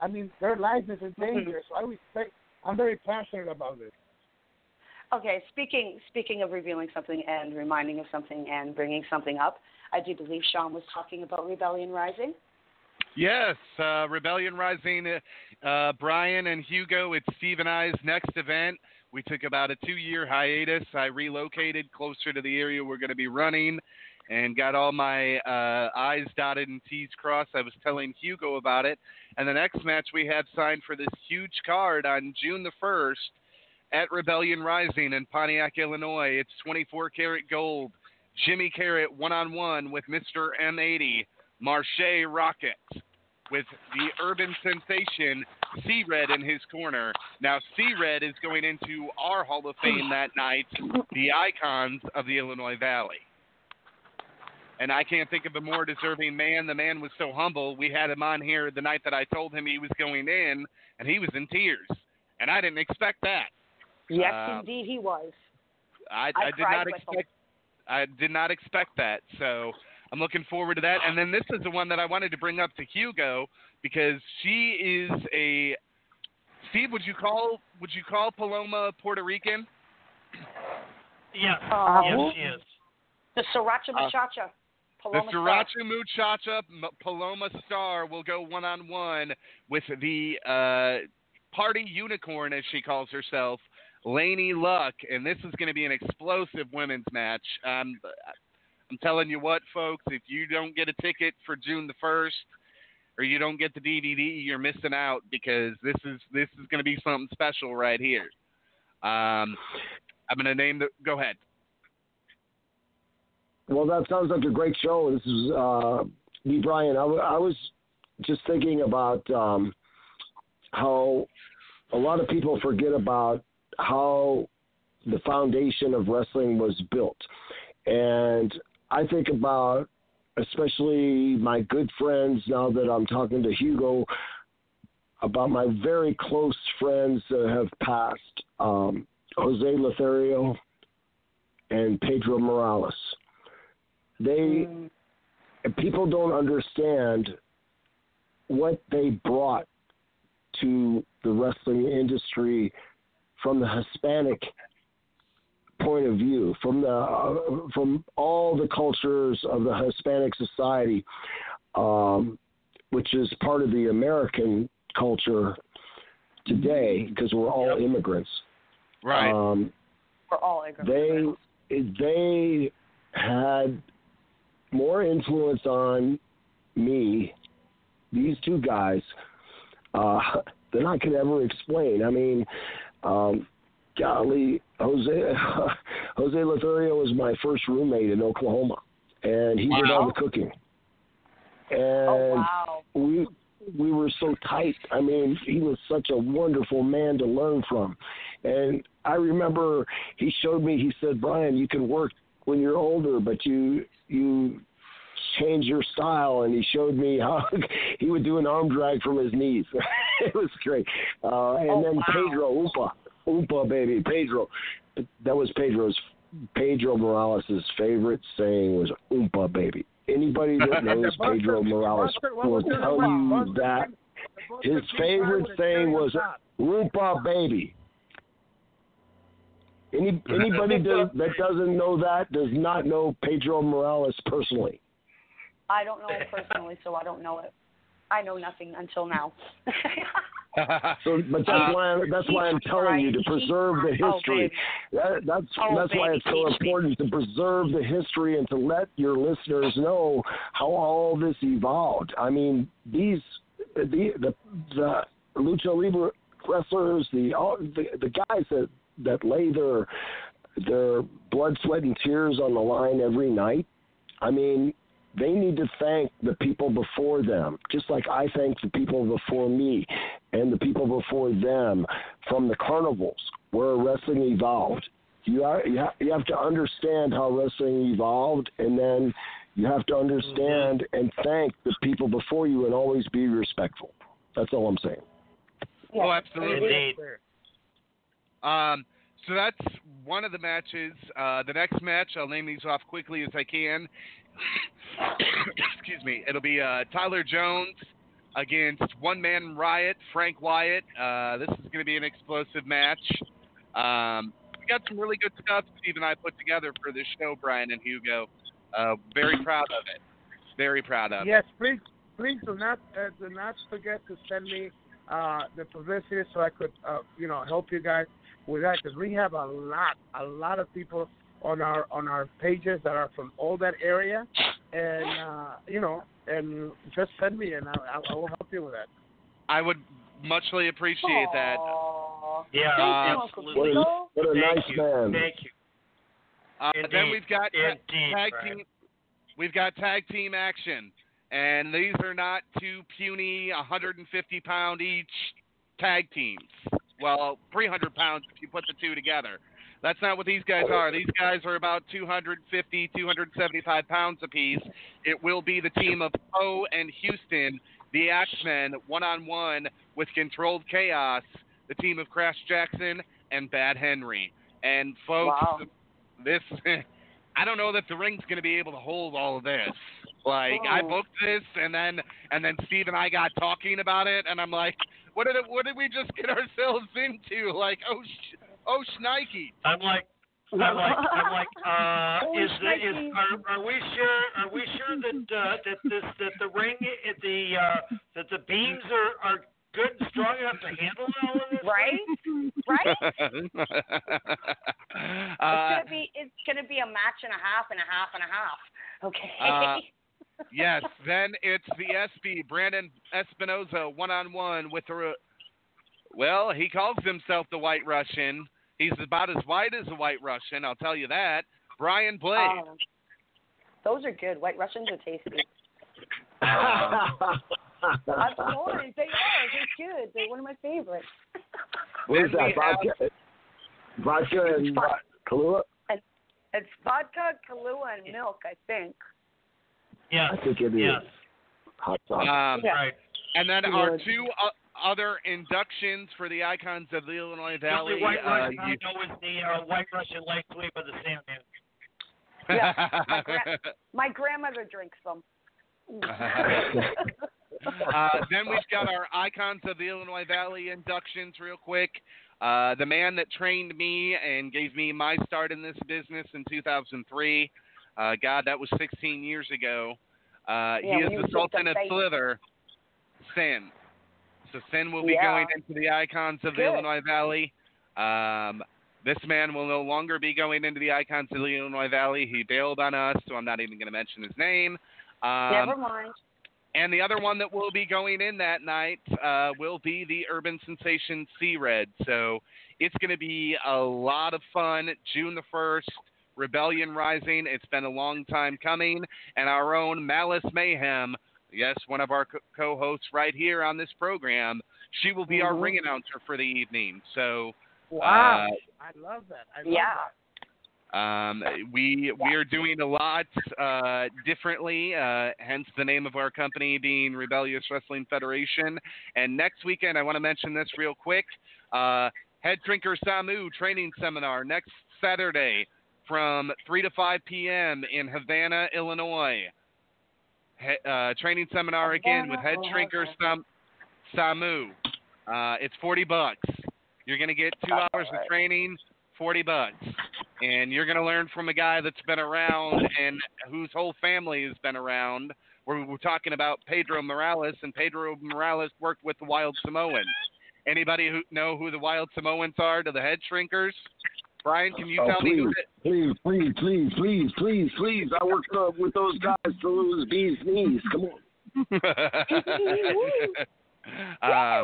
I mean, their life is in mm-hmm. danger, so I respect. I'm very passionate about this. Okay, speaking speaking of revealing something and reminding of something and bringing something up, I do believe Sean was talking about Rebellion Rising. Yes, uh, Rebellion Rising, uh, Brian and Hugo. It's Steve and I's next event. We took about a two-year hiatus. I relocated closer to the area we're going to be running, and got all my uh, I's dotted and T's crossed. I was telling Hugo about it, and the next match we have signed for this huge card on June the first at Rebellion Rising in Pontiac, Illinois. It's 24 karat gold. Jimmy Carrot one-on-one with Mr. M80. Marche Rocket with the urban sensation C Red in his corner. Now, C Red is going into our Hall of Fame that night, the icons of the Illinois Valley. And I can't think of a more deserving man. The man was so humble. We had him on here the night that I told him he was going in, and he was in tears. And I didn't expect that. Yes, Uh, indeed, he was. I, I I did not with him. expect. I did not expect that. So I'm looking forward to that. And then this is the one that I wanted to bring up to Hugo because she is a. Steve, would you call would you call Paloma Puerto Rican? Yes, Uh, yes, she is. The Sriracha Uh, Muchacha. The Paloma Star. Sriracha Muchacha M- Paloma Star will go one on one with the uh, party unicorn, as she calls herself, Laney Luck, and this is going to be an explosive women's match. Um, I'm telling you what, folks, if you don't get a ticket for June the first, or you don't get the DVD, you're missing out because this is this is going to be something special right here. Um, I'm going to name the. Go ahead. Well, that sounds like a great show. This is uh, me, Brian. I, w- I was just thinking about um, how a lot of people forget about how the foundation of wrestling was built. And I think about, especially my good friends, now that I'm talking to Hugo, about my very close friends that have passed um, Jose Lothario and Pedro Morales. They people don't understand what they brought to the wrestling industry from the Hispanic point of view, from the uh, from all the cultures of the Hispanic society, um, which is part of the American culture today because we're all immigrants. Right. Um, For all immigrants. they they had more influence on me, these two guys, uh, than I could ever explain. I mean, um, golly, Jose Jose Lothario was my first roommate in Oklahoma, and he did all the cooking. And Oh wow. we we were so tight. I mean, he was such a wonderful man to learn from. And I remember he showed me. He said, "Brian, you can work when you're older, but you you change your style." And he showed me how he would do an arm drag from his knees. it was great. Uh, and Oh, then wow. Pedro Oompa, Oompa baby, Pedro. That was Pedro's. Pedro Morales' favorite saying was "Oompa baby." Anybody that knows Pedro Morales will tell you that King- the Buster his favorite Pirate saying was Top. "Oompa baby." Any anybody does, that doesn't know that does not know Pedro Morales personally. I don't know him personally, so I don't know it. I know nothing until now. So, but that's Uh, why I'm, that's why I'm telling you to preserve the Oh, history. baby. That, that's Oh, that's why it's so teach me. important to preserve the history and to let your listeners know how all this evolved. I mean, these the the, the lucha libre wrestlers, the all the, the guys that that lay their their blood, sweat, and tears on the line every night. I mean, they need to thank the people before them, just like I thank the people before me and the people before them from the carnivals where wrestling evolved. You are you, ha- you have to understand how wrestling evolved, and then you have to understand and thank the people before you, and always be respectful. That's all I'm saying. Oh, absolutely. Indeed. Um, so that's one of the matches. Uh, the next match, I'll name these off quickly as I can. Excuse me. It'll be uh, Tyler Jones against One Man Riot, Frank Wyatt. Uh, this is going to be an explosive match. Um, we got some really good stuff Steve and I put together for this show, Brian and Hugo. Uh, very proud of it. Very proud of Yes, it. Yes, please, please do not uh, do not forget to send me uh, the publicity so I could, uh, you know, help you guys with that because we have a lot, a lot of people on our on our pages that are from all that area, and uh, you know, and just send me and I, I I will help you with that. I would muchly appreciate that. Yeah, Thank you, absolutely. What a, what a Thank nice you. man. Thank you. Uh, then we've got Indeed, tag Brian. team. We've got tag team action, and these are not two puny 150 pound each tag teams. Well, 300 pounds if you put the two together. That's not what these guys are. These guys are about 250, 275 pounds apiece. It will be the team of Poe and Houston, the Axemen, one on one with Controlled Chaos, the team of Crash Jackson and Bad Henry. And folks, Wow. this I don't know that the ring's going to be able to hold all of this. Like I booked this, and then and then Steve and I got talking about it, and I'm like, what did it, what did we just get ourselves into? Like, oh, sh- oh, shnikey. I'm like, I'm like, I'm like, uh, Oh, is the, is are, are we sure? Are we sure that uh, that this that the ring, uh, the uh, that the beams are are good and strong enough to handle all of this? Right? Right? uh, it's gonna be it's gonna be a match and a half and a half and a half. Okay. Uh, yes, then it's the SB Brandon Espinoza one on one with the. Well, he calls himself the White Russian. He's about as white as a White Russian, I'll tell you that. Brian Blade. Um, those are good. White Russians are tasty. I'm sorry, they are. They're good. They're one of my favorites. what is that? we have- Vodka, vodka and what? Kahlua? It's vodka, Kahlua, and milk, I think. Yeah. I think it is. Yes. Hot sauce. Um, Yeah. Right. And then our two uh, other inductions for the icons of the Illinois The only Valley. white uh, Russian you- I know is the uh, white Russian light sweep of the Sandman. Yeah, my, gra- my grandmother drinks them. uh, then we've got our icons of the Illinois Valley inductions, real quick. Uh, the man that trained me and gave me my start in this business in 2003. Uh, God, that was 16 years ago. Uh, Yeah, he when is he the Sultan of. Slither, Sin. So Sin will be Yeah. going into the icons of the Illinois Valley. Um, This man will no longer be going into the Icons of the Illinois Valley. He bailed on us, so I'm not even going to mention his name. Um, Never mind. and the other one that will be going in that night uh, will be the Urban Sensation Sea Red. So it's going to be a lot of fun. June the 1st, Rebellion Rising. It's been a long time coming. And our own Malice Mayhem, yes, one of our co hosts right here on this program, she will be our Mhm. ring announcer for the evening. So. Wow. uh, I love that. I love Yeah. that. um, we we are doing a lot uh, differently, uh, hence the name of our company being Rebellious Wrestling Federation. And next weekend, I want to mention this real quick: uh, Headshrinker Samu training seminar next Saturday from 3 to 5 p.m. in Havana, Illinois. He, uh, training seminar again with Head Drinker Sam, Samu. Uh, it's 40 bucks. You're going to get two hours of training, 40 bucks. And you're going to learn from a guy that's been around and whose whole family has been around. We're, we're talking about Pedro Morales, and Pedro Morales worked with the Wild Samoans. Anybody who know who the Wild Samoans are to the head shrinkers? Brian, can you oh, tell me please, who the, please, please, please, please, please, please. I worked uh, with those guys to lose bees knees. Come on. uh,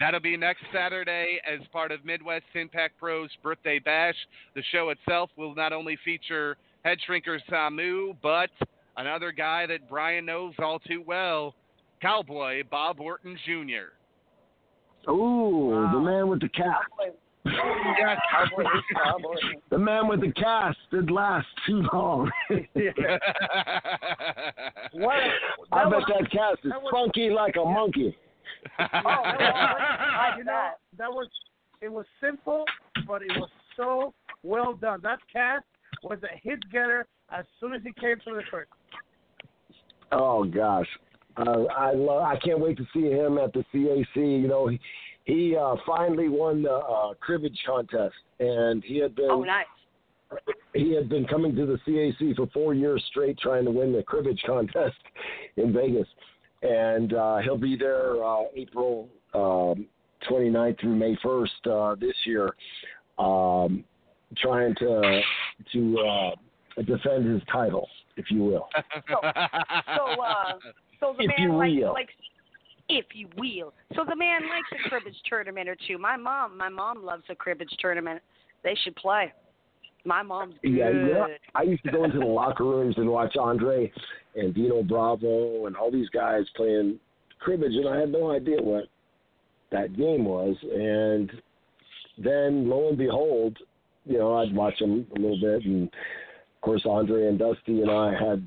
that'll be next Saturday as part of Midwest Impact Pros Birthday Bash. The show itself will not only feature head shrinker Samu, but another guy that Brian knows all too well, Cowboy Bob Orton Jr. Ooh, the man with the cast. Yes, The man with the cast did last too long. What? I that bet was- that cast is that was- funky like a monkey. Oh, that was, you know, that was it was simple, but it was so well done. That cast was a hit getter as soon as he came to the curtain. Oh gosh, uh, I love. I can't wait to see him at the CAC. You know, he he uh, finally won the uh, cribbage contest, and he had been Oh, nice. he had been coming to the CAC for four years straight trying to win the cribbage contest in Vegas. And uh, he'll be there uh, April um, 29th through May 1st uh, this year, um, trying to to uh, defend his title, if you will. So, so, uh, so the If man will. likes, if you will. So the man likes a cribbage tournament or two. My mom, my mom loves a cribbage tournament. They should play. My mom's good. Yeah, yeah. I used to go into the locker rooms and watch Andre and Dino Bravo and all these guys playing cribbage, and I had no idea what that game was. And then, lo and behold, you know, I'd watch them a little bit, and of course, Andre and Dusty and I had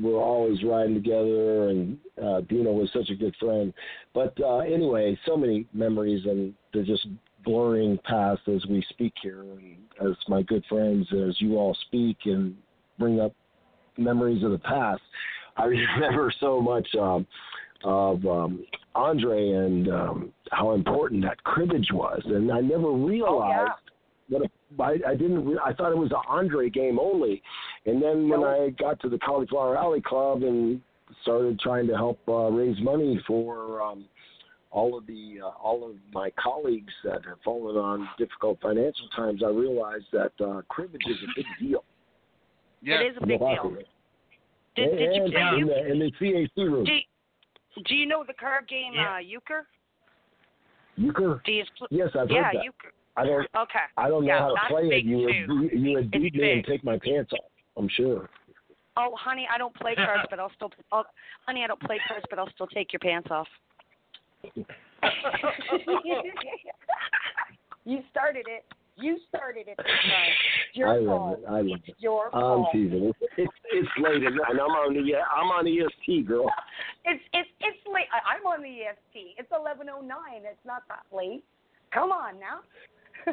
were always riding together, and uh, Dino was such a good friend. But uh, anyway, so many memories, and they're just blurring past as we speak here, and as my good friends, as you all speak and bring up memories of the past. I remember so much um, of um, Andre and um, how important that cribbage was, and I never realized what a, I, I didn't. Re- I thought it was an Andre game only, and then when I got to the Cauliflower Alley Club and started trying to help uh, raise money for um, all of the uh, all of my colleagues that have fallen on difficult financial times, I realized that uh, cribbage is a big deal. Yeah. It is a big in the deal. locker room. Did, did you and, play in, euchre? the, in the CAC room. Do you, do you know the card game uh, euchre? Euchre? Do you pl- Yes, I've yeah, heard that. euchre. I don't. Okay. I don't know yeah, how to play big it. You too. would you would It's beat me and take my pants off. I'm sure. Oh, honey, I don't play cards, but I'll still. Oh, honey, I don't play cards, but I'll still take your pants off. you started it. You started it. It's your I love fault. it. I love it's it. your I'm fault. teasing. It's it's, it's late, and I'm on the uh, I'm on EST, girl. It's it's it's late. I'm on the EST. It's 11:09. It's not that late. Come on now.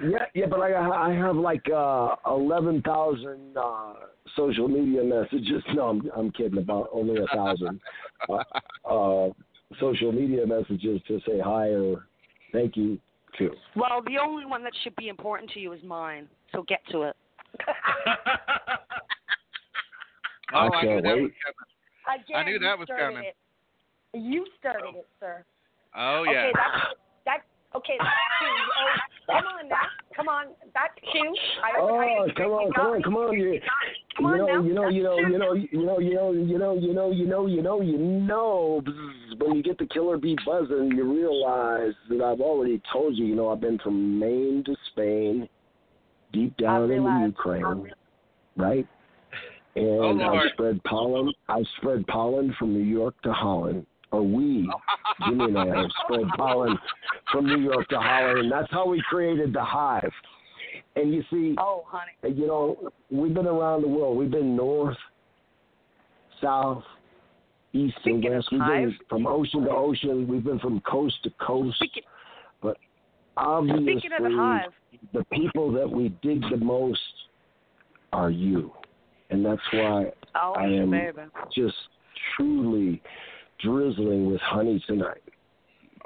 Yeah, yeah, but I I have like uh eleven thousand uh social media messages. No, I'm I'm kidding. About only a thousand uh, uh social media messages to say hi or thank you to. Well, the only one that should be important to you is mine. So get to it. Oh, I I knew can't that wait. was coming. Again, I knew that you was started coming. It. You started it, sir. Oh yeah. Okay, that's that. Okay, that's two. Oh, come on now. Come on. That's two. I, Oh, I, come on, come on, come on! You, Come on you know, now. you know, you know, That's you know, you know, you know, you know, you know, you know, you know, you know. bzz, When you get the killer bee buzzing, you realize that I've already told you. You know, I've been from Maine to Spain, deep down in the realize. Ukraine, right? And Oh, Lord. I've spread pollen. I've spread pollen from New York to Holland. Or we, Jimmy and I, have spread pollen from New York to Holland, and that's how we created the hive. And you see, Oh, honey. you know, we've been around the world. We've been north, south, east, Speaking and west. We've hive- been from ocean to ocean. We've been from coast to coast. Speaking- but obviously, the hive, the people that we dig the most are you, and that's why oh, I am baby. just truly drizzling with honey tonight.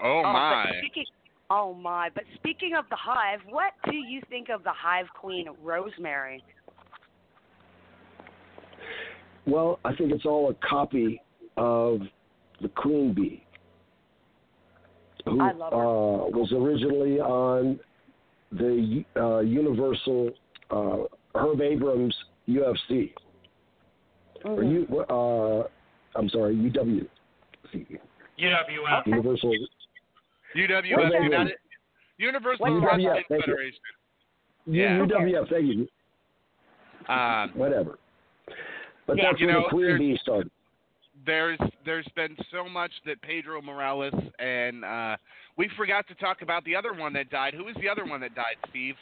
Oh, but my. speaking, oh my! But speaking of the hive, what do you think of the hive queen, Rosemary? Well, I think it's all a copy of the queen bee, who I love her. uh, was originally on the uh, Universal uh, Herb Abrams UFC. Or Mm-hmm. you, uh, I'm sorry, UW. UWF. Universal. UWF, What's United, Universal Wrestling UWF? Thank you. Federation. Yeah. Yeah. UWF, thank you. Um, Whatever. But Yeah, that's you where know, the queen bee started. there's there's been so much that Pedro Morales and uh we forgot to talk about the other one that died. Who was the other one that died, Steve?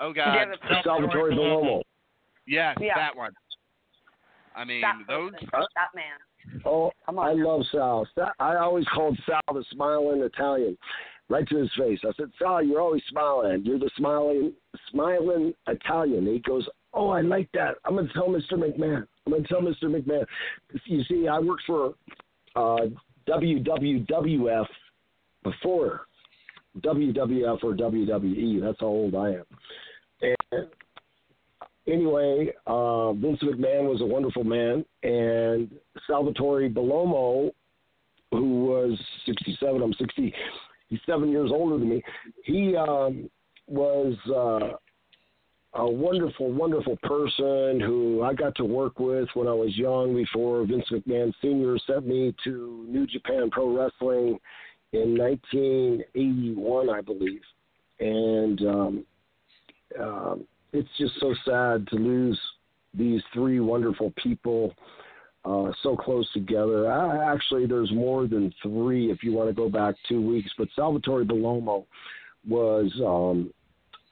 Oh God. Yeah, Salvatore Bellomo. Yes, Yeah. that one. I mean, that those person, that man. Oh, I love Sal. Sal. I always called Sal the smiling Italian, right to his face. I said, Sal, you're always smiling. You're the smiling, smiling Italian. He goes, Oh, I like that. I'm gonna tell Mr. McMahon. I'm gonna tell Mr. McMahon. You see, I worked for uh, WWWF before WWF or WWE. That's how old I am. And anyway, uh, Vince McMahon was a wonderful man, and Salvatore Bellomo, who was 67, I'm 60, he's seven years older than me. He um, was uh, a wonderful, wonderful person who I got to work with when I was young. Before Vince McMahon Sr. sent me to New Japan Pro Wrestling in 1981, I believe, and. Um, um, it's just so sad to lose these three wonderful people uh, so close together. I, actually, there's more than three if you want to go back two weeks. But Salvatore Bellomo was um,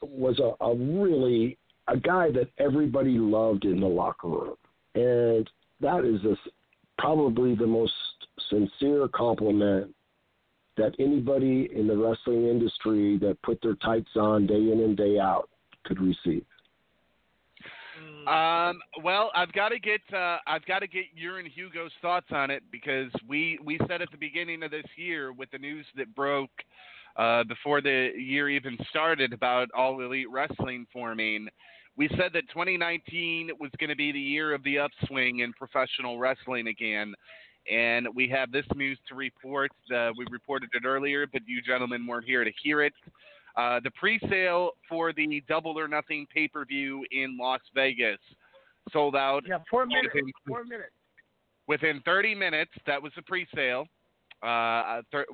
was a, a really a guy that everybody loved in the locker room, and that is a, probably the most sincere compliment that anybody in the wrestling industry that put their tights on day in and day out could receive. Um, well, I've got to get uh, I've got to get your and Hugo's thoughts on it because we we said at the beginning of this year with the news that broke uh, before the year even started about All Elite Wrestling forming. We said that 2019 was going to be the year of the upswing in professional wrestling again, and we have this news to report. Uh, we reported it earlier, but you gentlemen weren't here to hear it. Uh, the pre-sale for the Double or Nothing pay-per-view in Las Vegas sold out. Yeah, four minutes. Within, Four minutes. within 30 minutes. That was the pre-sale. Uh, thir-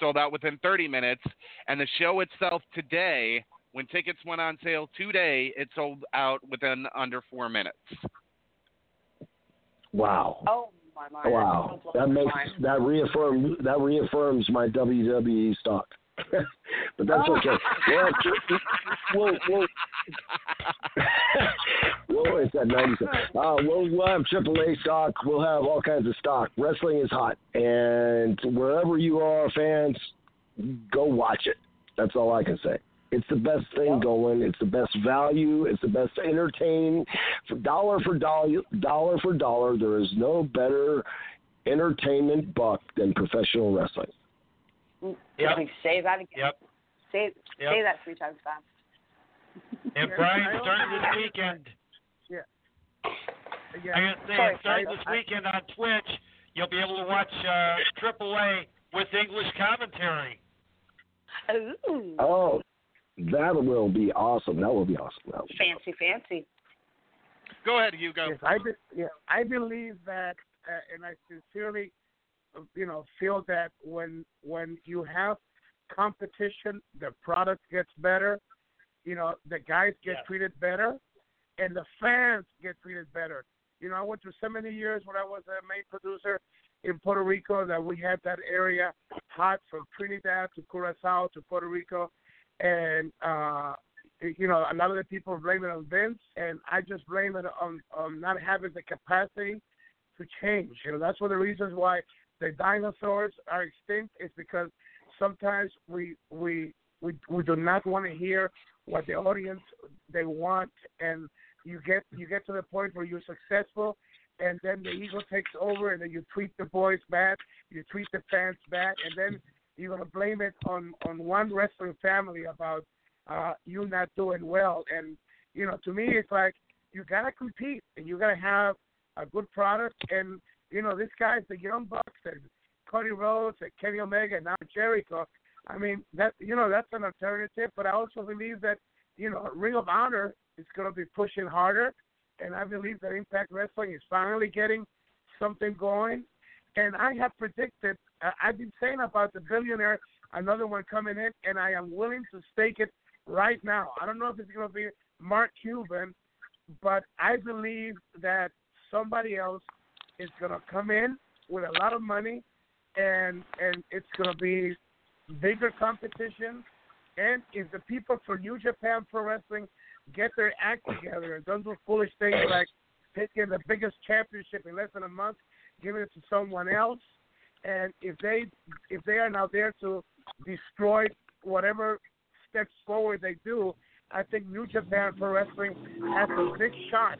sold out within 30 minutes, and the show itself today, when tickets went on sale today, it sold out within under four minutes. Wow. Oh my mind. Wow. That makes that reaffirms that reaffirms my WWE stock. but that's okay. Well, we'll, we'll, well, it's at 90 cents. Uh, we'll, we'll have AAA stock. We'll have all kinds of stock. Wrestling is hot. And wherever you are, fans, go watch it. That's all I can say. It's the best thing going. It's the best value. It's the best entertaining. For dollar for dollar, dollar for dollar, there is no better entertainment buck than professional wrestling. Let me say that again. Yep. Say Yep. say that three times fast. And Brian, starting this weekend, Yeah. I gotta say, Sorry, starting this weekend on Twitch, you'll be able to watch uh, AAA with English commentary. Ooh. Oh, that will be awesome. That will be awesome. Will be Fancy, fancy. Go ahead, Hugo. Yes, I be, yeah, I believe that, uh, and I sincerely, you know, feel that when when you have competition, the product gets better. You know, the guys get Yes. treated better, and the fans get treated better. You know, I went through so many years when I was a main producer in Puerto Rico that we had that area hot from Trinidad to Curacao to Puerto Rico, and uh, you know, a lot of the people blame it on Vince, and I just blame it on, on not having the capacity to change. You know, that's one of the reasons why the dinosaurs are extinct is because sometimes we we we we do not want to hear what the audience they want, and you get you get to the point where you're successful, and then the ego takes over, and then you treat the boys bad, you treat the fans bad, and then you're gonna blame it on on one wrestling family about uh you not doing well. And you know, to me, it's like you gotta compete, and you gotta have a good product. And you know, this guy's the Young Bucks and Cody Rhodes and Kenny Omega and now Jericho. I mean, that you know, that's an alternative. But I also believe that you know, Ring of Honor is going to be pushing harder, and I believe that Impact Wrestling is finally getting something going. And I have predicted, uh, I've been saying about the billionaire, another one coming in, and I am willing to stake it right now. I don't know if it's going to be Mark Cuban, but I believe that somebody else is to come in with a lot of money, and and it's to be bigger competition. And if the people for New Japan Pro Wrestling get their act together and don't do foolish things like taking the biggest championship in less than a month, giving it to someone else, and if they if they are now there to destroy whatever steps forward they do, I think New Japan Pro Wrestling has a big shot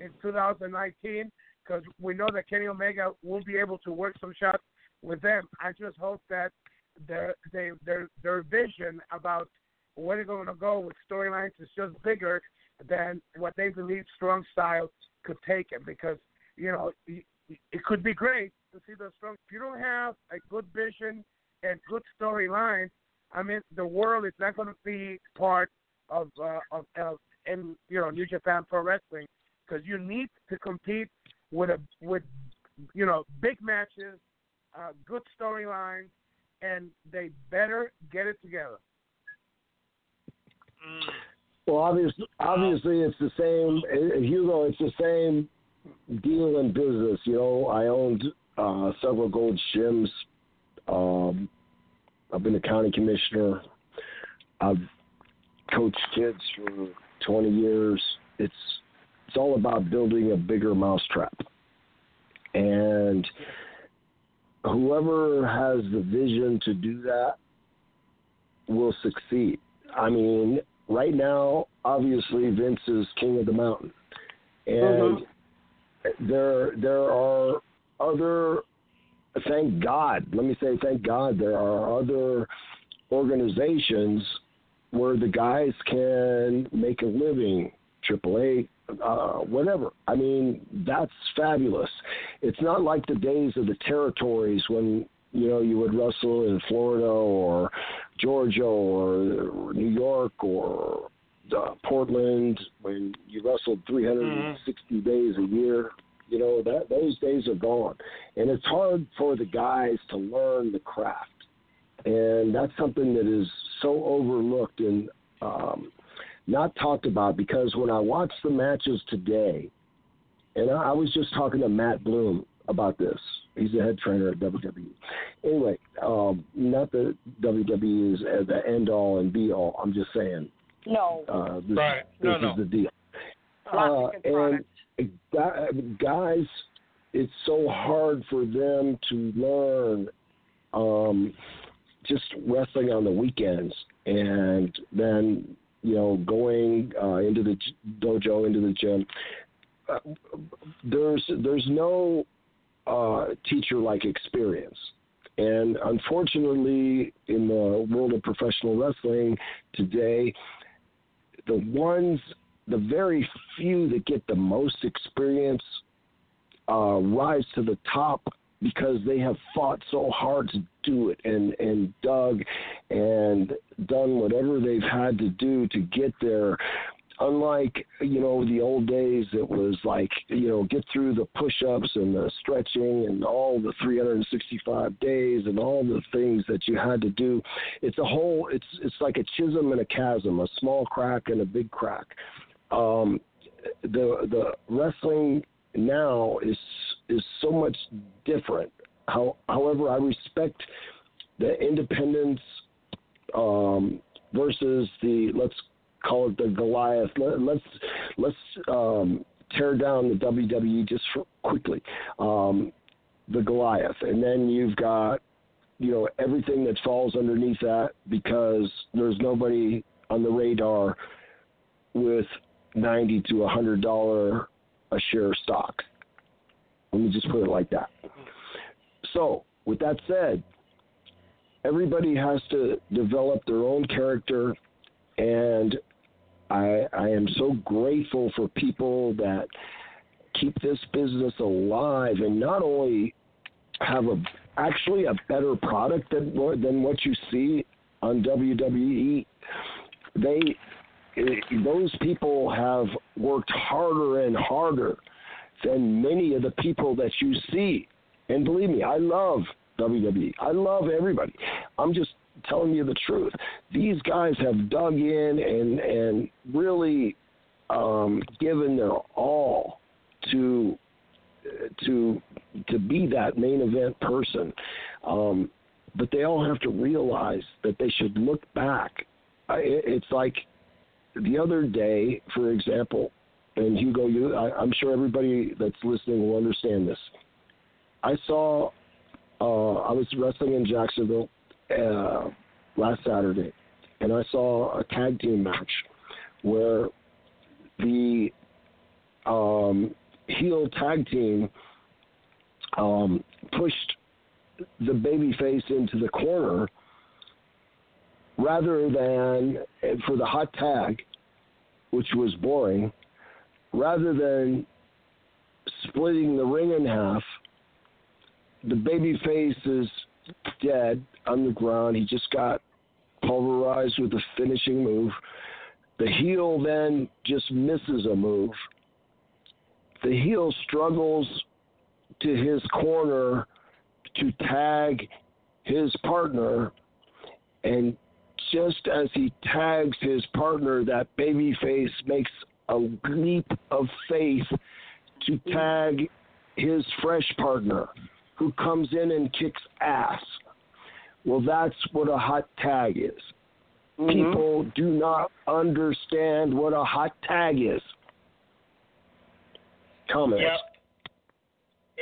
in 2019 because we know that Kenny Omega will be able to work some shots with them. I just hope that their they, their their vision about where they're going to go with storylines is just bigger than what they believe Strong Style could take it because you know it could be great to see the strong. If you don't have a good vision and good storyline, I mean the world is not going to be part of uh, of, of in you know New Japan Pro Wrestling because you need to compete with a with you know big matches, uh, good storylines, and they better get it together. Well, obviously, obviously, it's the same. uh, Hugo, it's the same deal in business. You know, I owned uh, several Gold Gyms. Um, I've been a county commissioner. I've coached kids for 20 years. It's it's all about building a bigger mousetrap, and whoever has the vision to do that will succeed. I mean, right now, obviously Vince is king of the mountain, and mm-hmm. there there are other. Thank God. Let me say, thank God, there are other organizations where the guys can make a living. AAA, uh, whatever. I mean, that's fabulous. It's not like the days of the territories when you know you would wrestle in Florida or Georgia or New York or uh, Portland when you wrestled 360 days a year. You know that those days are gone, and it's hard for the guys to learn the craft, and that's something that is so overlooked and um, not talked about because when I watch the matches today, and I, I was just talking to Matt Bloom about this. He's the head trainer at WWE. Anyway, um, not that WWE is uh, the end all and be all. I'm just saying No. uh, this, Right. this No, is the deal. Lots of good Uh, and products. guys, it's so hard for them to learn um, just wrestling on the weekends and then you know going uh, into the dojo into the gym. Uh, there's there's no uh, teacher like experience. And unfortunately, in the world of professional wrestling today, the ones, the very few that get the most experience uh, rise to the top because they have fought so hard to do it and and dug and done whatever they've had to do to get there. Unlike you know the old days it was like you know get through the push-ups and the stretching and all the 365 days and all the things that you had to do. It's a whole it's it's like a chisel and a chasm a small crack and a big crack. Um the the wrestling now is is so much different how however i respect the independence um versus the let's call it the Goliath. Let, let's let's um, tear down the WWE just quickly. Um, the Goliath, and then you've got you know everything that falls underneath that because there's nobody on the radar with ninety to a hundred dollar a share stock. Let me just put it like that. So, with that said, everybody has to develop their own character and I, I am so grateful for people that keep this business alive and not only have a actually a better product than than what you see on WWE. They eh, those people have worked harder and harder than many of the people that you see. And believe me, I love WWE. I love everybody. I'm just telling you the truth. These guys have dug in and and really um, given their all to to to be that main event person. Um, but they all have to realize that they should look back. I, it's like the other day, for example, and Hugo, you, I, I'm sure everybody that's listening will understand this. I saw, uh, I was wrestling in Jacksonville uh, last Saturday, and I saw a tag team match where the um, heel tag team um, pushed the baby face into the corner rather than for the hot tag, which was boring, rather than splitting the ring in half, the baby face is dead on the ground. He just got pulverized with a finishing move. The heel then just misses a move. The heel struggles to his corner to tag his partner, and just as he tags his partner, that babyface makes a leap of faith to tag his fresh partner, who comes in and kicks ass. Well, that's what a hot tag is. Mm-hmm. People do not understand what a hot tag is. Comments? Yep.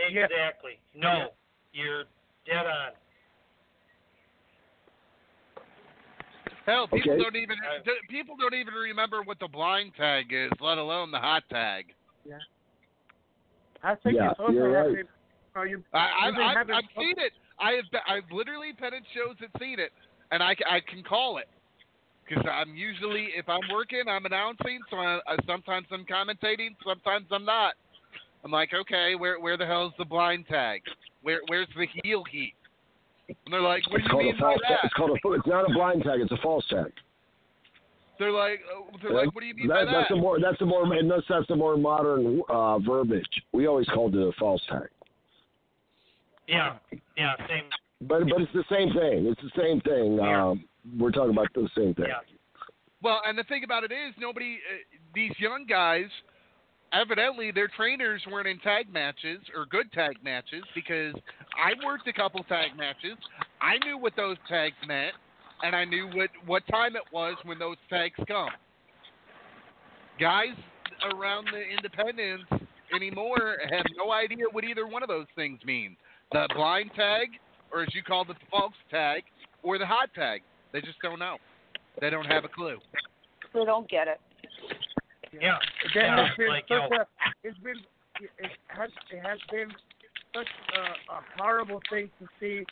Exactly. No, you're dead on. Hell, people Okay. don't even d- people don't even remember what the blind tag is, let alone the hot tag. Yeah. I think Yeah, it's also you're right. happening. You, I, I've, you've I've, having- I've seen it. I have. Been, I've literally been in shows that seen it, and I can call it because I'm usually if I'm working, I'm announcing. So I, I, sometimes I'm commentating, sometimes I'm not. I'm like, okay, where where the hell's the blind tag? Where where's the heel heat? And they're like, what it's do you called mean a by false tag. It's called a. It's not a blind tag. It's a false tag. They're like, uh, they're like, what do you mean that, by That's that? a more. That's a more. And that's that's a more modern uh, verbiage. We always called it a false tag. Yeah, yeah, same. But but it's the same thing. It's the same thing. Um, we're talking about the same thing. Well, and the thing about it is, nobody, uh, these young guys, evidently their trainers weren't in tag matches or good tag matches because I worked a couple tag matches. I knew what those tags meant, and I knew what what time it was when those tags come. Guys around the independents anymore have no idea what either one of those things mean. The blind tag, or as you call it, the false tag, or the hot tag. They just don't know. They don't have a clue. They don't get it. Yeah. There yeah, has been like, such yo, a, it's been it has it has been such a, a horrible thing to see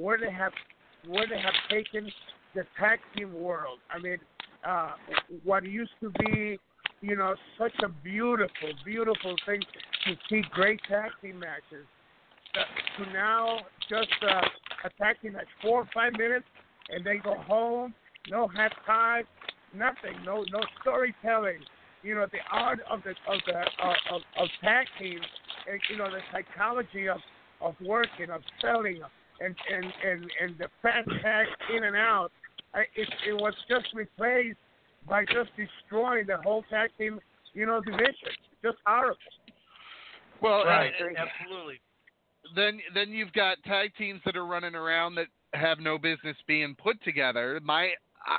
where they have where they have taken the tag team world. I mean, uh, what used to be, you know, such a beautiful, beautiful thing to see great tag team matches. uh, to now just uh, attacking like four or five minutes and then go home. No half time, nothing. No no storytelling. You know the art of the of the uh, of, of tag teams, and you know the psychology of of working, of selling, and and and and the fat tag in and out. I, it it was just replaced by just destroying the whole tag team, you know, division. Just horrible. Well, right, and- absolutely. then then you've got tag teams that are running around that have no business being put together. My I,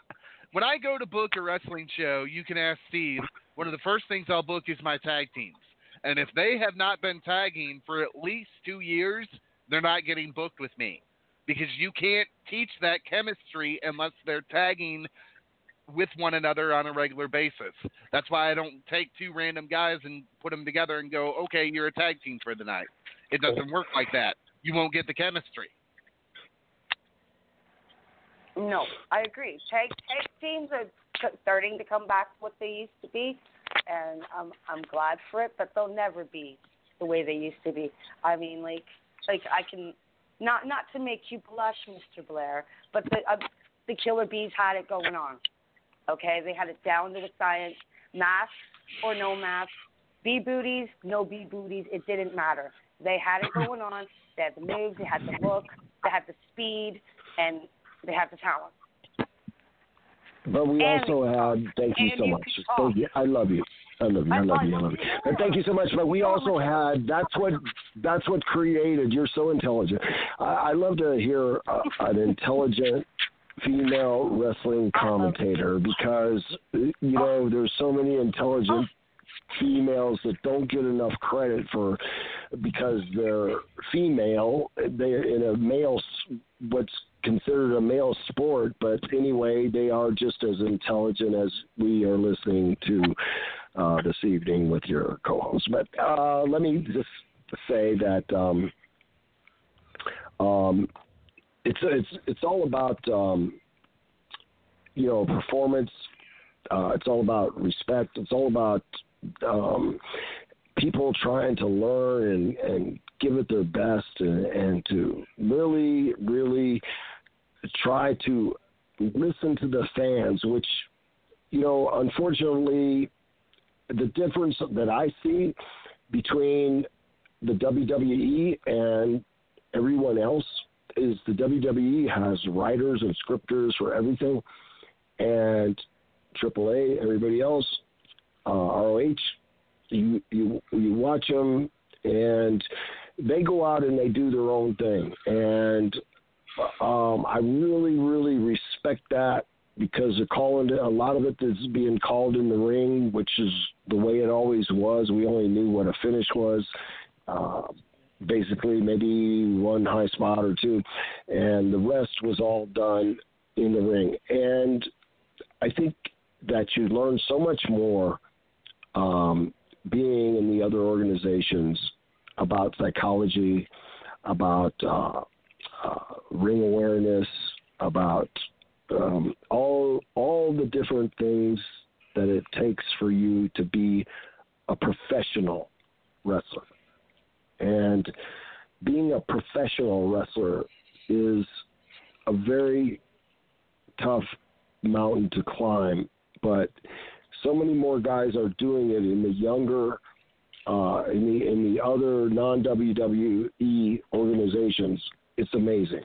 when I go to book a wrestling show, you can ask Steve. One of the first things I'll book is my tag teams, and if they have not been tagging for at least two years, they're not getting booked with me because you can't teach that chemistry unless they're tagging with one another on a regular basis. That's why I don't take two random guys and put them together and go, okay, you're a tag team for the night. It doesn't work like that. You won't get the chemistry. No, I agree. Tag tag teams are starting to come back to what they used to be, and I'm I'm glad for it. But they'll never be the way they used to be. I mean, like like I can not not to make you blush, Mr. Blair, but the uh, the Killer Bees had it going on. Okay, they had it down to a science. Mask or no mask, B booties, no B booties, it didn't matter. They had it going on. They had the moves, they had the look, they had the speed, and they had the talent. But we And- also had, thank you so you much. Thank you. I love you. I love you. I love you. I love you. But thank you so much. But we also had. That's what. That's what created. You're so intelligent. I, I love to hear uh, an intelligent female wrestling commentator because you know there's so many intelligent females that don't get enough credit for because they're female. They're in a male, what's considered a male sport, but anyway, they are just as intelligent as we are listening to uh, this evening with your co-host. But uh, let me just say that um, um, it's it's it's all about um, you know performance. Uh, it's all about respect. It's all about um, people trying to learn and, and give it their best and, and to really, really try to listen to the fans, which, you know, unfortunately, the difference that I see between the WWE and everyone else is the WWE has writers and scripters for everything, and AAA, everybody else, uh, ROH, you you you watch them and they go out and they do their own thing, and um, I really really respect that because they're calling a lot of it is being called in the ring, which is the way it always was. We only knew what a finish was. Uh, basically, maybe one high spot or two, and the rest was all done in the ring. And I think that you learn so much more um, being in the other organizations about psychology, about uh, uh, ring awareness, about um, all all the different things that it takes for you to be a professional wrestler. And being a professional wrestler is a very tough mountain to climb, but so many more guys are doing it in the younger uh, in the in the other non WWE organizations. It's amazing,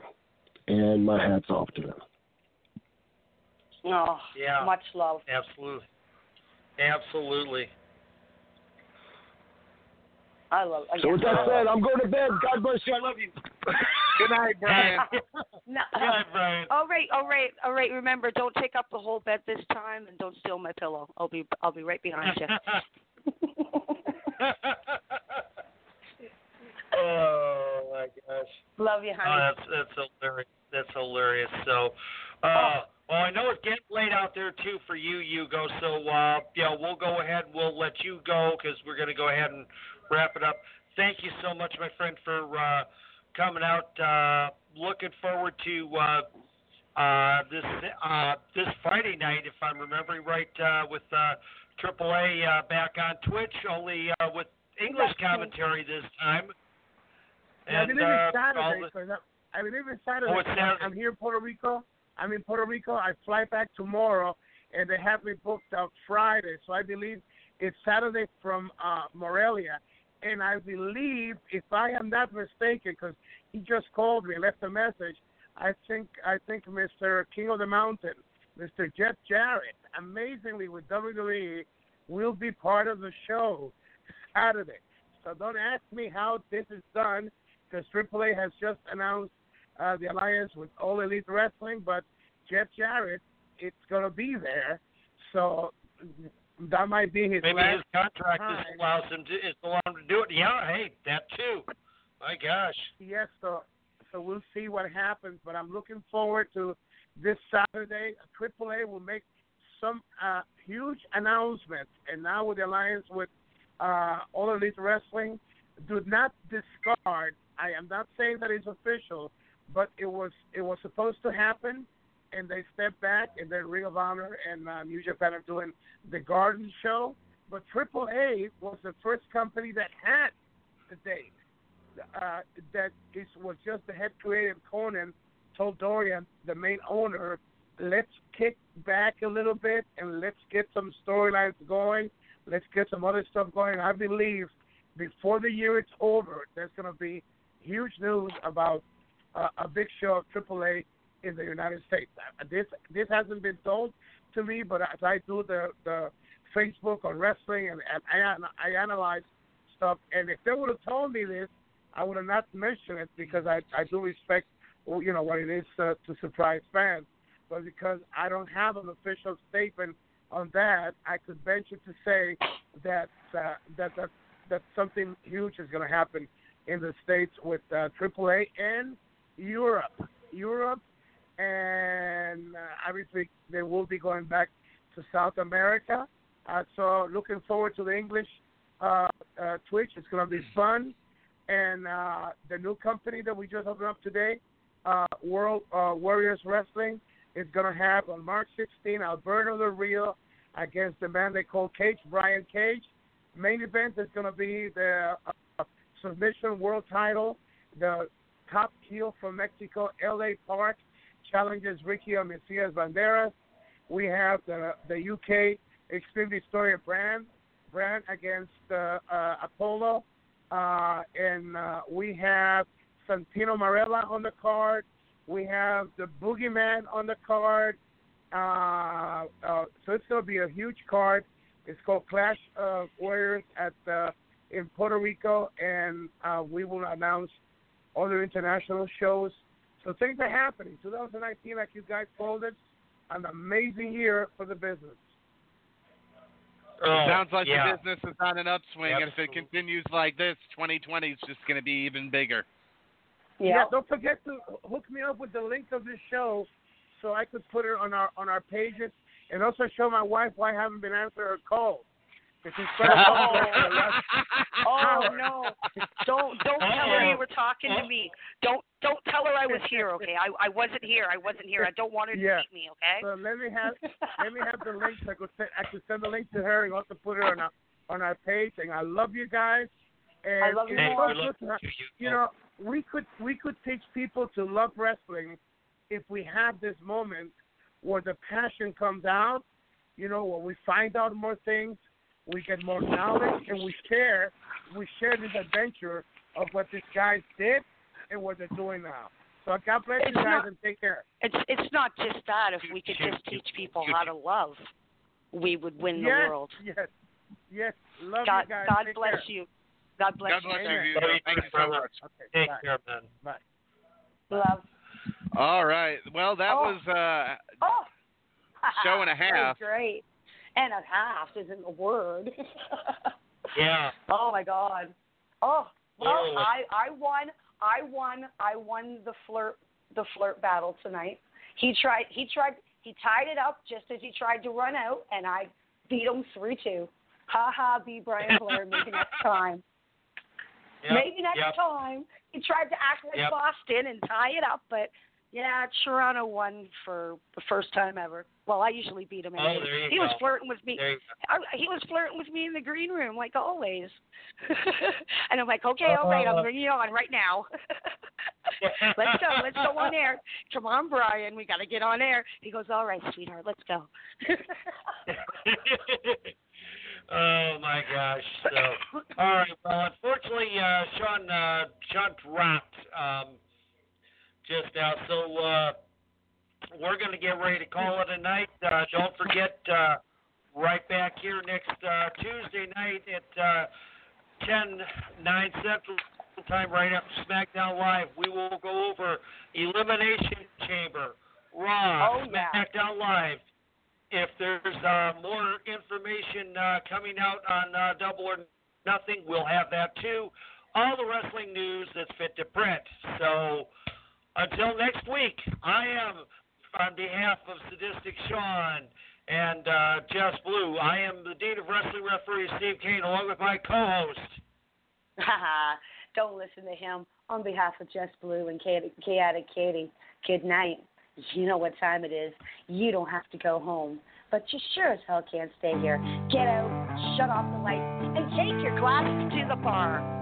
and my hats off to them. Oh, Yeah. much love. Absolutely. Absolutely. I love. So with that said, I'm going to bed. God bless you. I love you. Good night, Brian. no. Yeah, Brian. All right, all right, all right. Remember, don't take up the whole bed this time, and don't steal my pillow. I'll be, I'll be right behind you. oh my gosh. Love you, honey. Oh, that's that's hilarious. That's hilarious. So, uh, well, I know it's getting late out there too for you, Hugo. So, uh, yeah, we'll go ahead. And we'll let you go because we're going to go ahead and wrap it up. Thank you so much, my friend, for uh, coming out. Uh, looking forward to uh, uh, this uh, this Friday night, if I'm remembering right, uh, with uh, AAA uh, back on Twitch, only uh, with English commentary this time. I And, believe uh, it's Saturday. the- I'm- believe it's Saturday. Oh, Saturday. I'm here in Puerto Rico. I'm in Puerto Rico. I fly back tomorrow, and they have me booked out Friday. So I believe it's Saturday from uh, Morelia. And I believe, if I am not mistaken, because he just called me, left a message. I think I think Mr. King of the Mountain, Mr. Jeff Jarrett, amazingly with WWE, will be part of the show Saturday. So don't ask me how this is done, because AAA has just announced uh, the alliance with All Elite Wrestling, but Jeff Jarrett, it's to be there. So that might be his Maybe last his contract time. is allows him to is allow him to do it. Yeah, hey, that too. My gosh. Yes, so so we'll see what happens. But I'm looking forward to this Saturday. AAA will make some uh, huge announcement, and now with the alliance with uh, All Elite Wrestling, do not discard. I am not saying that it's official, but it was it was supposed to happen, and they stepped back, and then Ring of Honor and uh, New Japan are doing the Garden Show. But AAA was the first company that had the date uh, that it was just the head creative Konnan told Dorian, the main owner, let's kick back a little bit and let's get some storylines going. Let's get some other stuff going. I believe before the year is over, there's going to be huge news about uh, a big show of AAA in the United States. Uh, This this hasn't been told to me, but as I do the the Facebook on wrestling and, and I, I analyze stuff, and if they would have told me this, I would have not mentioned it because I I do respect you know what it is uh, to surprise fans, but because I don't have an official statement on that, I could venture to say that uh, that that that something huge is going to happen in the states with uh, AAA and Europe, Europe, and uh, obviously they will be going back to South America. Uh, so looking forward to the English uh, Twitch. It's going to be fun and the new company that we just opened up today, World Warriors Wrestling, is going to have on March 16 Alberto Del Rio against the man they call Cage, Brian Cage. Main event is going to be the uh, submission world title. The top heel from Mexico, L.A. Park, challenges Ricky Mesías Banderas. We have the the UK Extreme Story brand brand against uh, uh, Apollo. Uh, and uh, we have Santino Marella on the card. We have the Boogeyman on the card. Uh, uh, so it's going to be a huge card. It's called Clash of Warriors at in Puerto Rico, and we will announce other international shows. So things are happening. 2019, like you guys called it, an amazing year for the business. Oh, sounds like yeah. the business is on an upswing, and if it continues like this, 2020 is just going to be even bigger. Yeah. Don't forget to hook me up with the link of this show, so I could put it on our on our pages, and also show my wife why I haven't been answering her calls. Because she's trying to talk to her for the last Oh no! Don't don't tell her you oh. were talking to me. Don't don't tell her I was here. Okay, I I wasn't here. I wasn't here. I don't want her to Yeah. meet me. Okay. So let me have let me have the link. I could send, I could send the link to her and also put it on our on our page. And I love you guys. And I love you it's more. so good to have- you know, we could we could teach people to love wrestling if we have this moment where the passion comes out. You know, where we find out more things, we get more knowledge, and we share we share this adventure of what these guys did and what they're doing now. So God bless It's you guys not- and take care. It's it's not just that. If we could just teach people how to love, we would win the yes, world. Yes, yes. Love God you guys. God Take bless care. you. God bless God you. bless you. Amen. Thank you so much. Okay, Take bye. care, man. Bye. Love. All right. Well, that Oh. was uh, Oh. show and a That was half. great. And a half isn't a word. Yeah. Oh my God. Oh well, Literally. I I won. I won. I won the flirt the flirt battle tonight. He tried. He tried. He tied it up just as he tried to run out, and I beat him three two. Ha ha! Be Brian Blair. Maybe next time. Yep, Maybe next yep. time. He tried to act like Yep. Boston and tie it up, but Yeah, Toronto won for the first time ever. Well, I usually beat him. Oh, there you he go. was flirting with me. I, he was flirting with me in the green room, like always. and I'm like, okay, all right. I'm bringing you on right now. let's go, let's go on air. Come on, Brian, we got to get on air. He goes, all right, sweetheart, let's go. oh my gosh! So, all right. Well, unfortunately, uh, Sean uh, Sean dropped um, just now, so uh, we're going to get ready to call it a night. Uh, don't forget, uh, right back here next uh, Tuesday night at uh, 10 9 Central Time, right after SmackDown Live. We will go over Elimination Chamber, Raw, Oh, yeah. SmackDown Live. If there's uh, more information uh, coming out on uh, Double or Nothing, we'll have that too. All the wrestling news that's fit to print. So until next week, I am on behalf of Sadistic Sean and uh, Jess Blue. I am the Dean of Wrestling Referee Steve Kane, along with my co-host. Don't listen to him. On behalf of Jess Blue and Chaotic Katie, good night. You know what time it is. You don't have to go home, but you sure as hell can't stay here. Get out, shut off the lights, and take your glasses to the bar.